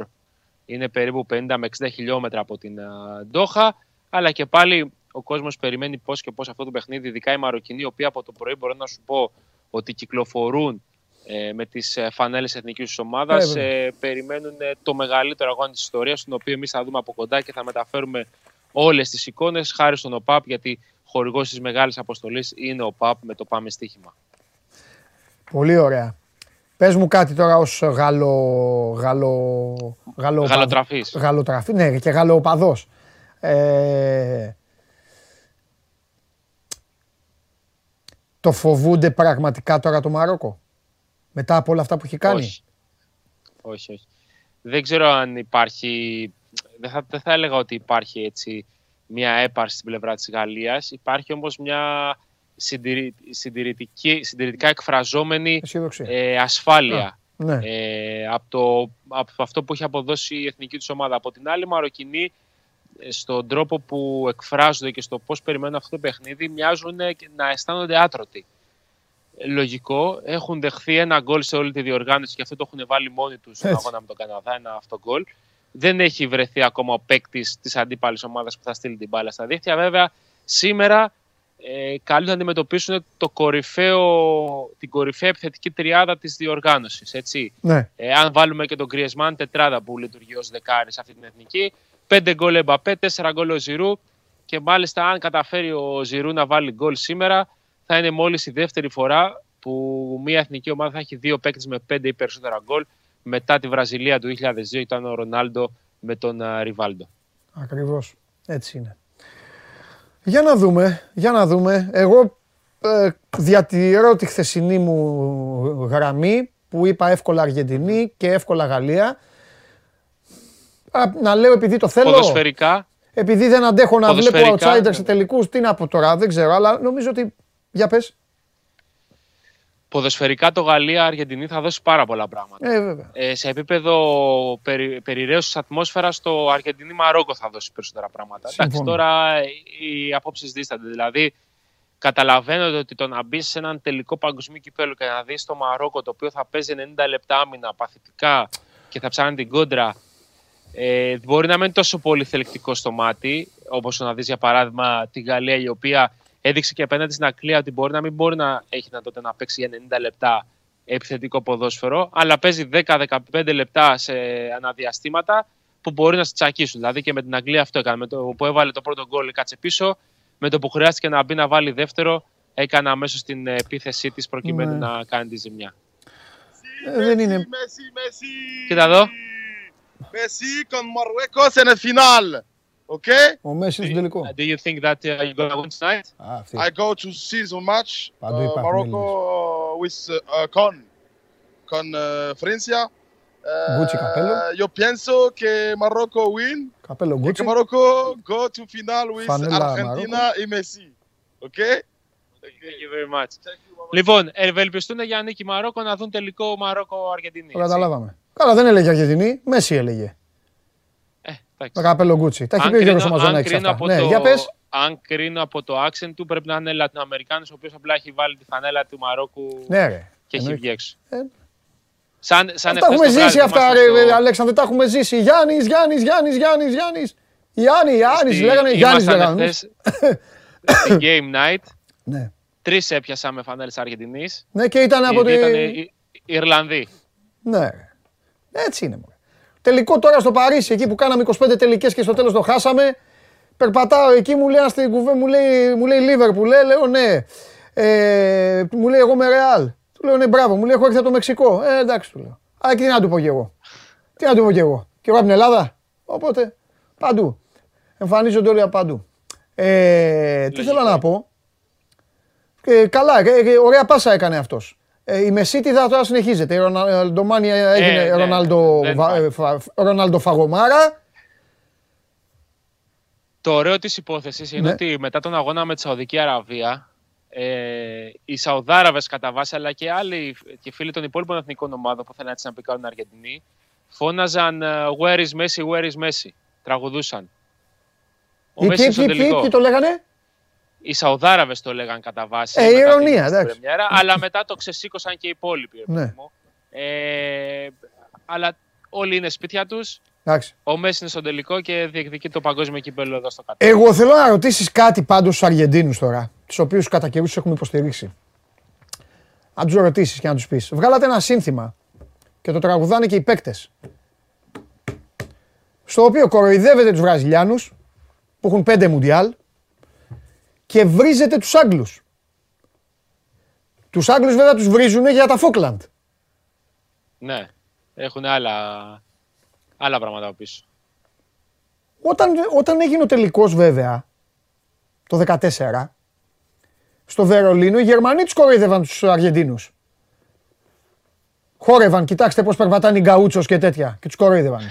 είναι περίπου 50 με 60 χιλιόμετρα από την α, Ντόχα, αλλά και πάλι ο κόσμος περιμένει πώς και πώς αυτό το παιχνίδι, ειδικά οι Μαροκινοί, οι οποίοι από το πρωί μπορώ να σου πω ότι κυκλοφορούν ε, με τις ε, φανέλες εθνικής τους ομάδας, Βέβαια. ε, περιμένουν ε, το μεγαλύτερο αγώνα της ιστορίας, τον οποίο εμείς θα δούμε από κοντά και θα μεταφέρουμε όλες τις εικόνες, χάρη στον ΟΠΑΠ, γιατί χορηγός της μεγάλης αποστολής είναι ο ΟΠΑΠ με το πάμε στοίχημα. Πολύ ωραία. Πες μου κάτι τώρα ως γαλλο... γαλλο... γαλλο... Γαλλοτραφής. Γαλλοτραφή, ναι, και γαλλοπαδός. Ε... Το φοβούνται πραγματικά τώρα το Μαρόκο. Μετά από όλα αυτά που έχει κάνει; Όχι. όχι, όχι. Δεν ξέρω αν υπάρχει, δεν θα, δεν θα έλεγα ότι υπάρχει έτσι μια έπαρση στην πλευρά της Γαλλίας. Υπάρχει όμως μια συντηρη, συντηρητική, συντηρητικά εκφραζόμενη Αισιοδοξία. ε, ασφάλεια. ναι. ε, από, το, από αυτό που έχει αποδώσει η εθνική του ομάδα. Από την άλλη, οι Μαροκινοί ε, στον τρόπο που εκφράζονται και στο πώς περιμένουν αυτό το παιχνίδι μοιάζουν ε, και να αισθάνονται άτρωτοι. Ε, Λογικό, έχουν δεχθεί ένα γκολ σε όλη τη διοργάνωση και αυτό το έχουν βάλει μόνοι τους στον Έτσι. αγώνα με τον Καναδά, ένα αυτό γκολ. Δεν έχει βρεθεί ακόμα ο παίκτης της αντίπαλης ομάδας που θα στείλει την μπάλα στα δίχτυα. Βέβαια, σήμερα ε, καλούν να αντιμετωπίσουν το κορυφαίο, την κορυφαία επιθετική τριάδα της διοργάνωσης. Έτσι. ναι. Ε, αν βάλουμε και τον Griezmann τετράδα που λειτουργεί ως δεκάρι σε αυτή την εθνική, 5 γκολ Εμπαπέ, 4 γκολ ο Ζηρού και μάλιστα αν καταφέρει ο Ζηρού να βάλει γκολ σήμερα θα είναι μόλις η δεύτερη φορά που μια εθνική ομάδα θα έχει δύο παίκτες με 5 ή περισσότερα γκολ μετά τη Βραζιλία του 2002 ήταν ο Ρονάλντο με τον α, Ριβάλντο. Ακριβώς. Έτσι είναι. Για να δούμε, για να δούμε. Εγώ ε, διατηρώ τη χθεσινή μου γραμμή που είπα εύκολα Αργεντινή και εύκολα Γαλλία. Α, να λέω επειδή το θέλω. Ποδοσφαιρικά, Επειδή δεν αντέχω να βλέπω Ποδοσφαιρικά, outsiders ναι. σε τελικούς, τι να πω τώρα, δεν ξέρω, αλλά νομίζω ότι Για πες. Ποδοσφαιρικά το Γαλλία-Αργεντινή θα δώσει πάρα πολλά πράγματα. Ε, βέβαια. Ε, σε επίπεδο περι, περιραίωσης ατμόσφαιρας το Αργεντινή-Μαρόκο θα δώσει περισσότερα πράγματα. Εντάξει, Συμφωνώ. τώρα οι απόψεις δίστανται. Δηλαδή, καταλαβαίνετε ότι το να μπει σε έναν τελικό παγκοσμίο κυπέλο και να δεις το Μαρόκο το οποίο θα παίζει 90 λεπτά άμυνα παθητικά και θα ψάχνει την κόντρα ε, μπορεί να μην είναι τόσο πολύ θελκτικό στο μάτι όπως να δεις για παράδειγμα τη Γαλλία η οποία έδειξε και απέναντι στην Αγγλία ότι μπορεί να μην μπορεί να έχει δυνατότητα να παίξει για 90 λεπτά επιθετικό ποδόσφαιρο αλλά παίζει 10-15 λεπτά σε αναδιαστήματα που μπορεί να σε τσακίσουν. Δηλαδή και με την Αγγλία αυτό έκανε. Με το που έβαλε το πρώτο γκολ κάτσε πίσω με το που χρειάστηκε να μπει να βάλει δεύτερο, έκανε αμέσως την επίθεσή της προκειμένου Ναι. να κάνει τη ζημιά. Ε, δεν είναι. Messi, Messi. Κοίτα εδώ. Messi con Marruecos en el final. Okay? Ο Μέση είναι στο τελικό. Do you think that uh, you're gonna win tonight? Α, αυτή. I go to see the match. Παντού Uh, υπάρχουν Morocco with uh, con con uh, Francia. Uh, Gucci capello. Yo pienso que Marocco win. Καπέλο Y que Γκούτσι. Morocco go to final with Φανέλα Argentina y Messi. Okay? Thank you very much. Λοιπόν, ευελπιστούν για νίκη Μαρόκο να δουν τελικό Μαρόκο-Αργεντινή. Το έτσι. καταλάβαμε. Καλά, δεν έλεγε Αργεντινή. Μέση έλεγε. Ε, εντάξει. Με καπέλο Γκούτσι. Τα έχει Αν πει ο Γιώργος κρίνω- αν Μαζονάκης κρίνω αυτά. από Ναι, το- για πες. Αν κρίνω από το accent του, πρέπει να είναι Λατινοαμερικάνος, ο οποίος απλά έχει βάλει τη φανέλα του Μαρόκου Ναι, ρε. και έχει Εννοείται. βγει έξω. Ε, Σαν, σαν Τα εχθές έχουμε το βράδυ, ζήσει αυτά, θυμάστε ρε, στο- Αλέξανδρε, τα έχουμε ζήσει. Γιάννης, Γιάννης, Γιάννης, Γιάννης, Γιάννης. Γιάννη, Γιάννης, στη- λέγανε, Γιάννης ήμασταν λέγανε. εχθές (laughs) Στην Game Night, Ναι. τρεις έπιασα με φανέλες Αργεντινής. Ναι, και ήταν Οι από δύο τη... ήταν οι- οι Ιρλανδοί. Ναι. ρε. Έτσι είναι. μωρέ. Τελικό τώρα στο Παρίσι, εκεί που κάναμε 25 τελικές και στο τέλος το χάσαμε. Περπατάω εκεί, μου λέει ένα στην κουβέ, μου λέει, μου λέει Λίβερπουλ, λέει, λέω ναι. Ε, μου λέει εγώ με Ρεάλ. Του λέω ναι, μπράβο, μου λέει έχω έρθει από το Μεξικό. Ε, εντάξει, του λέω. Α, και τι να του πω κι εγώ. Τι να του πω κι εγώ. Και εγώ από την Ελλάδα. Οπότε, παντού. Εμφανίζονται όλοι από παντού. Ε, τι θέλω να πω. Ε, καλά, ε, ε, ωραία πάσα έκανε αυτός. Ε, η Μεσίτιδα τώρα συνεχίζεται. Η Ροναλντομάνια έγινε ναι, Ρονάλντο, δεν Βα- ε, φα- Ρονάλντο Φαγωμάρα. Το ωραίο της υπόθεσης είναι Ναι. ότι μετά τον αγώνα με τη Σαουδική Αραβία, ε, οι Σαουδάραβες κατά βάση, αλλά και άλλοι και φίλοι των υπόλοιπων εθνικών ομάδων που θέλουν έτσι να πικάρουν την Αργεντινή, φώναζαν ε, Where is Messi, where is Messi; Τραγουδούσαν. Ο Οι Μέσης ποιοι, είναι στο ποιοι, ποιοι, τελικό. ποιοι το λέγανε; Οι Σαουδάραβες το λέγαν κατά βάση. Ε, μετά την- ηρωνία, στην εντάξει. πρεμιέρα, αλλά μετά το ξεσήκωσαν και οι υπόλοιποι. ρε Ναι. παιδί μου. Ε, αλλά όλοι είναι σπίτια τους. Εντάξει. Ο Μέσης είναι στο τελικό και διεκδικεί το παγκόσμιο κύπελο εδώ στο κάτω. Εγώ θέλω να ρωτήσεις κάτι πάντως στους Αργεντίνους τώρα, τους οποίους κατά καιρούς τους έχουμε υποστηρίξει. Να τους ρωτήσεις και να τους πεις. Βγάλατε ένα σύνθημα και το τραγουδάνε και οι παίκτες. Στο οποίο κοροϊδεύετε τους Βραζιλιάνους που έχουν πέντε μουντιάλ και βρίζετε τους Άγγλους. Τους Άγγλους βέβαια τους βρίζουν για τα Φόκλαντ. Ναι, έχουν άλλα, άλλα πράγματα από πίσω. Όταν, όταν έγινε ο τελικός βέβαια, το 14, στο Βερολίνο, οι Γερμανοί τους κοροϊδεύαν τους Αργεντίνους. Χόρευαν, κοιτάξτε πώς περπατάνε οι γκαούτσος και τέτοια και τους κοροϊδεύαν.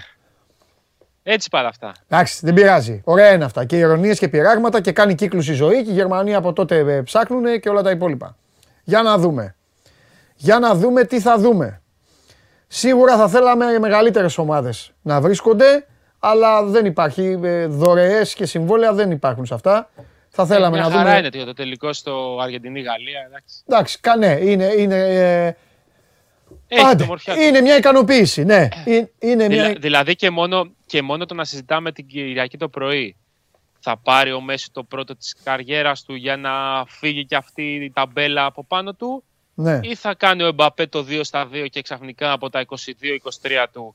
Έτσι πάρα αυτά. Εντάξει, δεν πειράζει. Ωραία είναι αυτά. Και ηρωνίες και πειράγματα και κάνει κύκλους η ζωή και οι Γερμανοί από τότε ε, ψάχνουνε και όλα τα υπόλοιπα. Για να δούμε. Για να δούμε τι θα δούμε. Σίγουρα θα θέλαμε μεγαλύτερες ομάδες να βρίσκονται, αλλά δεν υπάρχει. ε, Δωρεές και συμβόλαια δεν υπάρχουν σε αυτά. Θα θέλαμε Μια να χαρά δούμε. είναι το- το τελικό στο Αργεντινή-Γαλλία. εντάξει. Εντάξει, κα- ναι, είναι, είναι, ε, Έχει άντε, το μορφιά του. είναι μια ικανοποίηση. Ναι, Είναι- είναι μια. Δηλα- δηλαδή και μόνο, και μόνο το να συζητάμε την Κυριακή το πρωί θα πάρει ο Μέση το πρώτο της καριέρας του για να φύγει και αυτή η ταμπέλα από πάνω του Ναι. ή θα κάνει ο Εμπαπέ το 2 στα 2 και ξαφνικά από τα 22-23 του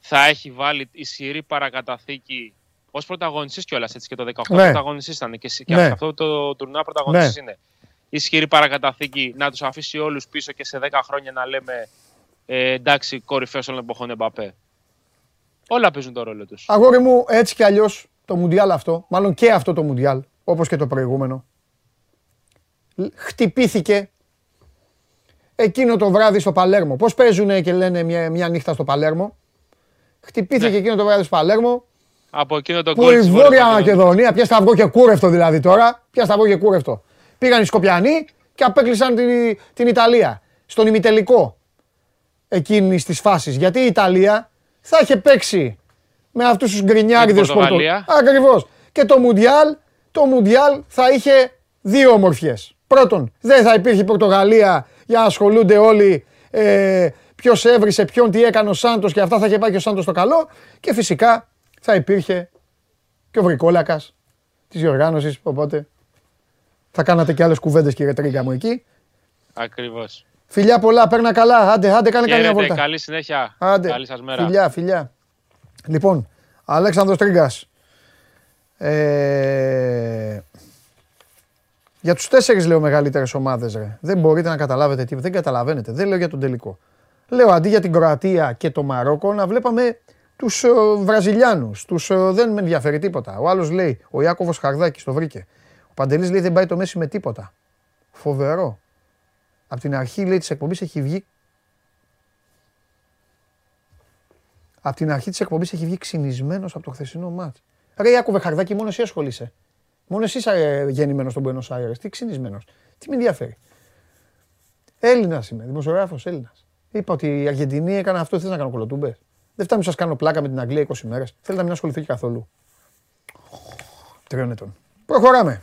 θα έχει βάλει ισχυρή παρακαταθήκη ως πρωταγωνιστής κιόλας έτσι και το 18 Ναι. πρωταγωνιστής ήταν και, σε- και Ναι. αυτό το τουρνά πρωταγωνιστής είναι. Ισχυρή παρακαταθήκη να τους αφήσει όλους πίσω και σε 10 χρόνια να λέμε ε, εντάξει, κορυφαίος όλων των εποχών Εμπαπέ. Όλα παίζουν το ρόλο τους. Αγόρι μου, έτσι κι αλλιώς το Μουντιάλ αυτό, μάλλον και αυτό το Μουντιάλ, όπως και το προηγούμενο, λ- χτυπήθηκε εκείνο το βράδυ στο Παλέρμο. Πώς παίζουν και λένε μια, μια νύχτα στο Παλέρμο; Χτυπήθηκε Ναι. εκείνο το βράδυ στο Παλέρμο. Από εκείνο το Που γκολ η της Βόρεια Βόρειας Μακεδονίας. Μακεδονία, πια σταυρό και κούρευτο δηλαδή τώρα. Πια σταυρό και κούρευτο. Πήγαν οι Σκοπιανοί και απέκλεισαν την, την Ιταλία. Στον ημιτελικό εκείνης της φάσης. Γιατί η Ιταλία θα είχε παίξει με αυτούς τους γκρινιάριδες Την Πορτογαλία. Ακριβώς. Και το Μουντιάλ, το Μουντιάλ θα είχε δύο ομορφιές. Πρώτον, δεν θα υπήρχε η Πορτογαλία για να ασχολούνται όλοι ε, ποιος έβρισε ποιον, τι έκανε ο Σάντος και αυτά θα είχε πάει και ο Σάντος στο καλό. Και φυσικά θα υπήρχε και ο Βρικόλακα της διοργάνωσης. Οπότε θα κάνατε και άλλες κουβέντες, κύριε Τρίγκα μου εκεί. Ακριβώς. Φιλιά πολλά, παίρνα καλά. Άντε, άντε, κάνε καμιά Χαίρετε, βόλτα. καλή συνέχεια. Άντε. Καλή σας μέρα. Φιλιά, φιλιά. Λοιπόν, Αλέξανδρος Τρίγκας. Ε, για τους τέσσερις λέω μεγαλύτερες ομάδες ρε. Δεν μπορείτε να καταλάβετε τι. Δεν καταλαβαίνετε. Δεν λέω για τον τελικό. Λέω αντί για την Κροατία και το Μαρόκο να βλέπαμε τους ε, Βραζιλιάνους. Τους, ε, δεν με ενδιαφέρει τίποτα. Ο άλλος λέει, ο Ιάκωβος Χαρδάκης το βρήκε. Ο Παντελής λέει δεν πάει το Μέση με τίποτα. Φοβερό. Από την αρχή λέει της εκπομπής έχει βγει Από την αρχή της εκπομπής έχει βγει ξυνισμένος από το χθεσινό μάτς. Ρε Ιάκωβε Χαρδάκη, μόνο εσύ ασχολείσαι. Μόνο εσύ είσαι ε, γεννημένος στον Buenos Aires. Τι ξυνισμένος. Τι με ενδιαφέρει. Έλληνας είμαι, δημοσιογράφος Έλληνας. Είπα ότι η Αργεντινή έκανε αυτό, θες να κάνω κολοτούμπες. Δεν φτάνει να σας κάνω πλάκα με την Αγγλία 20 μέρες. Θέλετε να μην ασχοληθεί καθόλου. Τριών ετών. Προχωράμε.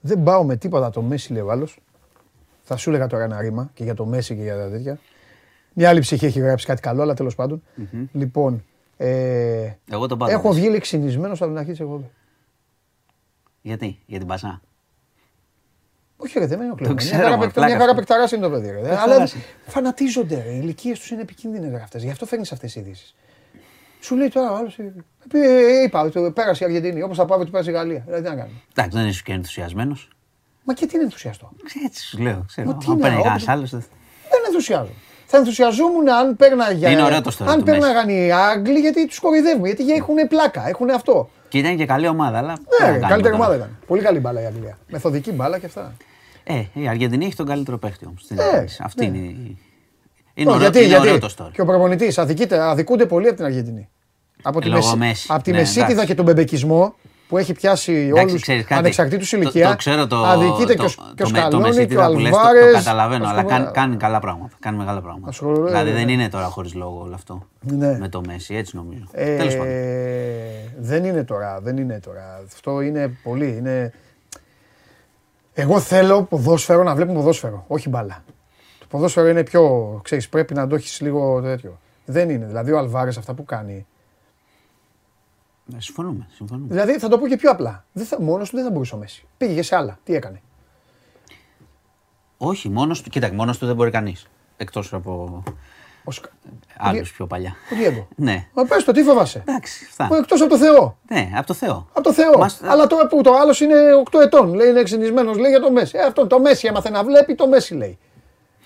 Δεν πάω με τίποτα το Μέση, λέει ο άλλος. Θα σου έλεγα τώρα ένα ρήμα και για το Μέση και για τα τέτοια. Μια άλλη ψυχή έχει γράψει κάτι καλό, αλλά τέλος πάντων. Λοιπόν, ε, Εγώ τον πάω. έχω βγει λεξινισμένος από την αρχή της εκπομπής. Γιατί, για την Πασά; Όχι, ρε, δεν είναι ο Κλέον. Μια ξέρω, χαρά μα, παικτα- πλάκα Μια χαρά σου. παικταράς είναι το παιδί. Ρε. Αλλά Παικταράς είναι. φανατίζονται. Ρε. Οι ηλικίες τους είναι επικίνδυνες αυτέ. Γι' αυτό φέρνεις αυτές τις ειδήσεις. Σου λέει τώρα ο άλλο. Είπα, ότι πέρασε η Αργεντινή. Όπως θα πάμε ότι πέρασε η Γαλλία. Δηλαδή, τι να κάνουμε. Εντάξει, δεν είσαι και ενθουσιασμένος. Μα και τι είναι ενθουσιαστό. Έτσι σου λέω. Ξέρω. Μα τι Αν είναι, παίρνει όποιον- κανένας άλλος. δεν- Δεν ενθουσιάζω. Θα ενθουσιαζόμουν αν πέρναγε. Είναι ωραίο το story Αν του πέρναγαν οι Άγγλοι γιατί τους κοροϊδεύουμε. Γιατί έχουν πλάκα, έχουν αυτό. Και ήταν και καλή ομάδα, αλλά. τι Ναι, να ρε, κάνουμε καλύτερη τώρα. ομάδα ήταν. Πολύ καλή μπάλα η Αγγλία. Μεθοδική μπάλα και αυτά. Ε, η Αργεντινή έχει τον καλύτερο παίχτη όμως. Ε, Αυτή ναι. είναι. Η- Είναι, Όχι, ωραίο, γιατί, είναι ωραίο γιατί; το story. Και ο προπονητής αδικούνται πολύ από την Αργεντινή. Από τη, Λόγω μεση... Μέση. από τη Ναι, μεσίτιδα εντάξει. και τον μπεμπεκισμό που έχει πιάσει Εντάξει, όλους ξέρεις κάτι, ανεξαρτήτου το- ηλικία. Το, ξέρω το. αδικείται το, και ο, και ο το, με- το Σκαλόνι και ο Μεσίτιδα που λες, το, Αλβάρες. το καταλαβαίνω, Ας αλλά πούμε, κάνει, κάνει καλά πράγματα. Κάνει μεγάλα πράγματα. Ασχολούμαι, δηλαδή ναι. δεν είναι τώρα χωρίς λόγο όλο αυτό. Ναι. Με το Μέση, έτσι νομίζω. Ε, Τέλος πάντων. δεν είναι τώρα, δεν είναι τώρα. Αυτό είναι πολύ. Είναι... Εγώ θέλω ποδόσφαιρο να βλέπω ποδόσφαιρο, όχι μπάλα. Το ποδόσφαιρο είναι πιο, ξέρεις, πρέπει να το έχεις λίγο τέτοιο. Δεν είναι. Δηλαδή ο Αλβάρες αυτά που κάνει. Ε, Συμφωνούμε. συμφωνούμε. Δηλαδή θα το πω και πιο απλά. Δεν θα, μόνος του δεν θα μπορούσε ο Μέσης. Πήγε σε άλλα. Τι έκανε; Όχι, μόνος του. Κοίτα, μόνος του δεν μπορεί κανείς. Εκτός από Ο, Σκα... άλλους πιο παλιά. ο Διέγκο. Ναι. Μα πες το, τι φοβάσαι; Εντάξει, αυτά. Εκτός από το Θεό. Ναι, από το Θεό. Από το Θεό. Μας- Αλλά τώρα που το άλλος είναι 8 ετών. Λέει είναι εξυνισμένο, λέει για το Μέση. Ε, αυτό το Μέση έμαθε να βλέπει, το Μέση λέει.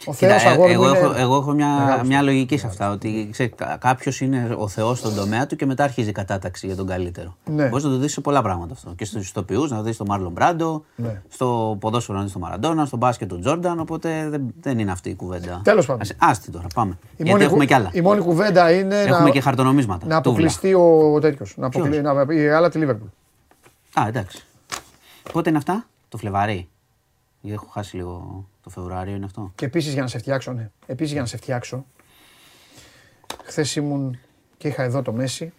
Ο Κοίτα, Θεός ε, αγόρι μου εγώ, είναι... έχω, εγώ έχω μια, μεγάλος μια Θεός. λογική σε αυτά. Ότι κάποιος είναι ο Θεός στον τομέα του και μετά αρχίζει η κατάταξη για τον καλύτερο. Ναι. Μπορείς να το δεις σε πολλά πράγματα αυτό. Και στους ηθοποιούς, να το δεις τον Μάρλον Μπράντο, Ναι. στο ποδόσφαιρο να δεις τον Μαραντόνα, στο μπάσκετ τον Τζόρνταν. Οπότε δεν, δεν είναι αυτή η κουβέντα. Τέλος πάντων. Ας- Άστη τώρα, πάμε. Η Γιατί μόνη, έχουμε κου- κι άλλα. η μόνη κουβέντα είναι Έχουμε να, και χαρτονομίσματα. να Τούβλα. αποκλειστεί ο τέτοιος. Να Ποιος; αποκλει... να... η Ρεάλ από τη Λίβερπουλ. Α, εντάξει. Πότε είναι αυτά, το Φλεβάρι. Γιατί έχω χάσει λίγο το Φεβρουάριο, είναι αυτό. Και επίσης για να σε φτιάξω, ναι. Επίσης για να σε φτιάξω. Χθες ήμουν και είχα εδώ το Μέση.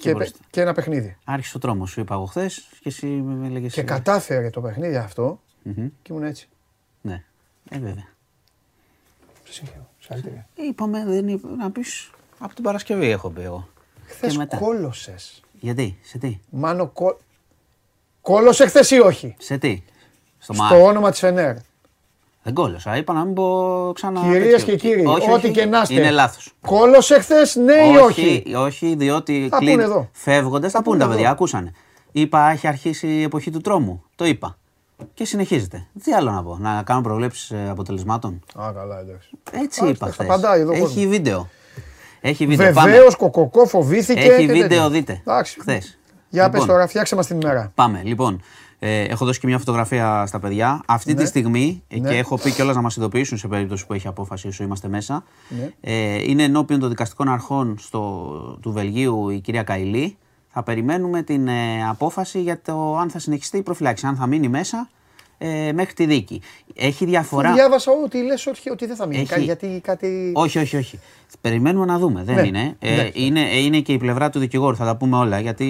Και, μπορείς. και ένα παιχνίδι. Άρχισε ο τρόμος, σου είπα εγώ χθες και εσύ με έλεγε. Και κατάφερε το παιχνίδι αυτό και ήμουν έτσι. Ναι, ε, βέβαια. Σε συγχαίρω. Συγχαρητήρια. Είπαμε, δεν είπα, να πεις. Από την Παρασκευή έχω πει εγώ. Χθες μετά. κόλωσες. Γιατί, σε τι, Μάνο κο... Κόλωσε χθες ή όχι; σε τι; Στο, Στο Μάρ. όνομα της Φενέρ. Δεν κόλωσα. Είπα να μην πω ξανά. Κυρίες τέτοιο. και κύριοι, Όχι, ό,τι όχι, και να είστε. Είναι λάθος. Κόλωσε χθες, ναι ή όχι. όχι, διότι Θα πούνε εδώ. φεύγοντας. Θα Θα πούνε πούνε τα εδώ. παιδιά, ακούσανε. Είπα, έχει αρχίσει η εποχή του τρόμου. Το είπα. Και συνεχίζεται. Τι άλλο να πω, να κάνω προβλέψεις αποτελεσμάτων; Α, καλά, εντάξει. Έτσι Α, είπα τα χθες. απαντάει εδώ ο Έχει κόσμος. βίντεο. Έχει βίντεο. Πάμε. Βεβαίως, κοκοκό φοβήθηκε. Έχει και βίντεο, τέτοια. δείτε. Εντάξει. Χθες. Για Λοιπόν. πες τώρα, φτιάξε μας την ημέρα. Πάμε. Λοιπόν, ε, έχω δώσει και μια φωτογραφία στα παιδιά. Αυτή Ναι. τη στιγμή, ε, Ναι. και έχω πει κιόλας να μας ειδοποιήσουν σε περίπτωση που έχει απόφαση όσο είμαστε μέσα. Ναι. Ε, είναι ενώπιον των δικαστικών αρχών στο, του Βελγίου η κυρία Καηλή. Θα περιμένουμε την ε, απόφαση για το αν θα συνεχιστεί η προφυλάξη, αν θα μείνει μέσα ε, μέχρι τη δίκη. Έχει διαφορά. Διάβασα ότι λες ότι, ότι δεν θα μείνει. Έχει- Γιατί κάτι. Όχι, όχι, όχι. Περιμένουμε να δούμε. Δεν Ναι, είναι. Ε, εντάξει. είναι. Είναι και η πλευρά του δικηγόρου, θα τα πούμε όλα. Γιατί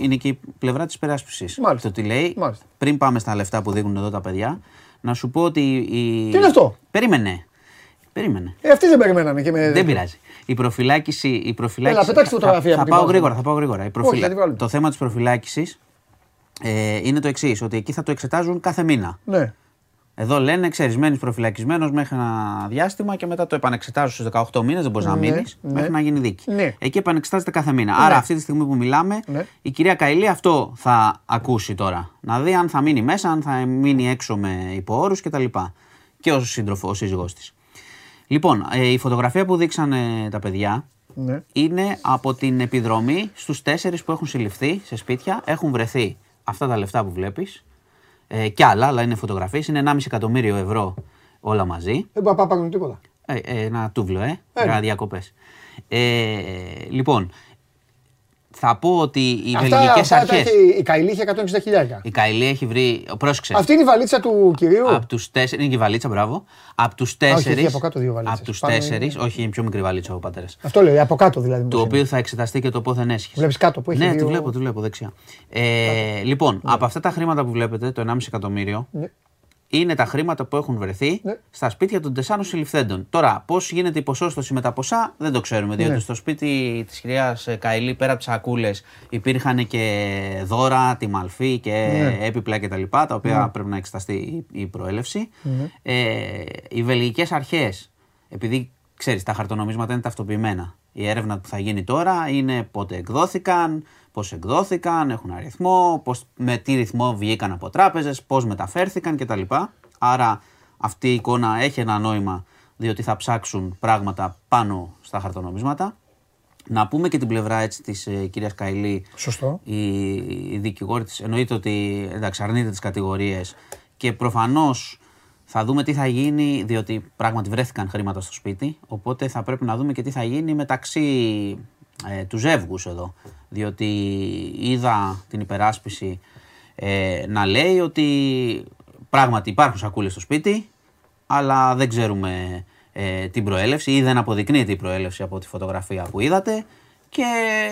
είναι και η πλευρά της υπεράσπισης. Μάλιστα. Το τι λέει. Μάλιστα. Πριν πάμε στα λεφτά που δείχνουν εδώ τα παιδιά, να σου πω ότι. Η... Τι είναι αυτό; Περίμενε. Περίμενε. Ε, αυτοί δεν περιμένανε και με. Δεν πειράζει. Η προφυλάκηση. Η προφυλάκηση Έλα, πετάξτε θα- φωτογραφία Θα, από την πάω βάζω. γρήγορα, θα πάω γρήγορα. Η προφυλα- θα τη βάλουμε. Το θέμα της προφυλάκησης ε, είναι το εξής: Ότι εκεί θα το εξετάζουν κάθε μήνα. Ναι. Εδώ λένε εξαιρισμένο προφυλακισμένος μέχρι ένα διάστημα και μετά το επανεξετάζουν στους 18 μήνες. Δεν μπορείς να Ναι, μείνεις ναι. μέχρι να γίνει δίκη. Ναι. Εκεί επανεξετάζεται κάθε μήνα. Άρα αυτή τη στιγμή που μιλάμε, Ναι. η κυρία Καηλή αυτό θα ακούσει τώρα. Να δει αν θα μείνει μέσα, αν θα μείνει έξω με υποόρου κτλ. Και ο σύντροφο, ο σύζυγός της. Λοιπόν, ε, η φωτογραφία που δείξανε τα παιδιά ναι. είναι από την επιδρομή στους τέσσερις που έχουν συλληφθεί σε σπίτια. Έχουν βρεθεί αυτά τα λεφτά που βλέπεις ε, και άλλα, αλλά είναι φωτογραφίες. Είναι 1,5 εκατομμύριο ευρώ όλα μαζί. Δεν μπορώ να πάρουμε τίποτα. Ε, ε, ένα τούβλο, ε, Ε, για ναι. διακοπές. Ε, λοιπόν, θα πω ότι οι Αυτά, βελγικές αυτά τα αρχές... έχει, η Καηλή είχε 160 χιλιάρια. Η Καηλή έχει βρει... Πρόσεξε. Αυτή είναι η βαλίτσα του κυρίου; Από τους τέσσερι. Είναι και η βαλίτσα, μπράβο. Από τους όχι, τέσσερι. έχει από κάτω δύο βαλίτσες. Από τους Πάνω τέσσερι. είναι- Όχι, είναι πιο μικρή βαλίτσα ο πατέρας. Αυτό λέει, από κάτω δηλαδή. Το μήπως οποίο είναι. θα εξεταστεί και το πόθεν έσχε. Βλέπεις κάτω που έχει Ναι, δύο- τη βλέπω, τη βλέπω δεξιά. Ε, λοιπόν, από αυτά τα χρήματα που βλέπετε, το 1,5 εκατομμύριο, Ναι. Είναι τα χρήματα που έχουν βρεθεί Ναι. στα σπίτια των τεσσάρων συλληφθέντων. Τώρα, πώς γίνεται η ποσόστοση με τα ποσά, δεν το ξέρουμε. Διότι Ναι. στο σπίτι της κυρίας Καηλή, πέρα από τις σακούλες, υπήρχαν και δώρα, τη μαλφή και Ναι. έπιπλα κτλ. Τα, τα οποία πρέπει να εξεταστεί η, η προέλευση. Ναι. Ε, οι βελγικές αρχές, επειδή ξέρεις, τα χαρτονομίσματα είναι ταυτοποιημένα. Η έρευνα που θα γίνει τώρα είναι πότε εκδόθηκαν, πώς εκδόθηκαν, έχουν αριθμό, πώς, με τι ρυθμό βγήκαν από τράπεζες, πώς μεταφέρθηκαν κτλ. Άρα αυτή η εικόνα έχει ένα νόημα διότι θα ψάξουν πράγματα πάνω στα χαρτονομίσματα. Να πούμε και την πλευρά έτσι της ε, κυρίας Καηλή, Σωστό. η, η δικηγόρη της εννοείται ότι εντάξει, αρνείται τις κατηγορίες και προφανώς θα δούμε τι θα γίνει, διότι πράγματι βρέθηκαν χρήματα στο σπίτι, οπότε θα πρέπει να δούμε και τι θα γίνει μεταξύ ε, του ζεύγους εδώ, διότι είδα την υπεράσπιση ε, να λέει ότι πράγματι υπάρχουν σακούλες στο σπίτι, αλλά δεν ξέρουμε ε, την προέλευση ή δεν αποδεικνύεται η προέλευση από τη φωτογραφία που είδατε και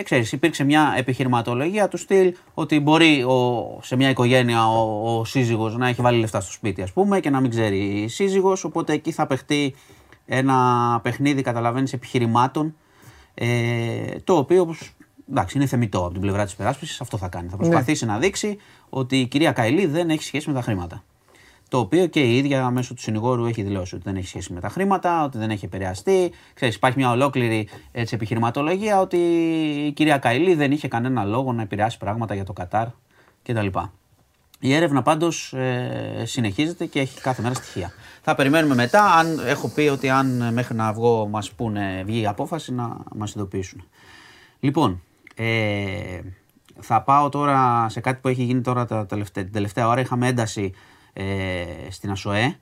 ξέρεις υπήρξε μια επιχειρηματολογία του στυλ ότι μπορεί ο, σε μια οικογένεια ο, ο σύζυγος να έχει βάλει λεφτά στο σπίτι ας πούμε και να μην ξέρει η σύζυγος οπότε εκεί θα παιχτεί ένα παιχνίδι καταλαβαίνεις επιχειρημάτων ε, το οποίο όπως, εντάξει, είναι θεμητό από την πλευρά της υπεράσπισης αυτό θα κάνει. Θα προσπαθήσει να δείξει ότι η κυρία Καηλή δεν έχει σχέση με τα χρήματα το οποίο και η ίδια μέσω του συνηγόρου έχει δηλώσει ότι δεν έχει σχέση με τα χρήματα, ότι δεν έχει επηρεαστεί. Ξέρεις, υπάρχει μια ολόκληρη έτσι, επιχειρηματολογία ότι η κυρία Καηλή δεν είχε κανένα λόγο να επηρεάσει πράγματα για το Κατάρ κτλ. Η έρευνα πάντως ε, συνεχίζεται και έχει κάθε μέρα στοιχεία. Θα περιμένουμε μετά, αν έχω πει ότι αν μέχρι να βγω μας πούνε βγει η απόφαση να μας ειδοποιήσουν. Λοιπόν, ε, θα πάω τώρα σε κάτι που έχει γίνει τώρα τα τελευταία, την τελευταία ώρα. Είχαμε ένταση ε, στην ΑΣΟΕ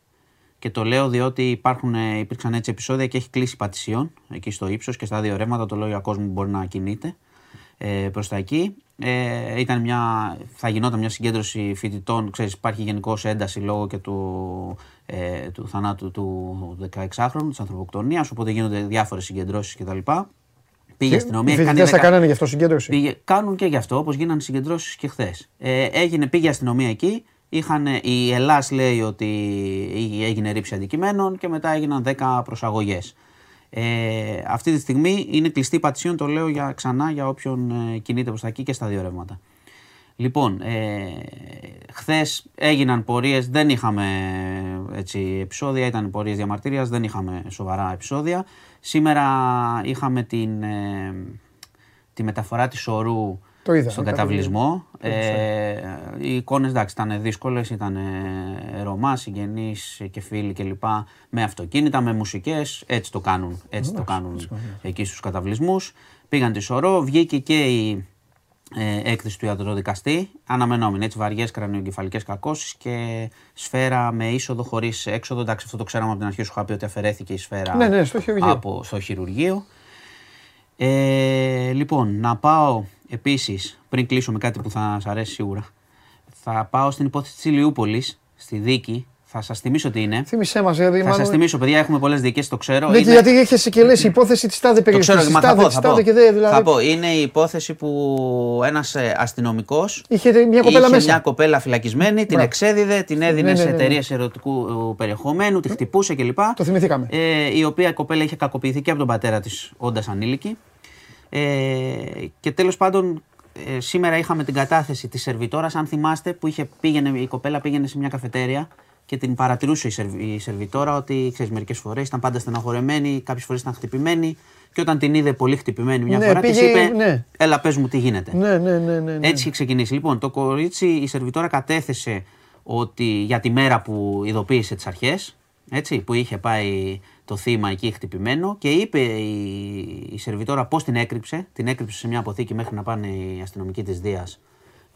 και το λέω διότι υπάρχουν, ε, υπήρξαν έτσι επεισόδια και έχει κλείσει πατησίων εκεί στο ύψος και στα δύο ρεύματα. Το λέω για κόσμο που μπορεί να κινείται ε, προς τα εκεί. Ε, ήταν μια, θα γινόταν μια συγκέντρωση φοιτητών. Ξέρεις, υπάρχει γενικώς ένταση λόγω και του, ε, του θανάτου του 16χρονου, της ανθρωποκτονίας. Οπότε γίνονται διάφορες συγκεντρώσεις κτλ. Πήγε η αστυνομία. Οι έχει κάνει φοιτητές θα 10 κάνανε γι' αυτό συγκέντρωση; Πήγε, κάνουν και γι' αυτό, όπως γίνανε συγκεντρώσεις και χθες. Ε, έγινε, πήγε η αστυνομία εκεί. Είχαν, η Ελλάς λέει ότι έγινε ρήψη αντικειμένων και μετά έγιναν 10 προσαγωγές. Ε, αυτή τη στιγμή είναι κλειστή πατησίων, το λέω για, ξανά για όποιον ε, κινείται προς τα εκεί και στα δύο ρεύματα. Λοιπόν, ε, χθες έγιναν πορείες, δεν είχαμε έτσι, επεισόδια, ήταν πορείες διαμαρτυρίας, δεν είχαμε σοβαρά επεισόδια. Σήμερα είχαμε την, ε, τη μεταφορά της ορού Το είδα, στον το καταβλισμό. Το Ε, οι εικόνες εντάξει ήταν δύσκολες, ήταν ε, Ρωμά, συγγενείς και φίλοι κλπ. Με αυτοκίνητα, με μουσικές, έτσι το κάνουν, έτσι το κάνουν εκεί στους καταβλισμούς. Πήγαν τη σωρό, βγήκε και η ε, έκθεση του ιατροδικαστή, αναμενόμενη, έτσι βαριές κρανιογκεφαλικές κακώσεις και σφαίρα με είσοδο χωρίς έξοδο. Εντάξει, αυτό το ξέραμε από την αρχή, σου είχα πει ότι αφαιρέθηκε η σφαίρα Ναι, ναι, στο χειρουργείο. από, στο χειρουργείο. Ε, λοιπόν, να πάω επίσης, πριν κλείσω με κάτι που θα σας αρέσει σίγουρα, θα πάω στην υπόθεση της Ηλιούπολης, στη δίκη. Θα σας θυμίσω τι είναι. Θύμησέ μας, δηλαδή. Θα μάλλον- σας θυμίσω, παιδιά, έχουμε πολλές δικές, το ξέρω. Ναι, και Είναι- γιατί έχεις και λες η υπόθεση της τάδε το περιοχής. ξέρω, μα θα πω, θα πω. και δε, δηλαδή. Θα πω, είναι η υπόθεση που ένας ε, αστυνομικός Είχε μια κοπέλα είχε μέσα. μια κοπέλα φυλακισμένη, την Μπράβο. εξέδιδε, την έδινε Ναι, ναι, σε ναι, ναι. εταιρείες ερωτικού ε, περιεχομένου, τη χτυπούσε κλπ. Το θυμηθήκαμε. Ε, η οποία κοπέλα είχε κακοποιηθεί και από τον πατέρα της όντας ανήλικη. Ε, και τέλος πάντων, ε, σήμερα είχαμε την κατάθεση της σερβιτόρας, αν θυμάστε, που είχε, πήγαινε, η κοπέλα πήγαινε σε μια καφετέρια και την παρατηρούσε η, σερβ, η σερβιτόρα ότι ξέρεις, μερικές φορές ήταν πάντα στεναχωρεμένη, κάποιες φορές ήταν χτυπημένη. Και όταν την είδε πολύ χτυπημένη μια Ναι, φορά, πήγε- τη είπε: ναι. Έλα, πες μου τι γίνεται. Ναι, ναι, ναι. ναι, ναι. Έτσι είχε ξεκινήσει. Λοιπόν, το κορίτσι, η σερβιτόρα κατέθεσε ότι για τη μέρα που ειδοποίησε τις αρχές, έτσι, που είχε πάει το θύμα εκεί χτυπημένο και είπε η, η σερβιτόρα πώς την έκρυψε. Την έκρυψε σε μια αποθήκη μέχρι να πάνε οι αστυνομικοί της Δίας.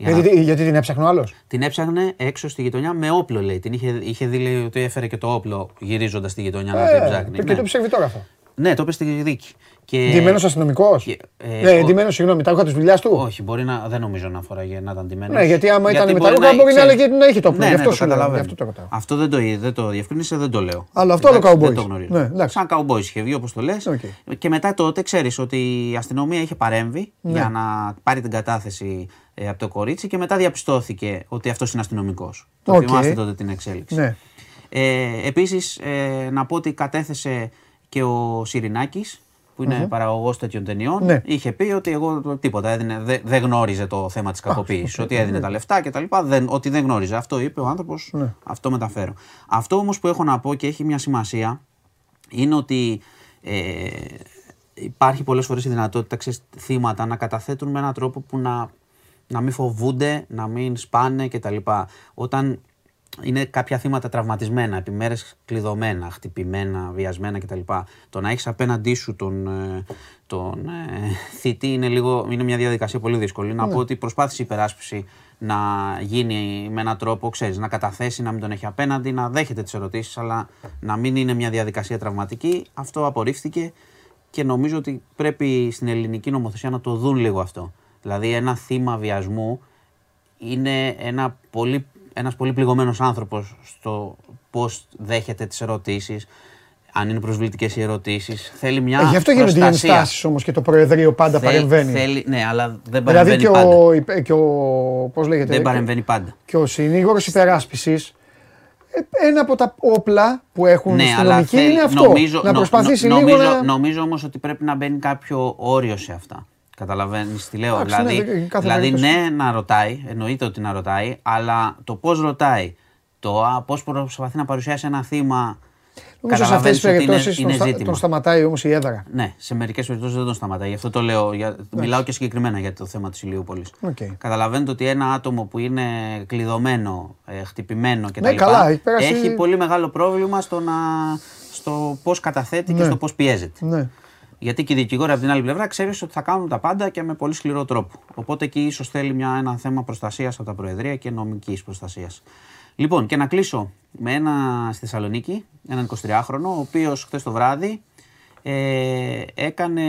Γιατί, γιατί την έψαχνε ο άλλος; Την έψαχνε έξω στη γειτονιά με όπλο, λέει. Την είχε, είχε δει λέει, ότι έφερε και το όπλο γυρίζοντας στη γειτονιά να την ψάχνει. Και ναι. το ψεύδει τώρα αυτό. ναι, το είπε στη δίκη. Και... Ντυμένος αστυνομικός. και- ε, Ναι, ο- ντυμένος, συγγνώμη, τα ρούχα της δουλειάς του. Όχι, μπορεί να, δεν νομίζω να αφοράγε να ήταν ντυμένος. Ναι, γιατί άμα ήταν με τα μπορεί ρούχα μπορεί να ξέρεις- έλεγε να έχει το όπλο. Ναι, Γι' ναι, αυτό το σου λέω, καταλαβαίνω. γι' αυτό το ρωτάω. Αυτό δεν το, δεν το διευκρίνησε, δεν το λέω. Αλλά αυτό άλλο Εντάξει, cowboys. Δεν το γνωρίζω. Ναι, εντάξει. Σαν cowboys είχε βγει όπως το λες. ΟΚ. Και μετά τότε ξέρεις ότι η αστυνομία είχε παρέμβει Ναι. για να πάρει την κατάθεση ε, από το κορίτσι και μετά διαπιστώθηκε ότι αυτός είναι αστυνομικός. Το ΟΚ. θυμάστε τότε την εξέλιξη. Ναι. Ε, Επίσης, ε, να πω ότι κατέθεσε και ο Σιρινάκης, που είναι παραγωγός τέτοιων ταινιών. Ναι. Είχε πει ότι εγώ τίποτα έδινε, δεν δεν γνώριζε το θέμα της κακοποίησης. Ότι έδινε τα λεφτά κτλ. Δεν, ότι δεν γνώριζε. Αυτό είπε ο άνθρωπος. Ναι. Αυτό μεταφέρω. Αυτό όμως που έχω να πω και έχει μια σημασία είναι ότι ε, υπάρχει πολλές φορές η δυνατότητα ξέρεις, θύματα να καταθέτουν με έναν τρόπο που να, να μην φοβούνται, να μην σπάνε κτλ. Όταν είναι κάποια θύματα τραυματισμένα, επιμέρες κλειδωμένα, χτυπημένα, βιασμένα κτλ. Το να έχεις απέναντί σου τον, ε, τον ε, θήτη είναι, λίγο, είναι μια διαδικασία πολύ δύσκολη. Να πω ότι προσπάθησε η υπεράσπιση να γίνει με έναν τρόπο, ξέρεις, να καταθέσει, να μην τον έχει απέναντι, να δέχεται τις ερωτήσεις, αλλά να μην είναι μια διαδικασία τραυματική. Αυτό απορρίφθηκε και νομίζω ότι πρέπει στην ελληνική νομοθεσία να το δουν λίγο αυτό. Δηλαδή ένα θύμα βιασμού είναι ένα πολύ, ένας πολύ πληγωμένος άνθρωπος στο πώς δέχεται τις ερωτήσεις, αν είναι προσβλητικές οι ερωτήσεις. Θέλει μια Ε, γι' αυτό γίνονται οι προστασία. ενστάσεις όμως και το Προεδρείο πάντα Θέλει- παρεμβαίνει. Θέλει, ναι, αλλά δεν Δηλαδή παρεμβαίνει και πάντα. ο, υπε- και ο, πώς λέγεται, Δεν παρεμβαίνει πάντα. και ο συνήγορος υπεράσπισης, ε, ένα από τα όπλα που έχουν Ναι, στην αλλά νομική θέλει- είναι αυτό. νομίζω, να νο- προσπαθήσει νο- λίγο νομίζω, να... Νομίζω όμως ότι πρέπει να μπαίνει κάποιο όριο σε αυτά. Καταλαβαίνεις τι λέω. Εντάξει, ναι, δηλαδή, δεν- κάθε δηλαδή περίπτωση. ναι να ρωτάει, εννοείται ότι να ρωτάει, αλλά το πώς ρωτάει, το α, πώς προσπαθεί να παρουσιάσει ένα θύμα, Νομίζω σε αυτές τις καταλαβαίνεις ότι είναι, περιπτώσεις είναι τον, στα- ζήτημα. τον σταματάει όμως η έδρα. Ναι, σε μερικές περιπτώσεις δεν τον σταματάει. Γι' αυτό το λέω. Για... Μιλάω και συγκεκριμένα για το θέμα της Ηλιούπολης. ΟΚ. Καταλαβαίνετε ότι ένα άτομο που είναι κλειδωμένο, ε, χτυπημένο κτλ. Ναι, καλά, έχει πέρασει- έχει πολύ μεγάλο πρόβλημα στο, να... στο πώς καταθέτει και Ναι. στο πώς πιέζεται. Ναι. Γιατί και οι δικηγόροι από την άλλη πλευρά ξέρεις ότι θα κάνουν τα πάντα και με πολύ σκληρό τρόπο. Οπότε εκεί ίσως θέλει μια, ένα θέμα προστασίας από τα Προεδρία και νομικής προστασίας. Λοιπόν, και να κλείσω με ένα στη Θεσσαλονίκη, έναν 23χρονο, ο οποίος χθες το βράδυ ε, έκανε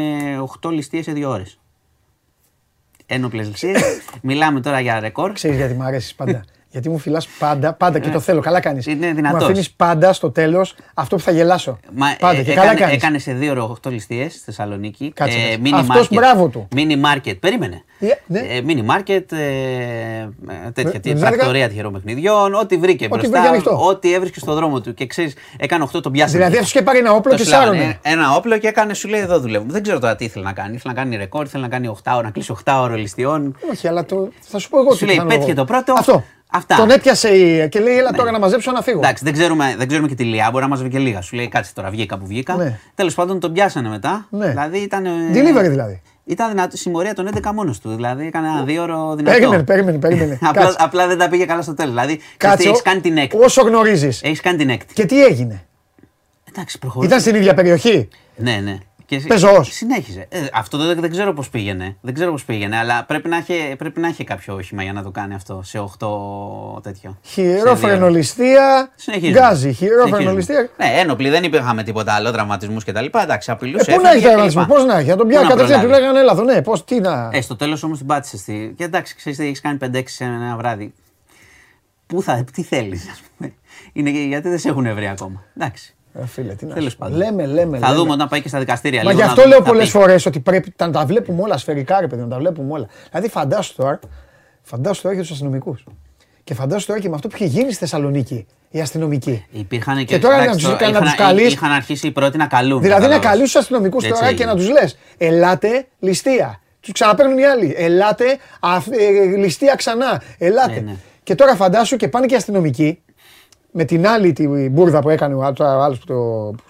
8 ληστείες σε 2 ώρες. Ένοπλες ληστείες. (coughs) Μιλάμε τώρα για ρεκόρ. Ξέρεις γιατί μου αρέσεις πάντα. (laughs) Γιατί μου φυλάς πάντα, πάντα και το θέλω. Καλά κάνεις. Είναι Μου δυνατός. αφήνεις πάντα στο τέλος αυτό που θα γελάσω. Μα, Πάντα ε, και έκανε, καλά κάνεις. έκανε σε δύο ώρο 8 ληστείες στη Θεσσαλονίκη. Κάτσε, κάτσε. mini Αυτός market. μπράβο του. Mini market. Περίμενε. Ε, ναι. Ε, mini market, ε, ε, τέτοια Με- τι, με πρακτορία τυχερών παιχνιδιών, ό,τι βρήκε Ό,τι μπροστά, βρήκε ανοιχτό. ό,τι έβρισκε στο δρόμο του. Και ξέρεις, έκανε 8 τον πιάσανε. Δηλαδή αυτός και πάρει ένα όπλο Το και συλλάβανε. σάρωνε. Ένα όπλο και έκανε, σου λέει εδώ δουλεύουμε. Δεν ξέρω τώρα τι ήθελε να κάνει. Ήθελε να κάνει ρεκόρ, ήθελε να κάνει 8 ώρα, να κλείσει 8 ώρα ληστείων. Όχι, αλλά το, θα σου πω εγώ Σου τι λέει, κάνω πέτυχε εγώ. το πρώτο. Αυτό. Αυτά. Τον έπιασε η- και λέει, έλα τώρα να μαζέψω να φύγω. Εντάξει, δεν ξέρουμε, δεν ξέρουμε και τη Λιά, μπορεί να μαζεύει και λίγα. Σου λέει, κάτσε τώρα, βγήκα που βγήκα. Ναι. Τέλος πάντων τον πιάσανε μετά. Ναι. Δηλαδή ήταν. ε, Delivery δηλαδή. Ήταν δυνατό, συμμορία των 11 μόνος του. Δηλαδή έκανε ένα δύο ώρο δυνατό. Περίμενε, περίμενε, περίμενε. (laughs) απλά, Κάτσε. απλά δεν τα πήγε καλά στο τέλος. Δηλαδή, Κάτσε, έχεις κάνει την έκτη. Όσο γνωρίζεις. Έχεις κάνει την έκτη. Και τι έγινε; Εντάξει, προχωρεί. Ήταν στην ίδια περιοχή; Ναι, ναι. Και συ- Πεζός. Συνέχιζε. Ε, αυτό δεν, δεν ξέρω πώς πήγαινε. Δεν ξέρω πώς πήγαινε, αλλά πρέπει να, έχει, πρέπει να έχει κάποιο όχημα για να το κάνει αυτό σε 8 τέτοιο. Σε δύο. Χειρόφρενολιστία. Συνεχίζουμε. Γκάζι. Συνεχίζουμε. Χειρόφρενολιστία. Ναι, ένοπλοι δεν υπήρχαμε τίποτα άλλο, τραυματισμούς κτλ. Εντάξει, Ε, απειλούσε. πού να έχει έφευγε τραυματισμό, κλπ. πώς να έχει. Να τον Πού πιάσει να κατευθείαν, του προλάβει. λέγανε έλα εδώ, ναι, πώς, τι να. Ε, στο τέλος όμως την πάτησες. Στη... Και εντάξει, ξέρεις τι έχεις κάνει 5-6 σε ένα βράδυ. Πού θα, τι θέλεις, ας πούμε. Είναι και- γιατί δεν σε έχουν βρει ακόμα. Εντάξει. Ε, φίλε, τι να Τέλος σου πω. πάντων. Λέμε, λέμε. Θα λέμε. δούμε όταν πάει και στα δικαστήρια. Μα λίγο γι' να αυτό δούμε λέω τι θα πολλές πει. φορές ότι πρέπει να τα βλέπουμε όλα σφαιρικά, ρε παιδί, να τα βλέπουμε όλα. Δηλαδή, φαντάσου τώρα, φαντάσου τώρα και τους αστυνομικούς. Και φαντάσου τώρα και με αυτό που είχε γίνει στη Θεσσαλονίκη οι αστυνομικοί. Υπήρχαν και, Και τώρα να εντάξει, τους- το- να τους είχαν- καλείς- Είχαν αρχίσει οι πρώτοι να καλούν. Δηλαδή να κατάλαβες. καλείς τους αστυνομικούς Έτσι τώρα και έγινε. να τους λες: Ελάτε ληστεία. Τους ξαναπαίρνουν οι άλλοι. Ελάτε αυ- ε, ληστεία ξανά. Ελάτε. Ναι, ναι. Και τώρα φαντάσου και πάνε και οι αστυνομικοί με την άλλη την μπουρδα που έκανε ο άλλος που, το,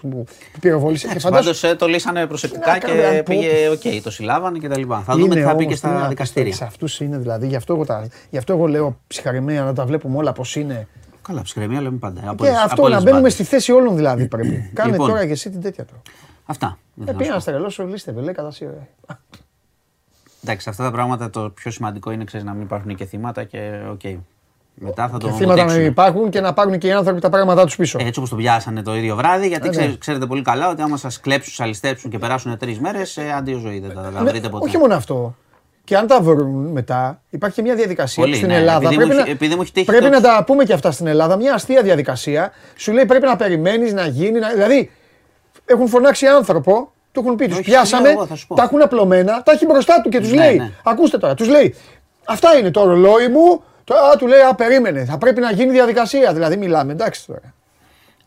που, που πυροβόλησε. Και φαντάσου. Πάντως το λύσανε προσεκτικά Να κάνουμε, αν και πω. πήγε οκ. Το συλλάβανε και τα λοιπά. Θα δούμε τι θα πει και στα δικαστήρια. Σε αυτούς είναι δηλαδή. Γι' αυτό, εγώ τα, γι' αυτό εγώ λέω ψυχαρημένα να τα βλέπουμε όλα πώς είναι. Καλά, ψυχραιμία λέμε πάντα. Από Και όλες- από αυτό όλες να τις μπαίνουμε μπάντες. στη θέση όλων δηλαδή πρέπει. Κάνε Λοιπόν. τώρα και εσύ την τέτοια τώρα. Αυτά. Δεν Ε, θέλω να πήγα σου να πω. στρελώσω, λίστευε, λέει κατά σίγουρα. Εντάξει, αυτά τα πράγματα το πιο σημαντικό είναι ξέρεις, να μην υπάρχουν και θύματα και οκ. Μετά θα το Και θύματα να μοντέξουμε. υπάρχουν και να πάρουν και οι άνθρωποι τα πράγματά τους πίσω. Ε, Έτσι όπως το πιάσανε το ίδιο βράδυ, γιατί Ε, ναι. ξέρετε, ξέρετε πολύ καλά ότι άμα σας κλέψουν, σας ληστέψουν και περάσουν τρεις μέρες, ε, αντίο ζωή δεν τα θα Ναι, βρείτε ποτέ. όχι μόνο αυτό. Και αν τα βρουν μετά, υπάρχει και μια διαδικασία Πολύ, στην ναι. Ελλάδα. Επειδή πρέπει μου να, έχει- επειδή μου έχει τύχει πρέπει το- να τα πούμε και αυτά στην Ελλάδα. Μια αστεία διαδικασία. Σου λέει πρέπει να περιμένεις να γίνει. Να... Δηλαδή, έχουν φωνάξει άνθρωπο, του έχουν πει, τους Όχι, πιάσαμε, λέω εγώ, θα σου πω. τα έχουν απλωμένα, τα έχει μπροστά του και τους Ναι, λέει. ναι. Ακούστε τώρα, τους λέει. Αυτά είναι το ρολόι μου. Τώρα του λέει, Α, περίμενε. Θα πρέπει να γίνει διαδικασία. Δηλαδή, μιλάμε, εντάξει τώρα.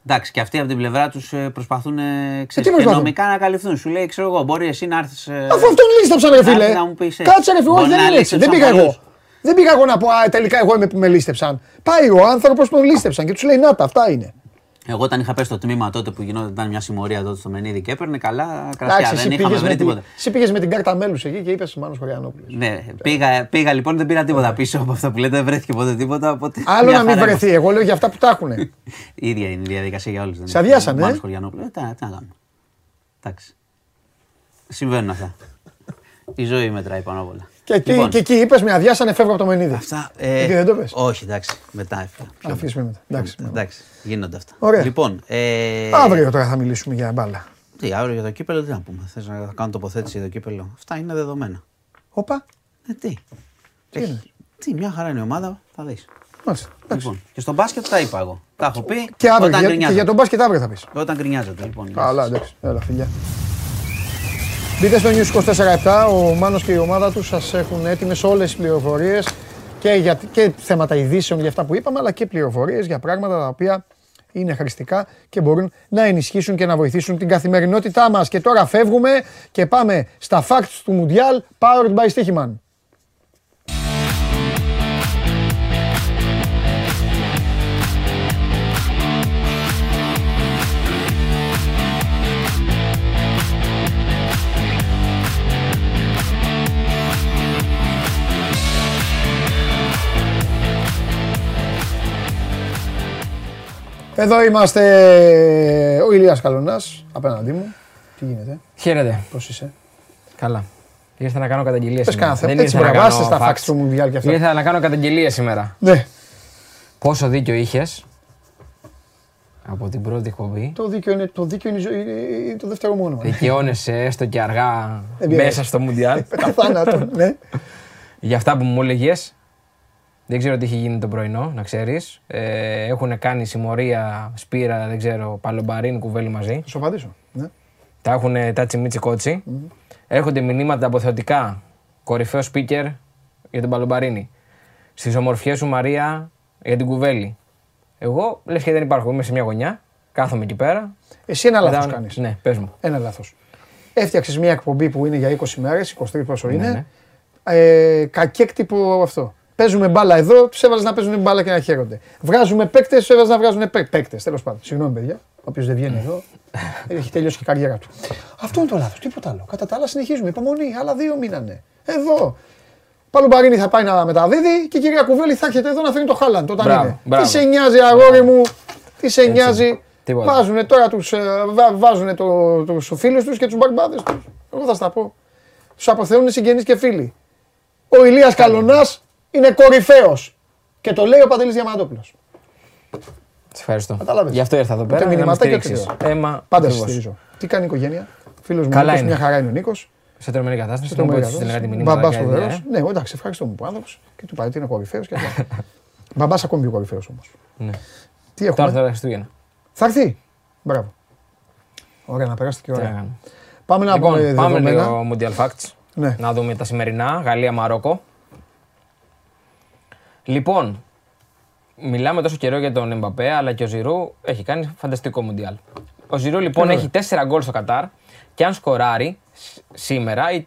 Εντάξει, και αυτοί από την πλευρά τους προσπαθούν ε, τι ξέρεις, και προσπαθούν; νομικά να καλυφθούν. Σου λέει, ξέρω εγώ, μπορεί εσύ να έρθεις. Αφού αυτόν λίστεψαν, ρε φίλε. να μου πεις, ε, Κάτσε, ρε φίλε, όχι, μπορεί δεν να είναι έτσι. Δεν λήστεψαν πήγα εγώ. πολλούς. Δεν πήγα εγώ να πω, Α, τελικά εγώ είμαι που με λίστεψαν. Πάει ο άνθρωπος που τον λίστεψαν και τους λέει, Να τα, αυτά είναι. Εγώ όταν είχα πέσει στο τμήμα τότε που γινόταν ήταν μια συμμορία τότε στο Μενίδη και έπαιρνε καλά κρασιά. Εντάξει, Δεν εσύ είχαμε πήγες βρει με, την, τίποτα. εσύ πήγες με την κάρτα μέλους εκεί και είπες Μάνος Χωριανόπουλος. Ναι, πήγα, πήγα λοιπόν, δεν πήρα τίποτα πίσω από αυτό που λέτε, δεν βρέθηκε ποτέ τίποτα. Οπότε Άλλο μια να μην χαρά βρεθεί. Εγώ λέω για αυτά που τα έχουν. Η (laughs) ίδια είναι η διαδικασία για όλους. Σε αδειάσανε, ε; Μάνος Χωριανόπουλος. Ε, τι, να- τι να κάνουμε. Εντάξει. Συμβαίνουν αυτά. (laughs) Η ζωή μετράει πάνω απ' όλα. Και, εκεί, Λοιπόν, και εκεί είπες με αδειάσανε, φεύγω από το Μενίδη. Αυτά. Εκεί δεν το πες; Όχι, εντάξει. Μετά έφυγα. Πιο Αφήσουμε μετά. Εντάξει. Εντάξει, γίνονται αυτά. Ωραία. Λοιπόν, ε, Αύριο τώρα θα μιλήσουμε για μπάλα. Τι, αύριο για το κύπελο, τι να πούμε. Θες να κάνω τοποθέτηση για το κύπελο. Αυτά είναι δεδομένα. Όπα. Ε, τι. Τι είναι; Τι, μια χαρά είναι η ομάδα, θα δεις. Μάλιστα. Εντάξει. Λοιπόν, και στο μπάσκετ τα είπα εγώ. Τα έχω πει. Και αύριο. όταν για- Και γκρινιάζετε. για τον μπάσκετ αύριο θα πεις. Όταν γκρινιάζετε, λοιπόν. Καλά, εντάξει. Έλα, φιλιά. Μπείτε στο News 24-7, ο Μάνος και η ομάδα του σας έχουν έτοιμες όλες τις πληροφορίες και, για, και θέματα ειδήσεων για αυτά που είπαμε, αλλά και πληροφορίες για πράγματα τα οποία είναι χρηστικά και μπορούν να ενισχύσουν και να βοηθήσουν την καθημερινότητά μας. Και τώρα φεύγουμε και πάμε στα facts του Μουντιάλ, powered by Stichiman. Εδώ είμαστε ο Ηλίας Καλονάς, απέναντί μου. Τι γίνεται, Χαίρετε. πώς είσαι; Καλά. Ήρθα να κάνω καταγγελία Πες σήμερα. κανένα θέμα. Δεν Έτσι ήρθα να μπραβάστε κάνω στα facts. facts του Μουντιάλ και αυτά. Ήρθα να κάνω καταγγελία σήμερα. Ναι, Πόσο δίκιο είχες από την πρώτη εκπομπή; το δίκαιο είναι, το, δίκαιο είναι, η ζωή- είναι το δεύτερο μόνο. Δικαιώνεσαι έστω και αργά Δεν πειράζει. μέσα στο Μουντιάλ. (laughs) Κατά θάνατο, ναι. Για αυτά που μου έλεγες Δεν ξέρω τι έχει γίνει το πρωινό, να ξέρεις. Ε, έχουν κάνει συμμορία, σπήρα, δεν ξέρω, παλομπαρίν, κουβέλι μαζί. Θα σου απαντήσω. Ναι. Τα έχουν τάτσι μίτσι κότσι. Έρχονται μηνύματα αποθεωτικά. Κορυφαίο speaker για τον Παλομπαρίνη. Στις ομορφιές σου Μαρία για την κουβέλη. Εγώ λες και δεν υπάρχω. Είμαι σε μια γωνιά. Κάθομαι εκεί πέρα. Εσύ ένα λάθος Μετά- κάνεις. Ναι, πες μου. Ένα λάθος. Έφτιαξες μια εκπομπή που είναι για 20 μέρε, 23 πόσο Ναι, είναι. ναι. Ε, κακέκτυπο αυτό. Παίζουμε μπάλα εδώ, τους έβαζε να παίζουν μπάλα και να χαίρονται. Βγάζουμε παίκτες, τους έβαζε να βγάζουν παίκτες. Τέλος πάντων. Συγγνώμη, παιδιά. Όποιο δεν βγαίνει εδώ, (laughs) έχει τελειώσει και η καριέρα του. Αυτό είναι το λάθος. Τίποτα άλλο. Κατά τα άλλα, συνεχίζουμε. Υπομονή. Άλλα δύο μήνανε. Εδώ. Πάλι Μπαρίνη θα πάει να μεταδίδει και η κυρία Κουβέλη θα έρχεται εδώ να φέρνει το Χάλαντ όταν Μπράβο, είναι. μπράβο. Τι σε νοιάζει, αγόρι μου, τι σε νοιάζει. Τίποτα. Βάζουν τώρα τους, ε, βά- βάζουνε το, τους φίλους τους και τους μπαρμπάδες τους. Εγώ θα στα πω. Τους αποθεώνουν συγγενείς και φίλοι. Ο Ηλίας Καλονάς είναι κορυφαίος. Και το λέει ο Παντελής Διαμαντόπουλος. Σε ευχαριστώ. Κατάλαβες. Γι' αυτό ήρθα εδώ Ούτε πέρα. να με μηνυματάκια, στηρίξεις. ούτε Έμα, Πάντα σε ακριβώς. στηρίζω. Τι κάνει η οικογένεια; Φίλος μου Καλά Νίκος, είναι. μια χαρά είναι ο Νίκος. Σε τρομερή κατάσταση. Σε να πω τρομερή έτσι, στείλε κάτι κατάσταση. μηνύματα Μπαμπάς και φοβερός. τέτοια, Ναι, εντάξει, ευχαριστώ μου που άνθρωπος. Και του πάει ότι είναι κορυφαίος και αυτά. Μπαμπάς ακόμη πιο κορυφαίος όμως. ε. Ναι. Τι Τώρα έχουμε. θα Χριστούγεννα. Θα έρθει. Μπράβο. Ωραία, να περάσετε και Τι να ωραία. κάνουμε. Πάμε να πούμε Λοιπόν, πάμε δεδομένα. λίγο Mundial Facts. Ναι. Να δούμε τα σημερινά. Γαλλία-Μαρόκο. Λοιπόν, μιλάμε τόσο καιρό για τον Εμπαπέ, αλλά και ο Ζηρού έχει κάνει φανταστικό Μουντιάλ. Ο Ζηρού λοιπόν Ωραία. έχει 4 γκολ στο Κατάρ και αν σκοράρει σ- σήμερα ή,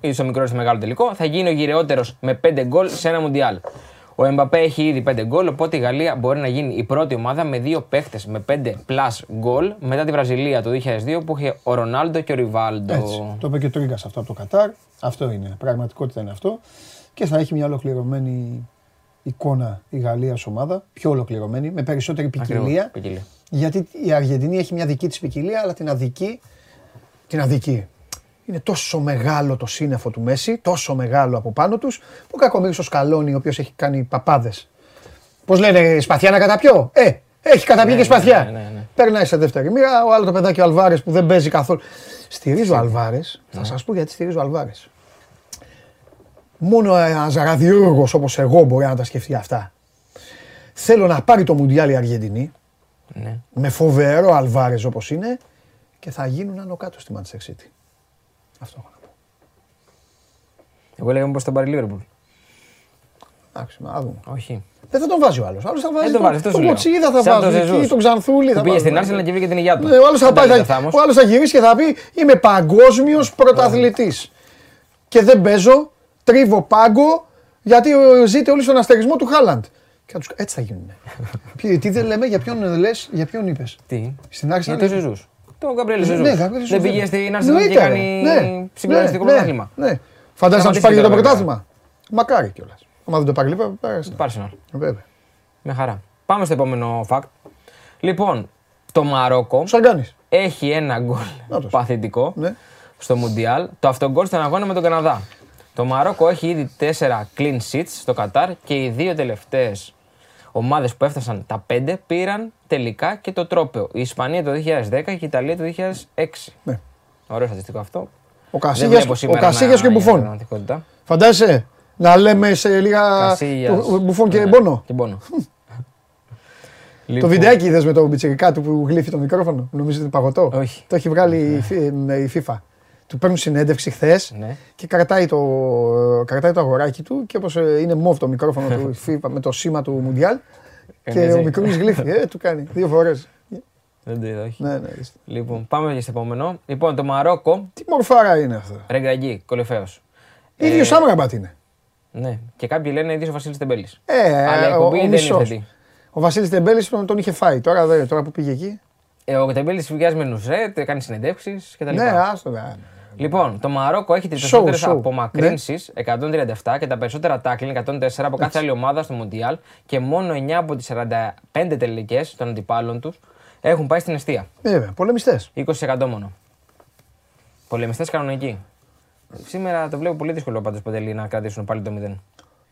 ή στο μικρό ή στο μεγάλο τελικό, θα γίνει ο γυρεότερος με 5 γκολ σε ένα Μουντιάλ. Ο Εμπαπέ έχει ήδη 5 γκολ, οπότε η Γαλλία μπορεί να γίνει η πρώτη ομάδα με δύο παίχτες με 5 plus γκολ μετά τη Βραζιλία το 2002 που είχε ο Ρονάλντο και ο Ριβάλντο. Έτσι. Το είπε και ο Τρίγκας αυτό από το Κατάρ. Αυτό είναι. Πραγματικότητα είναι αυτό. Και θα έχει μια ολοκληρωμένη εικόνα η Γαλλίας ως ομάδα. Πιο ολοκληρωμένη, με περισσότερη ποικιλία. Ακριβώς, ποικιλία. Γιατί η Αργεντινή έχει μια δική της ποικιλία, αλλά την αδική. Την αδική. Είναι τόσο μεγάλο το σύννεφο του Μέση, τόσο μεγάλο από πάνω τους, που κακομίρι ο Σκαλόνι, ο οποίος έχει κάνει παπάδες. Πώς λένε, σπαθιά να καταπιώ; Ε, έχει καταπιεί και σπαθιά. ναι, ναι, ναι. Περνάει σε δεύτερη μοίρα. Ο άλλο το παιδάκι ο Αλβάρες που δεν παίζει καθόλου. Στηρίζω Αλβάρες. Θα σας πω γιατί στηρίζω Αλβάρες. Μόνο ένας ραδιόργος όπως εγώ μπορεί να τα σκεφτεί αυτά. Θέλω να πάρει το Μουντιάλ η Αργεντινή Ναι. με φοβερό Αλβάρες όπως είναι και θα γίνουν άνω κάτω στη Manchester City. Αυτό έχω να πω. Εγώ λέγαμε πω τον πάρει η Liverpool. Εντάξει, να δούμε. Όχι. Δεν θα τον βάζει ο άλλος. Ο άλλος θα βάζει Δεν τον βάζει, αυτό τον σου λέω. Κοτσίδα, θα Σαν τον βάζει Ζεζούς. εκεί, τον Ξανθούλη. Που θα πήγε βάζει. στην Arsenal και βρήκε την υγεία του. Ναι, ο άλλος θα, Δεν πάει, τα λέει θα, ο Θάμος. ο άλλος θα γυρίσει και θα πει Είμαι παγκόσμιος πρωταθλητής. Και δεν παίζω, τρίβω πάγκο γιατί ε, ζείτε όλοι στον αστερισμό του Χάλαντ. Και θα τους- Έτσι θα γίνουν. (laughs) Ποιοι- Τι δεν λέμε, για ποιον λες, για ποιον είπες; Τι; Στην Arsenal. Για το Ζεζού. Το Γκαμπριέλ Ζεζού. Ναι, Γκαμπριέλ Δεν Ζεζούς, πήγε ναι. στην Arsenal Εννοείται, και ρε. κάνει Ναι, συγκλονιστικό ναι, πρωτάθλημα. Ναι. Φαντάζεσαι να τους Σταματήστε πάρει και το τώρα, πρωτάθλημα. Μακάρι κιόλας. Αν δεν το πάρει, λοιπόν, πέρασε. Πάρσεναλ. Βέβαια. Με χαρά. Πάμε στο επόμενο fact. Λοιπόν, το Μαρόκο Σαργάνης. έχει ένα γκολ Νάτος. παθητικό Ναι. στο Μουντιάλ. Το αυτογκολ στον αγώνα με τον Καναδά. Το Μαρόκο έχει ήδη 4 clean sheets στο Κατάρ και οι δύο τελευταίες ομάδες που έφτασαν τα 5 πήραν τελικά και το τρόπαιο. Η Ισπανία το 2010 και η Ιταλία το 2006. Ναι. Ωραίο στατιστικό αυτό. Ο Δεν Κασίγιας, βλέπω ο σήμερα Κασίγιας να και είναι Μπουφόν. πραγματικότητα. Φαντάζεσαι να λέμε σε λίγα Κασίγιας. του- Μπουφόν και Ναι, Μπόνο. Και Μπόνο. Το Λοιπόν, βιντεάκι είδες με το πιτσιρικά του που γλύφει το μικρόφωνο. Νομίζω ότι είναι παγωτό; Όχι. Το έχει βγάλει η Φι- ε, η FIFA. Του παίρνουν συνέντευξη χθες Ναι. και κρατάει το, κρατάει το αγοράκι του και όπως ε, είναι μοβ το μικρόφωνο του η (laughs) FIFA με το σήμα του Μουντιάλ και έτσι. ο μικρός γλύφει. Ε, του κάνει δύο φορές. Δεν το είδα, όχι. Ναι, ναι. Λοιπόν, πάμε και στο επόμενο. Λοιπόν, το Μαρόκο, Τι μορφάρα είναι αυτό; Ρεγκραγκή, κορυφαίος. Ίδιος Άμραμπατ είναι. Ναι, και κάποιοι λένε ίδιος ο Βασίλης Τεμπέλης. Ε, Αλλά η ο, εκπομπή ο δεν μισός. υιοθετεί. Ο Βασίλης Τεμπέλης τον, τον είχε φάει. Τώρα, δε, τώρα που πήγε εκεί. Ε, ο Τεμπέλης βγάζει με νουζέτ, κάνει συνεντεύξεις κτλ. Ναι, άστο. ναι, ναι. Λοιπόν, το Μαρόκο έχει τι Show, περισσότερες show. απομακρύνσεις, 137 και τα περισσότερα τάκλιν, 104 από κάθε άλλη ομάδα στο Μουντιάλ και μόνο 9 από τις 45 τελικές των αντιπάλων τους έχουν πάει στην αιστεία. Βέβαια, πολεμιστές. 20% μόνο. Πολεμιστές κανονικοί. Σήμερα το βλέπω πολύ δύσκολο πάντως Παντελή να κρατήσουν πάλι το 0.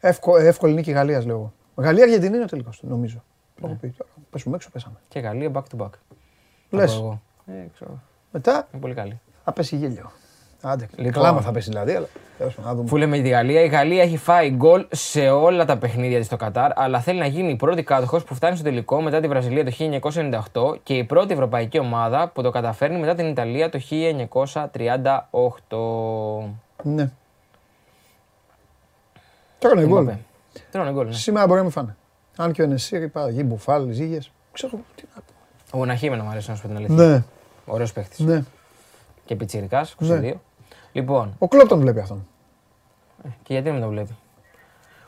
Εύκο, εύκολη νίκη Γαλλίας λέγω. Γαλλία Αργεντινή είναι ο τελικός, νομίζω. Το έχω πει τώρα. Πέσουμε έξω, πέσαμε. Και Γαλλία back to back. Λες. Θα πω εγώ. Ε, ξέρω. Μετά Είναι πολύ καλή. θα πέσει γέλιο. Άντε, Λοιπόν. κλάμα θα πέσει δηλαδή, αλλά τέλος πάντων, να δούμε. Αφού λέμε για τη Γαλλία, η Γαλλία έχει φάει γκολ σε όλα τα παιχνίδια της στο Κατάρ, αλλά θέλει να γίνει η πρώτη κάτοχο που φτάνει στο τελικό μετά τη Βραζιλία το 1998 και η πρώτη ευρωπαϊκή ομάδα που το καταφέρνει μετά την Ιταλία το 1938. Ναι. Τρώνε γκολ. Εμπαπέ. Τρώνε γκολ. ναι. Σήμερα μπορεί να μην φάνε. Αν και ο Ενεσίρ, υπάρχει μπουφάλ, ζήγες. Ξέρω τι να πω. Ο Ναχί εμένα μου αρέσει να σου πω την αλήθεια. Ναι, Ωραίος παίχτης. ναι. Και πιτσιρικάς, 22. Ναι. Λοιπόν, Ο Κλόπ τον βλέπει αυτόν. και γιατί δεν το βλέπει;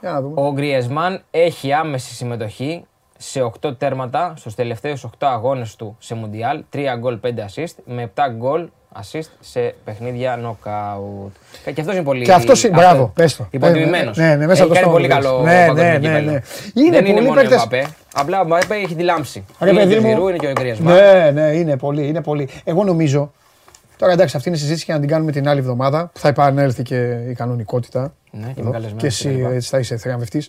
Για να δούμε. Ο Γκριεσμάν έχει άμεση συμμετοχή σε 8 τέρματα στους τελευταίους 8 αγώνες του σε Μουντιάλ, 3 γκολ, 5 assist, με 7 γκολ assist σε παιχνίδια knockout. Και αυτός είναι πολύ... Και αυτός είναι, μπράβο, πες το. Υποτιμημένος. Ναι, ναι, ναι, μέσα έχει από το κάνει στόμα πολύ του καλό λες. Ναι, παγκόσμιο ναι, ναι, κύπελλο. ναι. Είναι Δεν είναι πολλοί μόνο ο παίκτες- Εμπαπέ. Απλά ο Εμπαπέ έχει τη λάμψη. Ρε είναι παιδί και ο μου. Ζιρού, είναι και ο Γκριεσμάν. Ναι, ναι, είναι πολύ, είναι πολύ. Εγώ νομίζω. Τώρα εντάξει, αυτή είναι η συζήτηση και να την κάνουμε την άλλη εβδομάδα που θα επανέλθει και η κανονικότητα. Ναι, και Εδώ. με καλεσμένους Και εσύ και λοιπά. έτσι θα είσαι θριαμβευτή.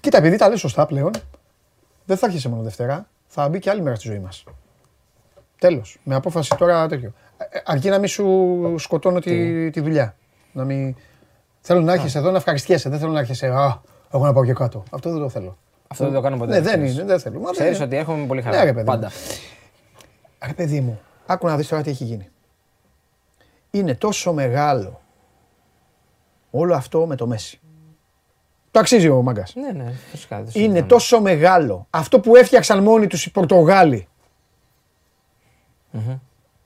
Κοίτα, επειδή τα λες σωστά πλέον, δεν θα έρχεσαι μόνο Δευτέρα, θα μπει και άλλη μέρα στη ζωή μας. Τέλος. Με απόφαση τώρα τέτοιο. Ε, ε, Αρκεί να μην σου σκοτώνω τη, τη δουλειά. Να μην... Θέλω να έρχεσαι εδώ να ευχαριστιέσαι. Δεν θέλω να έρχεσαι. Α, εγώ να πάω και κάτω. Αυτό δεν το θέλω. Αυτό δεν το κάνω ποτέ. Ναι, δεν είναι, δεν θέλω. Μα Ξέρεις δεν- ότι έρχομαι με πολύ Ναι, ρε, χαρά. παιδί μου. Πάντα. Ρε παιδί μου, άκου να δεις τώρα τι έχει γίνει. Είναι τόσο μεγάλο όλο αυτό με το Μέση. Το αξίζει ο Μάγκας. Ναι, ναι, φυσικά. δεν Είναι συζητάμε. τόσο μεγάλο. Αυτό που έφτιαξαν μόνοι τους οι Πορτογάλοι.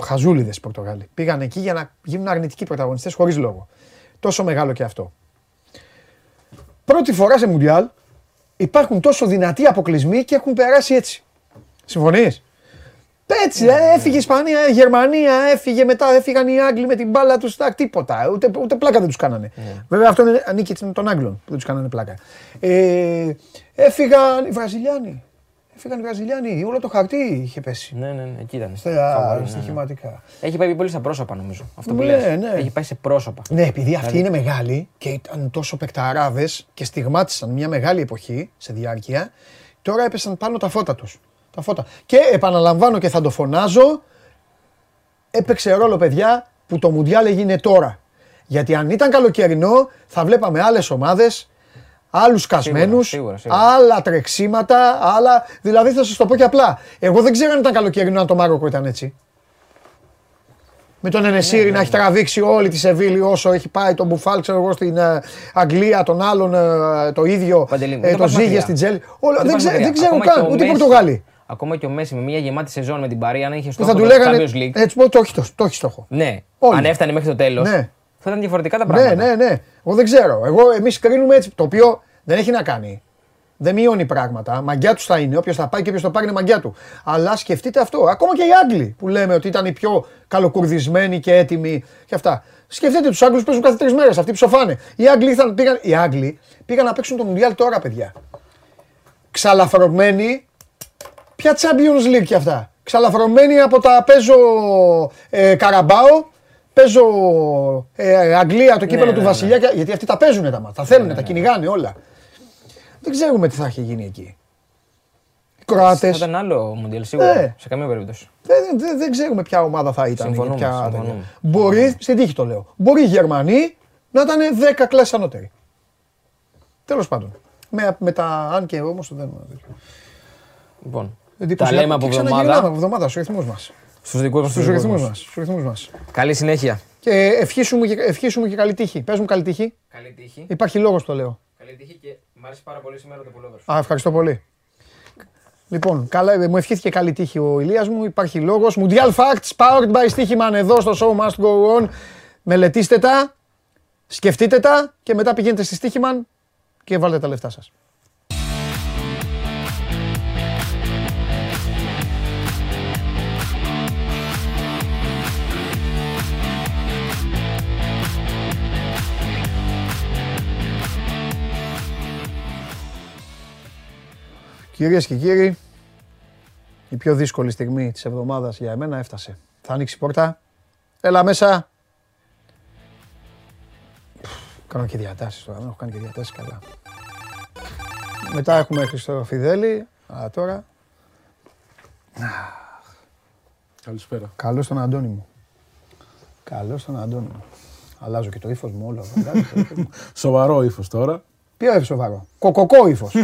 Χαζούλιδες οι Πορτογάλοι. Πήγαν εκεί για να γίνουν αρνητικοί πρωταγωνιστές χωρίς λόγο. Τόσο μεγάλο και αυτό. Πρώτη φορά σε Μουντιάλ υπάρχουν τόσο δυνατοί αποκλεισμοί και έχουν περάσει έτσι. Συμφωνείς; Έτσι, ε, έφυγε η Ισπανία, η Γερμανία, έφυγε μετά, έφυγαν οι Άγγλοι με την μπάλα τους. Τίποτα. Ούτε, ούτε πλάκα δεν τους κάνανε. Βέβαια αυτό είναι, ανήκει των Άγγλων που δεν τους κάνανε πλάκα. Ε, έφυγαν οι Βραζιλιάνοι. Έφυγαν οι Βραζιλιάνοι. Όλο το χαρτί είχε πέσει. Ναι, ναι, ναι, εκεί ήταν. Στα Φαβορί, ναι, ναι. στοιχηματικά. Έχει πάει πολύ στα πρόσωπα νομίζω. Αυτό που Ναι, λες. ναι. Έχει πάει σε πρόσωπα. Ναι, επειδή αυτοί Δηλαδή- είναι μεγάλοι και ήταν τόσο παικταράδες και στιγμάτισαν μια μεγάλη εποχή σε διάρκεια, τώρα έπεσαν πάνω τα φώτα τους. Τα φώτα. Και επαναλαμβάνω και θα το φωνάζω, έπαιξε ρόλο παιδιά που το Μουντιάλ έγινε τώρα. Γιατί αν ήταν καλοκαιρινό θα βλέπαμε άλλες ομάδες, άλλους κασμένους, σίγουρα, σίγουρα. άλλα τρεξίματα, άλλα... Δηλαδή θα σας το πω και απλά. Εγώ δεν ξέρω αν ήταν καλοκαιρινό αν το Μάροκο ήταν έτσι. Με τον Ενεσίρη να έχει τραβήξει όλη τη Σεβίλη όσο έχει πάει τον Μπουφάλ, ξέρω εγώ στην ε, Αγγλία, τον άλλον ε, το ίδιο, Παντελή μου, ε, δεν το πας Ζήγε μακριά. στην Τζέλ. Όλα, Δεν δεν, πας ξέ- μακριά. δεν ξέρω Ακόμα και καν, ο ούτε οι Μέση- Πορτογάλοι. Ακόμα και ο Μέση με μια γεμάτη σεζόν με την Παρή, αν είχε Που στόχο θα του το λέγανε. Champions League. Έτσι, πω, το έχει, το, το έχει στόχο. Ναι, Όλοι. αν έφτανε μέχρι το τέλος, Ναι. θα ήταν διαφορετικά τα Ναι, πράγματα. ναι, ναι. Εγώ δεν ξέρω. Εγώ, εμείς κρίνουμε έτσι. Το οποίο δεν έχει να κάνει. Δεν μειώνει πράγματα. Μαγκιά τους θα είναι. Όποιος θα πάει και όποιος το πάρει είναι μαγκιά του. Αλλά σκεφτείτε αυτό. Ακόμα και οι Άγγλοι που λέμε ότι ήταν οι πιο καλοκουρδισμένοι και έτοιμοι και αυτά. Σκεφτείτε τους Άγγλους που παίζουν κάθε τρεις μέρες. Αυτοί ψοφάνε. Οι Άγγλοι, ήρθαν, πήγαν, οι Άγγλοι πήγαν να παίξουν το Μουντιάλ τώρα, παιδιά. Ξαλαφρωμένοι. Ποια Champions League και αυτά. Ξαλαφρωμένοι από τα παίζω ε, Καραμπάο, παίζω ε, Αγγλία το κύπελο ναι, του ναι. Βασιλιά, και- γιατί αυτοί τα παίζουν τα μάτια. Τα θέλουν, τα κυνηγάνε όλα. Δεν ξέρουμε τι θα έχει γίνει εκεί. Οι Θα Κροάτε. ήταν άλλο Μουντιάλ, σίγουρα. Ναι. Σε καμία περίπτωση. Δεν, δεν, δεν ξέρουμε ποια ομάδα θα ήταν. Συμφωνούμε, και ποια συμφωνούμε. τέτοια. Μπορεί, στην τύχη το λέω. Μπορεί οι Γερμανοί να ήταν 10 κλάσει ανώτεροι. Τέλος πάντων. Με, με τα αν και όμως δεν. Λοιπόν, τα Εντυπωσιακό. λέμε από Και ξαναγυρνάμε εβδομάδα από εβδομάδα στους ρυθμούς μας. στους δικούς μας Στους ρυθμούς μας. Στους ρυθμούς μας. Καλή συνέχεια. Και ευχήσου μου, και- ευχήσου μου και καλή τύχη. Πες μου καλή τύχη. Καλή τύχη. Υπάρχει λόγος το λέω. Καλή τύχη και μ' αρέσει πάρα πολύ σήμερα το πουλόβερ. Α, ευχαριστώ πολύ. Λοιπόν, καλά, ε, μου ευχήθηκε καλή τύχη ο Ηλίας μου. Υπάρχει λόγος. Mundial Facts, powered by Στίχημαν εδώ στο show must go on. Μελετήστε τα, σκεφτείτε τα και μετά πηγαίνετε στη Στίχημαν και βάλτε τα λεφτά σας. Κυρίες και κύριοι, η πιο δύσκολη στιγμή της εβδομάδας για εμένα έφτασε. Θα ανοίξει η πόρτα. Έλα μέσα. Κάνω και διατάσεις τώρα, δεν έχω κάνει και διατάσεις καλά. Μετά έχουμε Χριστό Φιδέλη, αλλά τώρα Καλησπέρα. καλώς τον Αντώνη μου. Καλό τον Αντώνη. Αλλάζω και το ύφος μου όλο. Αλλάζω το ύφος μου. Σοβαρό ύφος τώρα. Ποιο ύφος σοβαρό. Κοκοκό ύφος.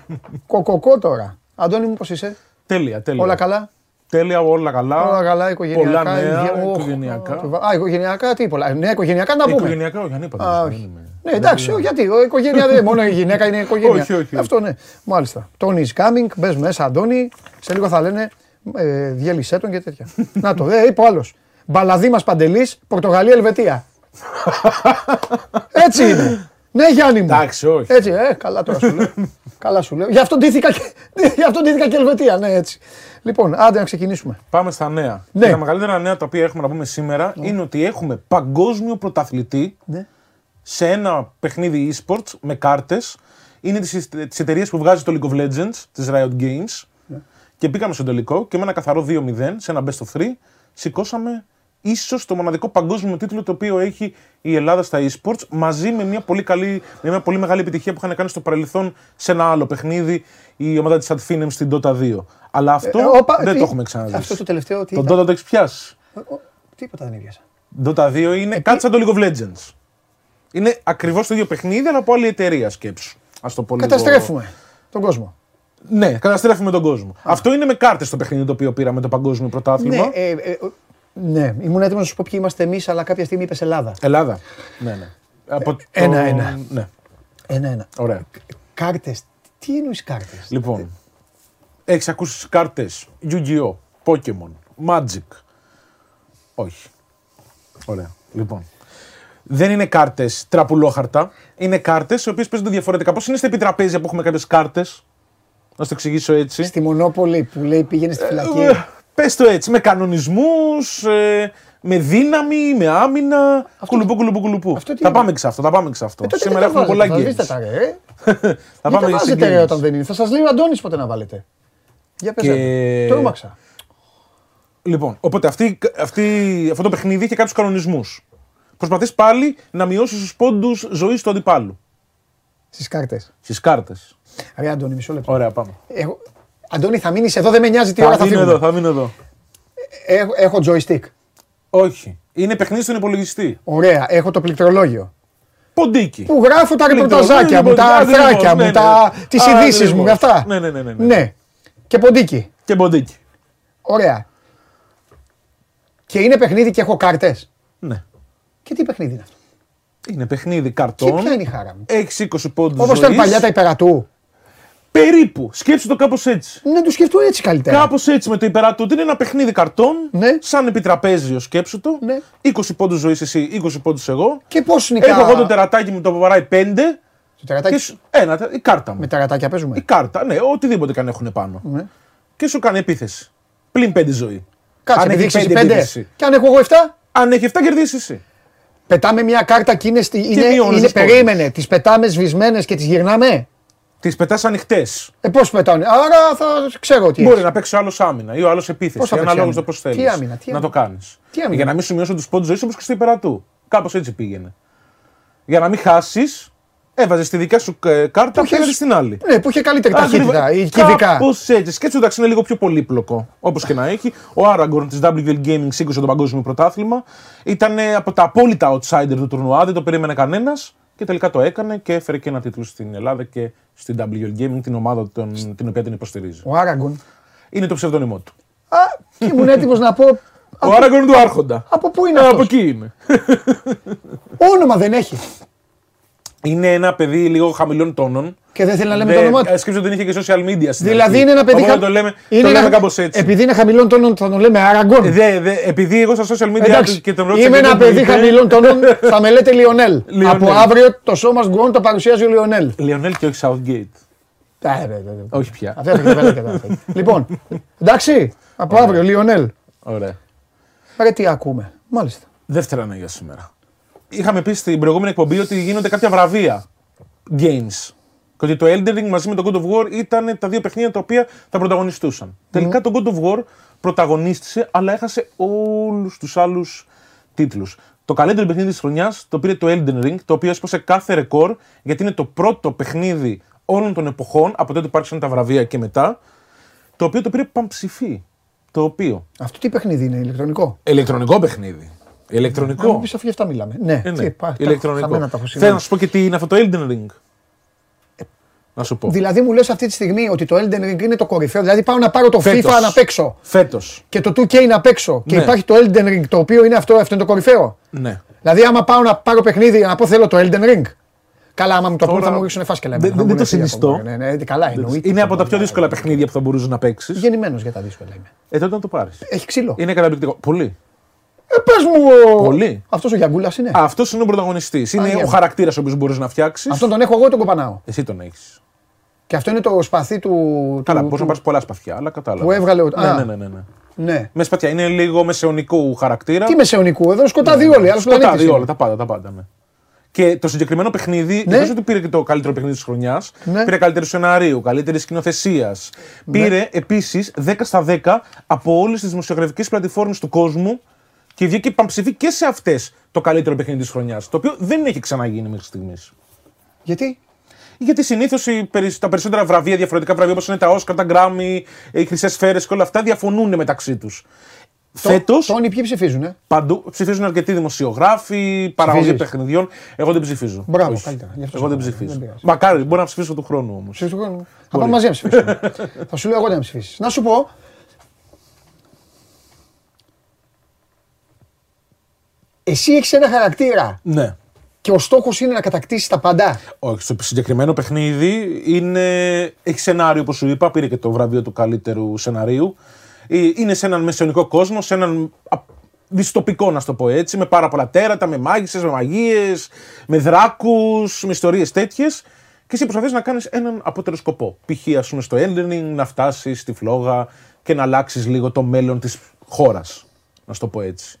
(laughs) Κοκοκό τώρα. Αντώνη μου, πώς είσαι; Τέλεια, τέλεια. Όλα καλά; Τέλεια, όλα καλά. Όλα καλά, οικογενειακά. Πολλά νέα, υγεία- Οχ, οικογενειακά. Α, οικογενειακά, τι πολλά. Ναι, οικογενειακά να πούμε. Οικογενειακά, όχι, ανήπαντο. Α, δεν όχι. είμαι. Ναι, εντάξει, όχι, γιατί. Ο οικογένεια δεν μόνο η γυναίκα είναι οικογένεια. Όχι, όχι. Αυτό ναι. Μάλιστα. Tony is coming, μπες μέσα, Αντώνη. Σε λίγο θα λένε ε, διέλυσέ τον και τέτοια. (laughs) Να το, ε, είπε ο άλλος. Μπαλαδί μας Παντελής, Πορτογαλία, Ελβετία. (laughs) Έτσι είναι. Ναι, Γιάννη μου. Εντάξει, όχι. Έτσι, ε, καλά τώρα σου λέω. (laughs) καλά σου λέω. Γι' αυτό ντύθηκα και, (laughs) γι' αυτό ντύθηκα και Ελβετία, ναι, έτσι. Λοιπόν, άντε να ξεκινήσουμε. Πάμε στα νέα. Ναι. Και τα μεγαλύτερα νέα τα οποία έχουμε να πούμε σήμερα είναι ότι έχουμε παγκόσμιο πρωταθλητή Ναι. σε ένα παιχνίδι e-sports με κάρτες. Είναι τη εταιρεία που βγάζει το League of Legends, τη Riot Games. Ναι. Και πήγαμε στο τελικό και με ένα καθαρό 2-0 σε ένα best of 3 σηκώσαμε ίσως το μοναδικό παγκόσμιο τίτλο το οποίο έχει η Ελλάδα στα e-sports μαζί με μια πολύ, καλή, με μια πολύ μεγάλη επιτυχία που είχαν κάνει στο παρελθόν σε ένα άλλο παιχνίδι η ομάδα της Adfinem στην Dota 2. Αλλά αυτό Ε, όπα, δεν τι- το έχουμε ξαναδεί. Αυτό το τελευταίο τι Το ήταν; Dota το έχεις πιάσει; Τίποτα δεν ήβιασα. Dota 2 είναι κάτι σαν το League of Legends. Είναι ακριβώς το ίδιο παιχνίδι, αλλά από άλλη εταιρεία σκέψου. Ας το πω λίγο- Καταστρέφουμε τον κόσμο. Ναι, καταστρέφουμε τον κόσμο. Αυτό είναι με κάρτες το παιχνίδι το οποίο πήραμε το παγκόσμιο πρωτάθλημα. Ναι, ε, ε, ο- ναι, ήμουν έτοιμος να σου πω ποιοι είμαστε εμείς, αλλά κάποια στιγμή είπες Ελλάδα. Ελλάδα. Ναι, ναι. Από το- ένα-ένα. Ναι, Ένα-ένα. ωραία. Κάρτες. Τι εννοείς κάρτες; Λοιπόν, έχεις ακούσει κάρτες Yu-Gi-Oh! Pokemon, Magic; Όχι. Ωραία. Λοιπόν. Δεν είναι κάρτες τραπουλόχαρτα. Είναι κάρτες οι οποίες παίζονται διαφορετικά. Πώς είναι στα επιτραπέζια που έχουμε κάποιες κάρτες; Να σου το εξηγήσω έτσι. Στη Μονόπολη που λέει πήγαινε στη φυλακή. Πες το έτσι. Με κανονισμούς, με δύναμη, με άμυνα. Κουλουπού, κουλουπού, κουλουπού. Αυτό τι Θα είναι; πάμε και σε αυτό. Θα πάμε και σε αυτό. Ε, τότε Σήμερα δεν τα έχουμε βάζετε, πολλά θα δείτε games. τα ρε. ε. Θα Δεν πάμε τα και σε βάζετε ρε games. όταν δεν είναι. Θα σας λέει ο Αντώνης πότε να βάλετε. Για πες Και- και... Τρόμαξα. Λοιπόν, οπότε αυτή, αυτή, αυτό το παιχνίδι είχε κάποιους κανονισμούς. Προσπαθείς πάλι να μειώσεις τους πόντους ζωής του αντιπάλου. Στις κάρτες. Στις κάρτες. Ρε Αντώνη, μισό λεπτό. Ωραία, πάμε. Εγώ... Αντώνη, θα μείνεις εδώ, δεν με νοιάζει τι ώρα Θα θα μείνω φύγουμε. εδώ, θα μείνω εδώ. Έχω, έχω joystick. Όχι. Είναι παιχνίδι στον υπολογιστή. Ωραία, έχω το πληκτρολόγιο. Ποντίκι. Που γράφω τα Πληκτρολόγιο, ρεπορταζάκια μου, τα ποντίκι. Α, αρθράκια ναι, μου, ναι. τα... τις Α, ειδήσεις μου, ακριβώς. αυτά. Ναι, ναι, ναι, ναι, ναι. Ναι. Και ποντίκι. Και ποντίκι. Ωραία. Και είναι παιχνίδι και έχω κάρτες. Ναι. Και τι παιχνίδι είναι αυτό; Είναι παιχνίδι Και καρτών. ποια είναι η χάρα μου; Έχεις 20 πόντους. Όπως ήταν παλιά τα υπερατού. Περίπου. Σκέψου το κάπως έτσι. Να το σκεφτώ έτσι καλύτερα. Κάπως έτσι με το υπεράτο. ότι Είναι ένα παιχνίδι καρτών. Ναι. Σαν επιτραπέζιο, σκέψου το. Ναι. 20 πόντους ζωή εσύ, 20 πόντους εγώ. Και πώς νικά. Έχω εγώ το τερατάκι μου το που βαράει 5. Το τερατάκι. Και σου... Ένα, τε- η κάρτα μου. Με τερατάκια Η παίζουμε. κάρτα, ναι, οτιδήποτε καν έχουν πάνω. Ναι. Και σου κάνει επίθεση. Πλην 5 ζωή. Κάτσε, Αν επειδή έχει έχεις πέντε πέντε. επίθεση. Και αν έχω εγώ 7, Αν έχει 7, κερδίσεις εσύ. πετάμε μια κάρτα και είναι. Στη... είναι, μειώνεις είναι τους πόντους; περίμενε. Τις πετάμε σβησμένες και τις γυρνάμε; Τις πετάς ανοιχτές. Ε, πώς πετάνε; Άρα θα ξέρω τι. Μπορεί έχεις. να παίξει ο άλλος άμυνα ή ο άλλος Πώς επίθεση. θα παίξει Αναλόγω το άμυνα; πώ θέλεις. Τι άμυνα, τι Να άμυνα; το κάνεις. Τι άμυνα; Για να μην σου μειώσουν τους πόντους ζωής όπως και στο υπερατού. Κάπως έτσι πήγαινε. Για να μην χάσεις, έβαζες τη δικιά σου ε, κάρτα Που και είχες- στην άλλη. Ναι, που είχε καλύτερη ταχύτητα. Ή κυβικά. Κάπως έτσι. Σκέψου εντάξει, είναι λίγο πιο πολύπλοκο. Όπως και να έχει. Ο Aragorn της WL Gaming σήκωσε το παγκόσμιο πρωτάθλημα. Ήταν ε, από τα απόλυτα outsider του τουρνουά, δεν το περίμενε κανένας. Και τελικά το έκανε και έφερε και ένα τίτλο στην Ελλάδα και στην WL Gaming, την ομάδα τον, την οποία την υποστηρίζει. Ο Άραγκον. Είναι το ψευδόνυμό του. Α, και ήμουν έτοιμος να πω. Ο Aragorn του Άρχοντα. Από πού είναι Ε, Από αυτό. εκεί είναι. Όνομα δεν έχει. Είναι ένα παιδί λίγο χαμηλών τόνων. Και δεν θέλει να λέμε Δεν- το όνομά του. ε, Σκέψτε ότι δεν είχε και social media στην Δηλαδή αρχή. είναι ένα παιδί. Οπότε χα- το λέμε, είναι το λέμε ένα- κάπως έτσι. Επειδή είναι χαμηλών τόνων, θα τον λέμε Άραγκον. Δε, δε, επειδή εγώ στα social media Εντάξει, και τον ρώτησα. είμαι και ένα δεν μου παιδί είπε, χαμηλών τόνων, θα με λέτε Λιονέλ. Λιονέλ. Από αύριο το σώμα γκουόν το παρουσιάζει ο Λιονέλ. Λιονέλ και όχι Southgate. Ε, ρε, ρε, ρε. Όχι πια. Αυτά τα κεφαλάκια τα αυτά. Λοιπόν, εντάξει, από αύριο Λιονέλ. Ωραία. Ρε τι ακούμε. Μάλιστα. Δεύτερα νέα για σήμερα. Είχαμε πει στην προηγούμενη εκπομπή ότι γίνονται κάποια βραβεία games. Και ότι το Elden Ring μαζί με το God of War ήταν τα δύο παιχνίδια τα οποία θα πρωταγωνιστούσαν. Τελικά το God of War πρωταγωνίστησε, αλλά έχασε όλους τους άλλους τίτλους. Το καλύτερο παιχνίδι της χρονιάς το πήρε το Elden Ring, το οποίο έσπασε κάθε ρεκόρ, γιατί είναι το πρώτο παιχνίδι όλων των εποχών, από τότε που άρχισαν τα βραβεία και μετά, το οποίο το πήρε παμψηφί. Το οποίο Αυτό τι παιχνίδι είναι, ηλεκτρονικό; ηλεκτρονικό παιχνίδι. Να μου Ηλεκτρονικό. πεις αφού γι' αυτά μιλάμε. Ναι, Ε, ναι. τι, πά- τα- χαμένα Ηλεκτρονικό. τα έχω Θέλω σημαίνει. να σου πω και τι είναι αυτό το Elden Ring. Να σου πω. Δηλαδή μου λες αυτή τη στιγμή ότι το Elden Ring είναι το κορυφαίο. Δηλαδή πάω να πάρω το Φέτος. FIFA να παίξω Φέτος. και το 2K να παίξω και Ναι. υπάρχει το Elden Ring το οποίο είναι αυτό, αυτό είναι το κορυφαίο. Ναι. Δηλαδή άμα πάω να πάρω παιχνίδι για να πω θέλω το Elden Ring. Καλά, άμα μου το πούνε Τώρα- θα μου ρίξουν φάσκελα. Δεν- εμένα, θα δεν μου το πούνε, συνιστώ. «Τι ακόμα». Ναι, ναι, καλά εννοείται. Είναι από τα πιο δύσκολα παιχνίδια που θα μπορούσες να παίξεις. Γεννημένος για τα δύσκολα είμαι. Ε, τότε να το πάρεις. Έχει ξύλο. Είναι καταπληκτικό. Πολύ. Ε, πες μου. ο- Πολύ. Αυτός ο Γιαγκούλας είναι. Αυτός είναι ο πρωταγωνιστής. Είναι για ο να. χαρακτήρας ο οποίος μπορείς να φτιάξεις. Αυτόν τον έχω εγώ ή τον κοπανάω; Εσύ τον έχεις. Και αυτό είναι το σπαθί του. Καλά, του- μπορεί να του- πάρεις πολλά σπαθιά, αλλά κατάλαβα. Που έβγαλε ο- Ναι, Α. ναι, ναι, ναι, ναι. Ναι. Με σπαθιά. Είναι λίγο μεσαιωνικού χαρακτήρα. Τι μεσαιωνικού, εδώ σκοτάδι όλοι. Άλλος Σκοτάδι πλανήτη. όλα, τα πάντα, τα πάντα. Ναι. Και το συγκεκριμένο παιχνίδι, Ναι. δεν ότι πήρε και το καλύτερο παιχνίδι της χρονιάς, Ναι. πήρε καλύτερο σενάριο, καλύτερη σκηνοθεσίας. Πήρε επίσης 10 στα 10 από όλες τις δημοσιογραφικές πλατφόρμες του κόσμου και βγήκε πανψηφί και σε αυτές το καλύτερο παιχνίδι της χρονιάς. Το οποίο δεν έχει ξαναγίνει μέχρι στιγμής. Γιατί; Γιατί συνήθως τα περισσότερα βραβεία, διαφορετικά βραβεία όπως είναι τα Όσκαρ, τα Γκράμι, οι Χρυσές Σφαίρες και όλα αυτά διαφωνούν μεταξύ τους. Φέτο. Τόνι, ποιοι ψηφίζουν, ε; Παντού ψηφίζουν αρκετοί δημοσιογράφοι, παραγωγή Ψηφίζεις; παιχνιδιών. Εγώ δεν ψηφίζω. Μπράβο, Όχι. καλύτερα. Γι' αυτό Εγώ σε δεν λέω. ψηφίζω. Δεν πειράζει. Μακάρι, μπορεί να ψηφίσω του χρόνου όμως. Ψηφίσεις του χρόνου. Θα πάμε μαζί να ψηφίσουμε. Θα σου λέω εγώ να ψηφίσεις. Να σου πω. Εσύ έχεις ένα χαρακτήρα Ναι. και ο στόχος είναι να κατακτήσεις τα παντά. Όχι, στο συγκεκριμένο παιχνίδι είναι... έχει σενάριο που σου είπα, πήρε και το βραβείο του καλύτερου σεναρίου. Ε, Είναι σε έναν μεσαιωνικό κόσμο, σε έναν α, δυστοπικό να στο πω έτσι, με πάρα πολλά τέρατα, με μάγισσες, με μαγείες, με δράκους, με ιστορίες τέτοιες και εσύ προσπαθείς να κάνεις έναν απότερο σκοπό. Π.χ. ας πούμε στο Elden Ring να φτάσεις στη φλόγα και να αλλάξεις λίγο το μέλλον της χώρας, να στο πω έτσι.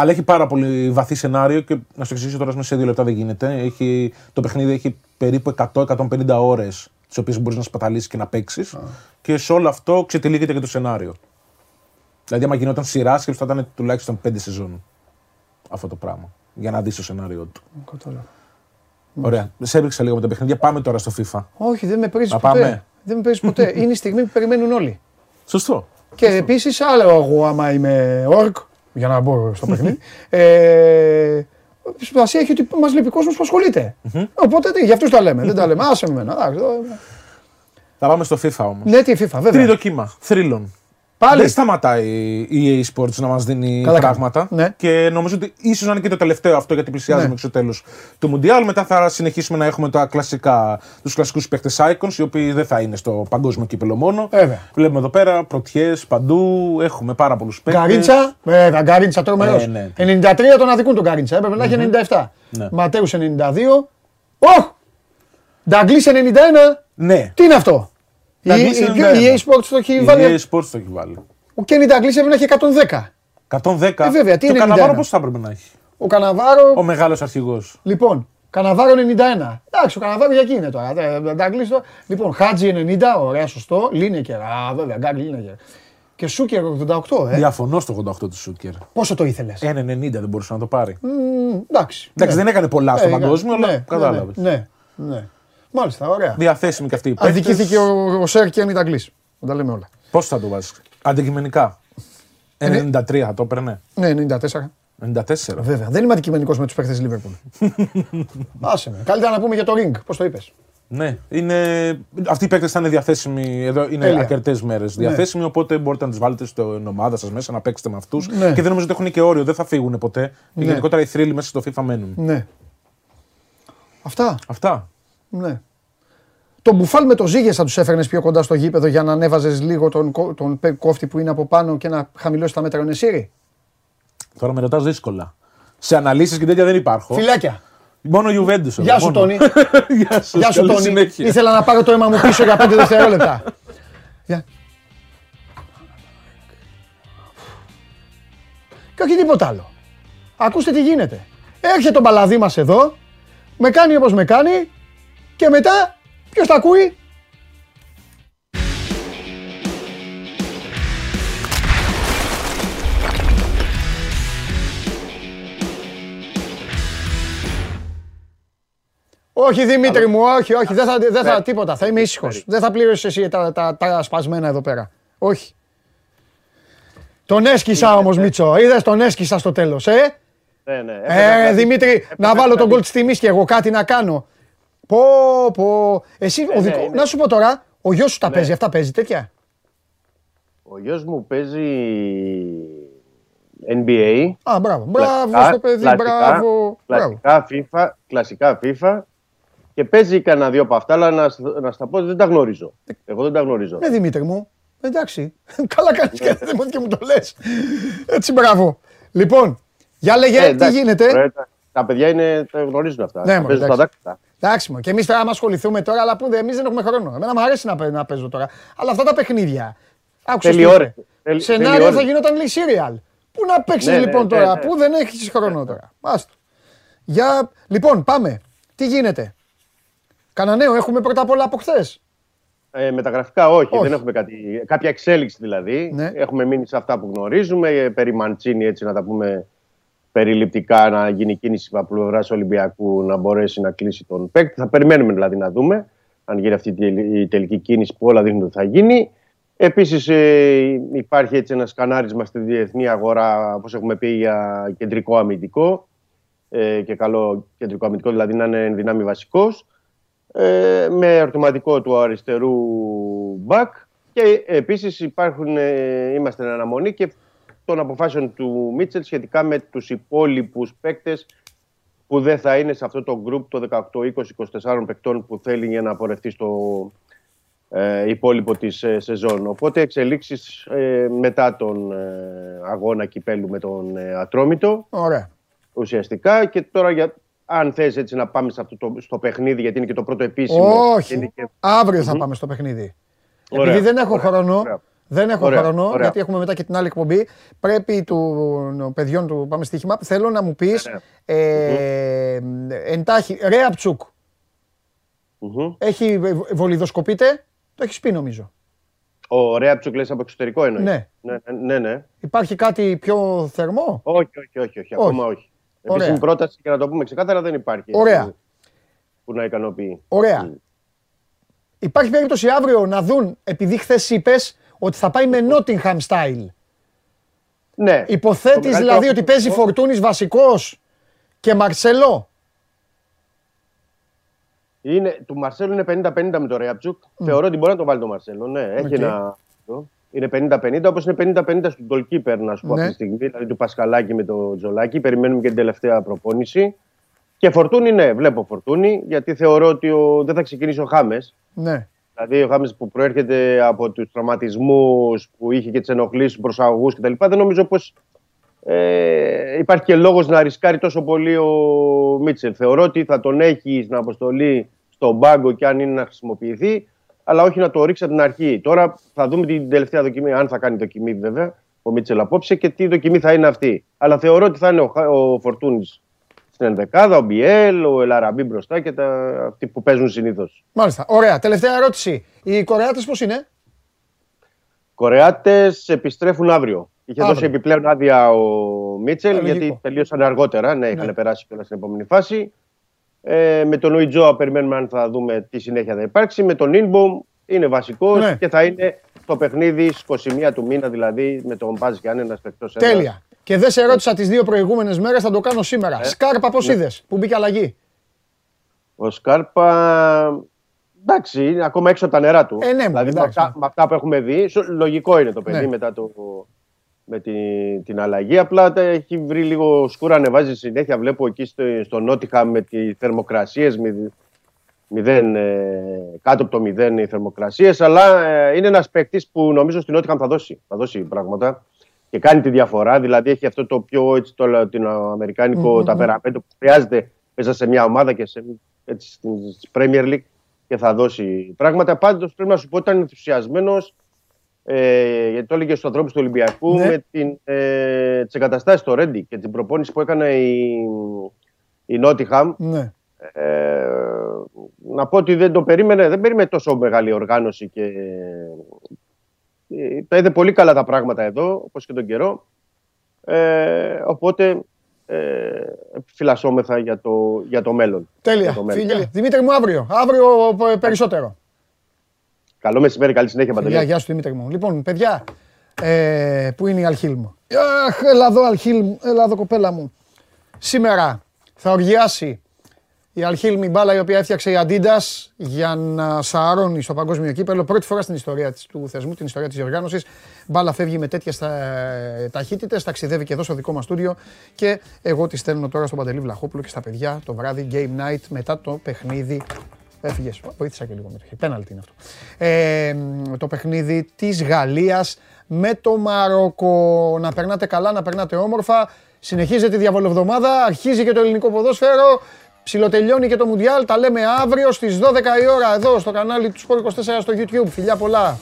Αλλά έχει πάρα πολύ βαθύ σενάριο και να σου εξηγήσω τώρα μέσα σε δύο λεπτά δεν γίνεται. Έχει, το παιχνίδι έχει περίπου 100-150 ώρες τις οποίες μπορείς να σπαταλήσεις και να παίξεις. Και σε όλο αυτό ξετυλίγεται και το σενάριο. Δηλαδή, άμα γινόταν σειρά, σκέψου θα ήταν τουλάχιστον 5 σεζόν αυτό το πράγμα. Για να δεις το σενάριο του. Κατάλαβα. Ωραία. Σε έπαιξα λίγο με τα παιχνίδια. Πάμε τώρα στο FIFA. Όχι, δεν με παίζεις Να ποτέ. πάμε. Δεν με παίζεις ποτέ. είναι η στιγμή που περιμένουν όλοι. Σωστό. Και επίσης, άλλο εγώ άμα είμαι ορκ, για να μπω στο (laughs) παιχνίδι. ε, Σημασία έχει ότι μας λείπει κόσμος που ασχολείται. Οπότε τι, γι' αυτό τα λέμε. δεν τα λέμε. Άσε με εμένα. εντάξει, εδώ- Θα πάμε στο FIFA όμως. Ναι, τι FIFA, βέβαια. Τρίτο κύμα. Θρύλων. Πάλι. Δεν σταματάει η EA Sports να μας δίνει Καλά πράγματα. κάνει. Ναι. Και νομίζω ότι ίσως να είναι και το τελευταίο αυτό γιατί πλησιάζουμε Ναι. και στο τέλος του Μουντιάλ. Μετά θα συνεχίσουμε να έχουμε τα κλασικά, τους κλασικούς παίκτες Icons, οι οποίοι δεν θα είναι στο παγκόσμιο κύπελο μόνο. Βέβαια. Βλέπουμε εδώ πέρα πρωτιέ παντού. Έχουμε πάρα πολλούς παίκτες. Γκαρίτσα, βέβαια, Γκαρίτσα τρομερό. Ε, ναι. 93 τον αδικούν τον Γκαρίτσα, έπρεπε να έχει 97. Ναι. Ματέους 92. Ωχ! Νταγκλής 91. Ναι. Τι είναι αυτό; Η, Douglas η, 91. η EA Sports το έχει Η βάλει. EA Sports το έχει βάλει. Ο Κένι Νταγκλή έπρεπε να έχει 110. 110. Ε, βέβαια, τι το είναι Καναβάρο 91? πώς θα έπρεπε να έχει; Ο Καναβάρο. Ο μεγάλος αρχηγός. Λοιπόν, Καναβάρο 91. Εντάξει, ο Καναβάρο για εκεί είναι τώρα. Ε, Νταγκλής το- Λοιπόν, Χάτζι 90, ωραία, σωστό. Λίνεκερ. Α, βέβαια, Γκάρι Λίνεκερ. Και Σούκερ 88, ε. Διαφωνώ στο 88 του Σούκερ. Πόσο το ήθελες; 1,90 δεν μπορούσε να το πάρει. Εντάξει. Εντάξει, ναι. δεν έκανε πολλά στο Ε, παγκόσμιο, ναι, αλλά ναι, κατάλαβες. Ναι, ναι, ναι. Μάλιστα, ωραία. Διαθέσιμοι και αυτοί οι παίκτες. Αδικήθηκε ο, ο Σέρ και Νταγκλής. Να τα λέμε όλα. Πώς θα το βάζεις; Αντικειμενικά. 93 θα το έπαιρνε. Ναι, 94. 94. Βέβαια. Δεν είμαι αντικειμενικός με τους παίχτε της Λίβερπουλ. (laughs) Άσε με. Καλύτερα να πούμε για το ring. Πώς το είπες. Ναι, είναι... αυτοί οι παίκτες θα είναι διαθέσιμοι εδώ, είναι Τέλεια. αρκετέ μέρες διαθέσιμοι. Οπότε μπορείτε να τι βάλετε στην ομάδα σας μέσα να παίξετε με αυτούς. Ναι. Και δεν νομίζω ότι έχουν και όριο, δεν θα φύγουν ποτέ. Ναι. Γενικότερα οι θρύλοι μέσα στο FIFA μένουν. Ναι. Αυτά. Αυτά. Ναι. Το μπουφάλ με το ζύγες θα τους έφερνες πιο κοντά στο γήπεδο για να ανέβαζες λίγο τον, κο- τον πε- κόφτη που είναι από πάνω και να χαμηλώσεις τα μέτρα ο Νεσίρι. Τώρα με ρωτάς δύσκολα. Σε αναλύσεις και τέτοια δεν υπάρχω. Φιλάκια. Μόνο Juventus. εδώ, Γεια σου, μόνο. Τόνι. (laughs) Γεια σου, Γεια σου, καλή Τόνι. συνέχεια. Ήθελα να πάρω το αίμα μου πίσω για 5 δευτερόλεπτα. (laughs) Γεια. Και όχι τίποτα άλλο. Ακούστε τι γίνεται. Έρχεται το μπαλαδί μας εδώ, με κάνει όπως με κάνει και μετά ποιος τα ακούει; Όχι Δημήτρη μου, όχι, όχι, δεν θα, δεν θα τίποτα, θα είμαι ήσυχος. Δεν θα πλήρωσες εσύ τα, τα, τα σπασμένα εδώ πέρα. Όχι. Τον έσκησα όμως, Μίτσο. Είδες τον έσκησα στο τέλος, ε; Ναι, ναι. Ε, Δημήτρη, να βάλω τον γκολ τη τιμή και εγώ κάτι να κάνω. Πω, πω. Εσύ, ο ναι, δικό... είναι. να σου πω τώρα, ο γιος σου τα Ναι. παίζει, αυτά παίζει τέτοια; Ο γιος μου παίζει NBA. Α, μπράβο. Μπράβο Κλασικά, στο παιδί, κλασικά, μπράβο. μπράβο. Κλασικά FIFA, κλασικά FIFA. Και παίζει κανένα δύο από αυτά, αλλά να, σ- να στα πω δεν τα γνωρίζω. Εγώ δεν τα γνωρίζω. Ναι, Δημήτρη μου. Εντάξει. (laughs) Καλά κάνεις και δεν μου- και μου το λες. Έτσι, μπράβο. Λοιπόν, για λέγε, Ε, τι εντάξει, γίνεται; ωραία, τα, τα παιδιά είναι, τα γνωρίζουν αυτά. Ναι, τα μωρέ, παίζουν στα εντάξει. δάκτυλα. Εντάξει, μου. Και εμείς τώρα, άμα ασχοληθούμε τώρα, αλλά που εμείς δεν έχουμε χρόνο. Εμένα μου αρέσει να, παι- να παίζω τώρα. Αλλά αυτά τα παιχνίδια. Άκουσες. Θέλει ώρες. Θέλει- Σενάριο θέλει θα ώρες. γινόταν λέει serial. Πού να παίξεις Ναι, ναι, λοιπόν ναι, τώρα, ναι. πού δεν έχεις χρόνο τώρα. Άστο. Για... Λοιπόν, πάμε. Τι γίνεται; Κανα νέο, έχουμε πρώτα απ' όλα από χθες; Ε, με τα γραφικά όχι, Όχι. δεν έχουμε κάτι, κάποια εξέλιξη δηλαδή. Ναι. Έχουμε μείνει σε αυτά που γνωρίζουμε, ε, περί Μαντσίνη έτσι να τα πούμε περιληπτικά να γίνει κίνηση από πλευράς Ολυμπιακού να μπορέσει να κλείσει τον παίκτη. Θα περιμένουμε δηλαδή να δούμε αν γίνει αυτή η τελική κίνηση που όλα δείχνουν ότι θα γίνει. Επίσης ε, υπάρχει έτσι ένα σκανάρισμα στη διεθνή αγορά, όπως έχουμε πει, για κεντρικό αμυντικό ε, και καλό κεντρικό αμυντικό, δηλαδή να είναι εν δυνάμει βασικός ε, με ερωτηματικό του αριστερού μπακ και επίσης υπάρχουν, ε, είμαστε εν αναμονή και των αποφάσεων του Μίτσελ σχετικά με τους υπόλοιπους παίκτες που δεν θα είναι σε αυτό το group το 18-20-24 παικτών που θέλει για να πορευτεί στο ε, υπόλοιπο της ε, σεζόν. Οπότε εξελίξεις ε, μετά τον ε, αγώνα κυπέλου με τον ε, Ατρόμητο Ωραία. ουσιαστικά και τώρα για, αν θες έτσι να πάμε σε αυτό το, στο παιχνίδι γιατί είναι και το πρώτο επίσημο. και Όχι. είναι και- Αύριο θα πάμε στο παιχνίδι. Ωραία, Επειδή δεν έχω ωραία, χρόνο, ωραία. Δεν έχω Ωραία, χρόνο, ωραία. γιατί έχουμε μετά και την άλλη εκπομπή, πρέπει του παιδιών του Πάμε Στοίχημα, θέλω να μου πεις, Ναι, ε, εντάχει, Ρέαπτσουκ, Μμμ. έχει βολιδοσκοπείται, το έχεις πει νομίζω. Ο Ρέαπτσουκ λες από εξωτερικό εννοείς. Ναι. Ναι, ναι, ναι. Υπάρχει κάτι πιο θερμό; Όχι, όχι, όχι, όχι, ακόμα όχι. Ωραία. Επίσημη πρόταση και να το πούμε ξεκάθαρα δεν υπάρχει. Ωραία. έτσι, Που να ικανοποιεί. Ωραία. Υπάρχει περίπτωση αύριο να δουν, επειδή χθες είπες ότι θα πάει με Nottingham style. Ναι. Υποθέτεις Το μεγαλύτερο δηλαδή ότι παίζει αυτό- Φορτούνης βασικός και Μαρσελό. Είναι, του Μαρσέλο είναι 50-50 με το Ρέαπτσουκ. Θεωρώ ότι μπορεί να το βάλει το Μαρσέλο. Ναι, έχει ΟΚ. ένα. Είναι 50-50, όπως είναι 50-50 στον goalkeeper, να σου πω Ναι. αυτή τη στιγμή. Δηλαδή του Πασκαλάκη με το Τζολάκη. Περιμένουμε και την τελευταία προπόνηση. Και Φορτούνη, ναι, βλέπω Φορτούνη, γιατί θεωρώ ότι ο, δεν θα ξεκινήσει ο Χάμες. Ναι. Δηλαδή ο Χάμε που προέρχεται από τους τραυματισμούς που είχε και τις ενοχλήσεις του προσαγωγούς κτλ. Δεν νομίζω πως ε, υπάρχει και λόγος να ρισκάρει τόσο πολύ ο Μίτσελ. Θεωρώ ότι θα τον έχει στην αποστολή στον πάγκο και αν είναι να χρησιμοποιηθεί, αλλά όχι να το ρίξει από την αρχή. Τώρα θα δούμε την τελευταία δοκιμή, αν θα κάνει δοκιμή βέβαια ο Μίτσελ απόψε και τι δοκιμή θα είναι αυτή. Αλλά θεωρώ ότι θα είναι ο, Χα- ο Φορτούνης στην ενδεκάδα, ο Μπιέλ, ο Ελαραμπή μπροστά και τα, αυτοί που παίζουν συνήθως. Μάλιστα. Ωραία. Τελευταία ερώτηση. Οι Κορεάτες πώς είναι; Κορεάτες επιστρέφουν αύριο. Είχε Αύριο. δώσει επιπλέον άδεια ο Μίτσελ, Ε, γιατί λογικό. τελείωσαν αργότερα. Ναι, είχαν περάσει και στην επόμενη φάση. Ε, με τον Ουιτζόα περιμένουμε αν θα δούμε τι συνέχεια θα υπάρξει. Με τον Ινμπομ είναι βασικός Ναι. και θα είναι το παιχνίδι στις 21 του μήνα, δηλαδή με τον Μπάζ Γιάννη ένα παιχτό Τέλεια. Και δεν σε ρώτησα τις δύο προηγούμενες μέρες, θα το κάνω σήμερα. Σκάρπα πώς Ναι. είδες, που μπήκε αλλαγή; Ο Σκάρπα. Εντάξει, είναι ακόμα έξω από τα νερά του. Ε, ναι, δηλαδή με εντάξει, αυτά, με αυτά που έχουμε δει, σο- λογικό είναι το παιδί Ναι. μετά το, με την, την αλλαγή. Απλά τα έχει βρει λίγο σκούρα, ανεβάζει συνέχεια. Βλέπω εκεί στο, στο Νότιχα με τις θερμοκρασίες. Μηδέν, ε, κάτω από το μηδέν οι θερμοκρασίες. Αλλά ε, είναι ένας παίκτης που νομίζω στην Νότιχαμ θα δώσει, θα δώσει πράγματα και κάνει τη διαφορά. Δηλαδή έχει αυτό το πιο έτσι, το λατινοαμερικάνικο Μμμ. ταπεραμέντο που χρειάζεται μέσα σε μια ομάδα και σε, έτσι, στην στη Premier League και θα δώσει πράγματα. Πάντως πρέπει να σου πω ότι ήταν ενθουσιασμένος ε, γιατί το έλεγε στου ανθρώπου του Ολυμπιακού Ναι. με την, ε, τις εγκαταστάσεις στο Ρέντι και την προπόνηση που έκανε η, η Νότιχαμ. Ναι. Ε, να πω ότι δεν το περίμενε, δεν περίμενε τόσο μεγάλη οργάνωση και ε, τα είδε πολύ καλά τα πράγματα εδώ, όπως και τον καιρό. Ε, οπότε ε, επιφυλασσόμεθα για το, για το μέλλον. Τέλεια. Για το μέλλον. Φίλια. Δημήτρη μου αύριο. Αύριο ε, περισσότερο. Καλό μεσημέρι, καλή συνέχεια, Παντελή. Γεια, γεια σου Δημήτρη μου. Λοιπόν, παιδιά, Ε, πού είναι η Αλχίλμ; Αχ, έλα εδώ Αλχίλμ, έλα εδώ κοπέλα μου. Σήμερα θα οργιάσει η Αλχίλμ η μπάλα η οποία έφτιαξε η Adidas για να σαρώνει στο παγκόσμιο κύπελο. Πρώτη φορά στην ιστορία της, του θεσμού, την ιστορία της διοργάνωσης. Μπάλα φεύγει με τέτοιες ε, ταχύτητες, ταξιδεύει και εδώ στο δικό μας στούντιο και εγώ τη στέλνω τώρα στον Παντελή Βλαχόπουλο και στα παιδιά το βράδυ Game Night μετά το παιχνίδι Έφυγες. Βοήθησα και λίγο με το χέρι. Πέναλτι είναι αυτό. Ε, το παιχνίδι της Γαλλίας με το Μαρόκο. Να περνάτε καλά, να περνάτε όμορφα. Συνεχίζεται η διαβολοβδομάδα. Αρχίζει και το ελληνικό ποδόσφαιρο. Ψιλοτελειώνει και το Μουντιάλ. Τα λέμε αύριο στις 12 η ώρα εδώ στο κανάλι του Sport 24 στο YouTube. Φιλιά πολλά.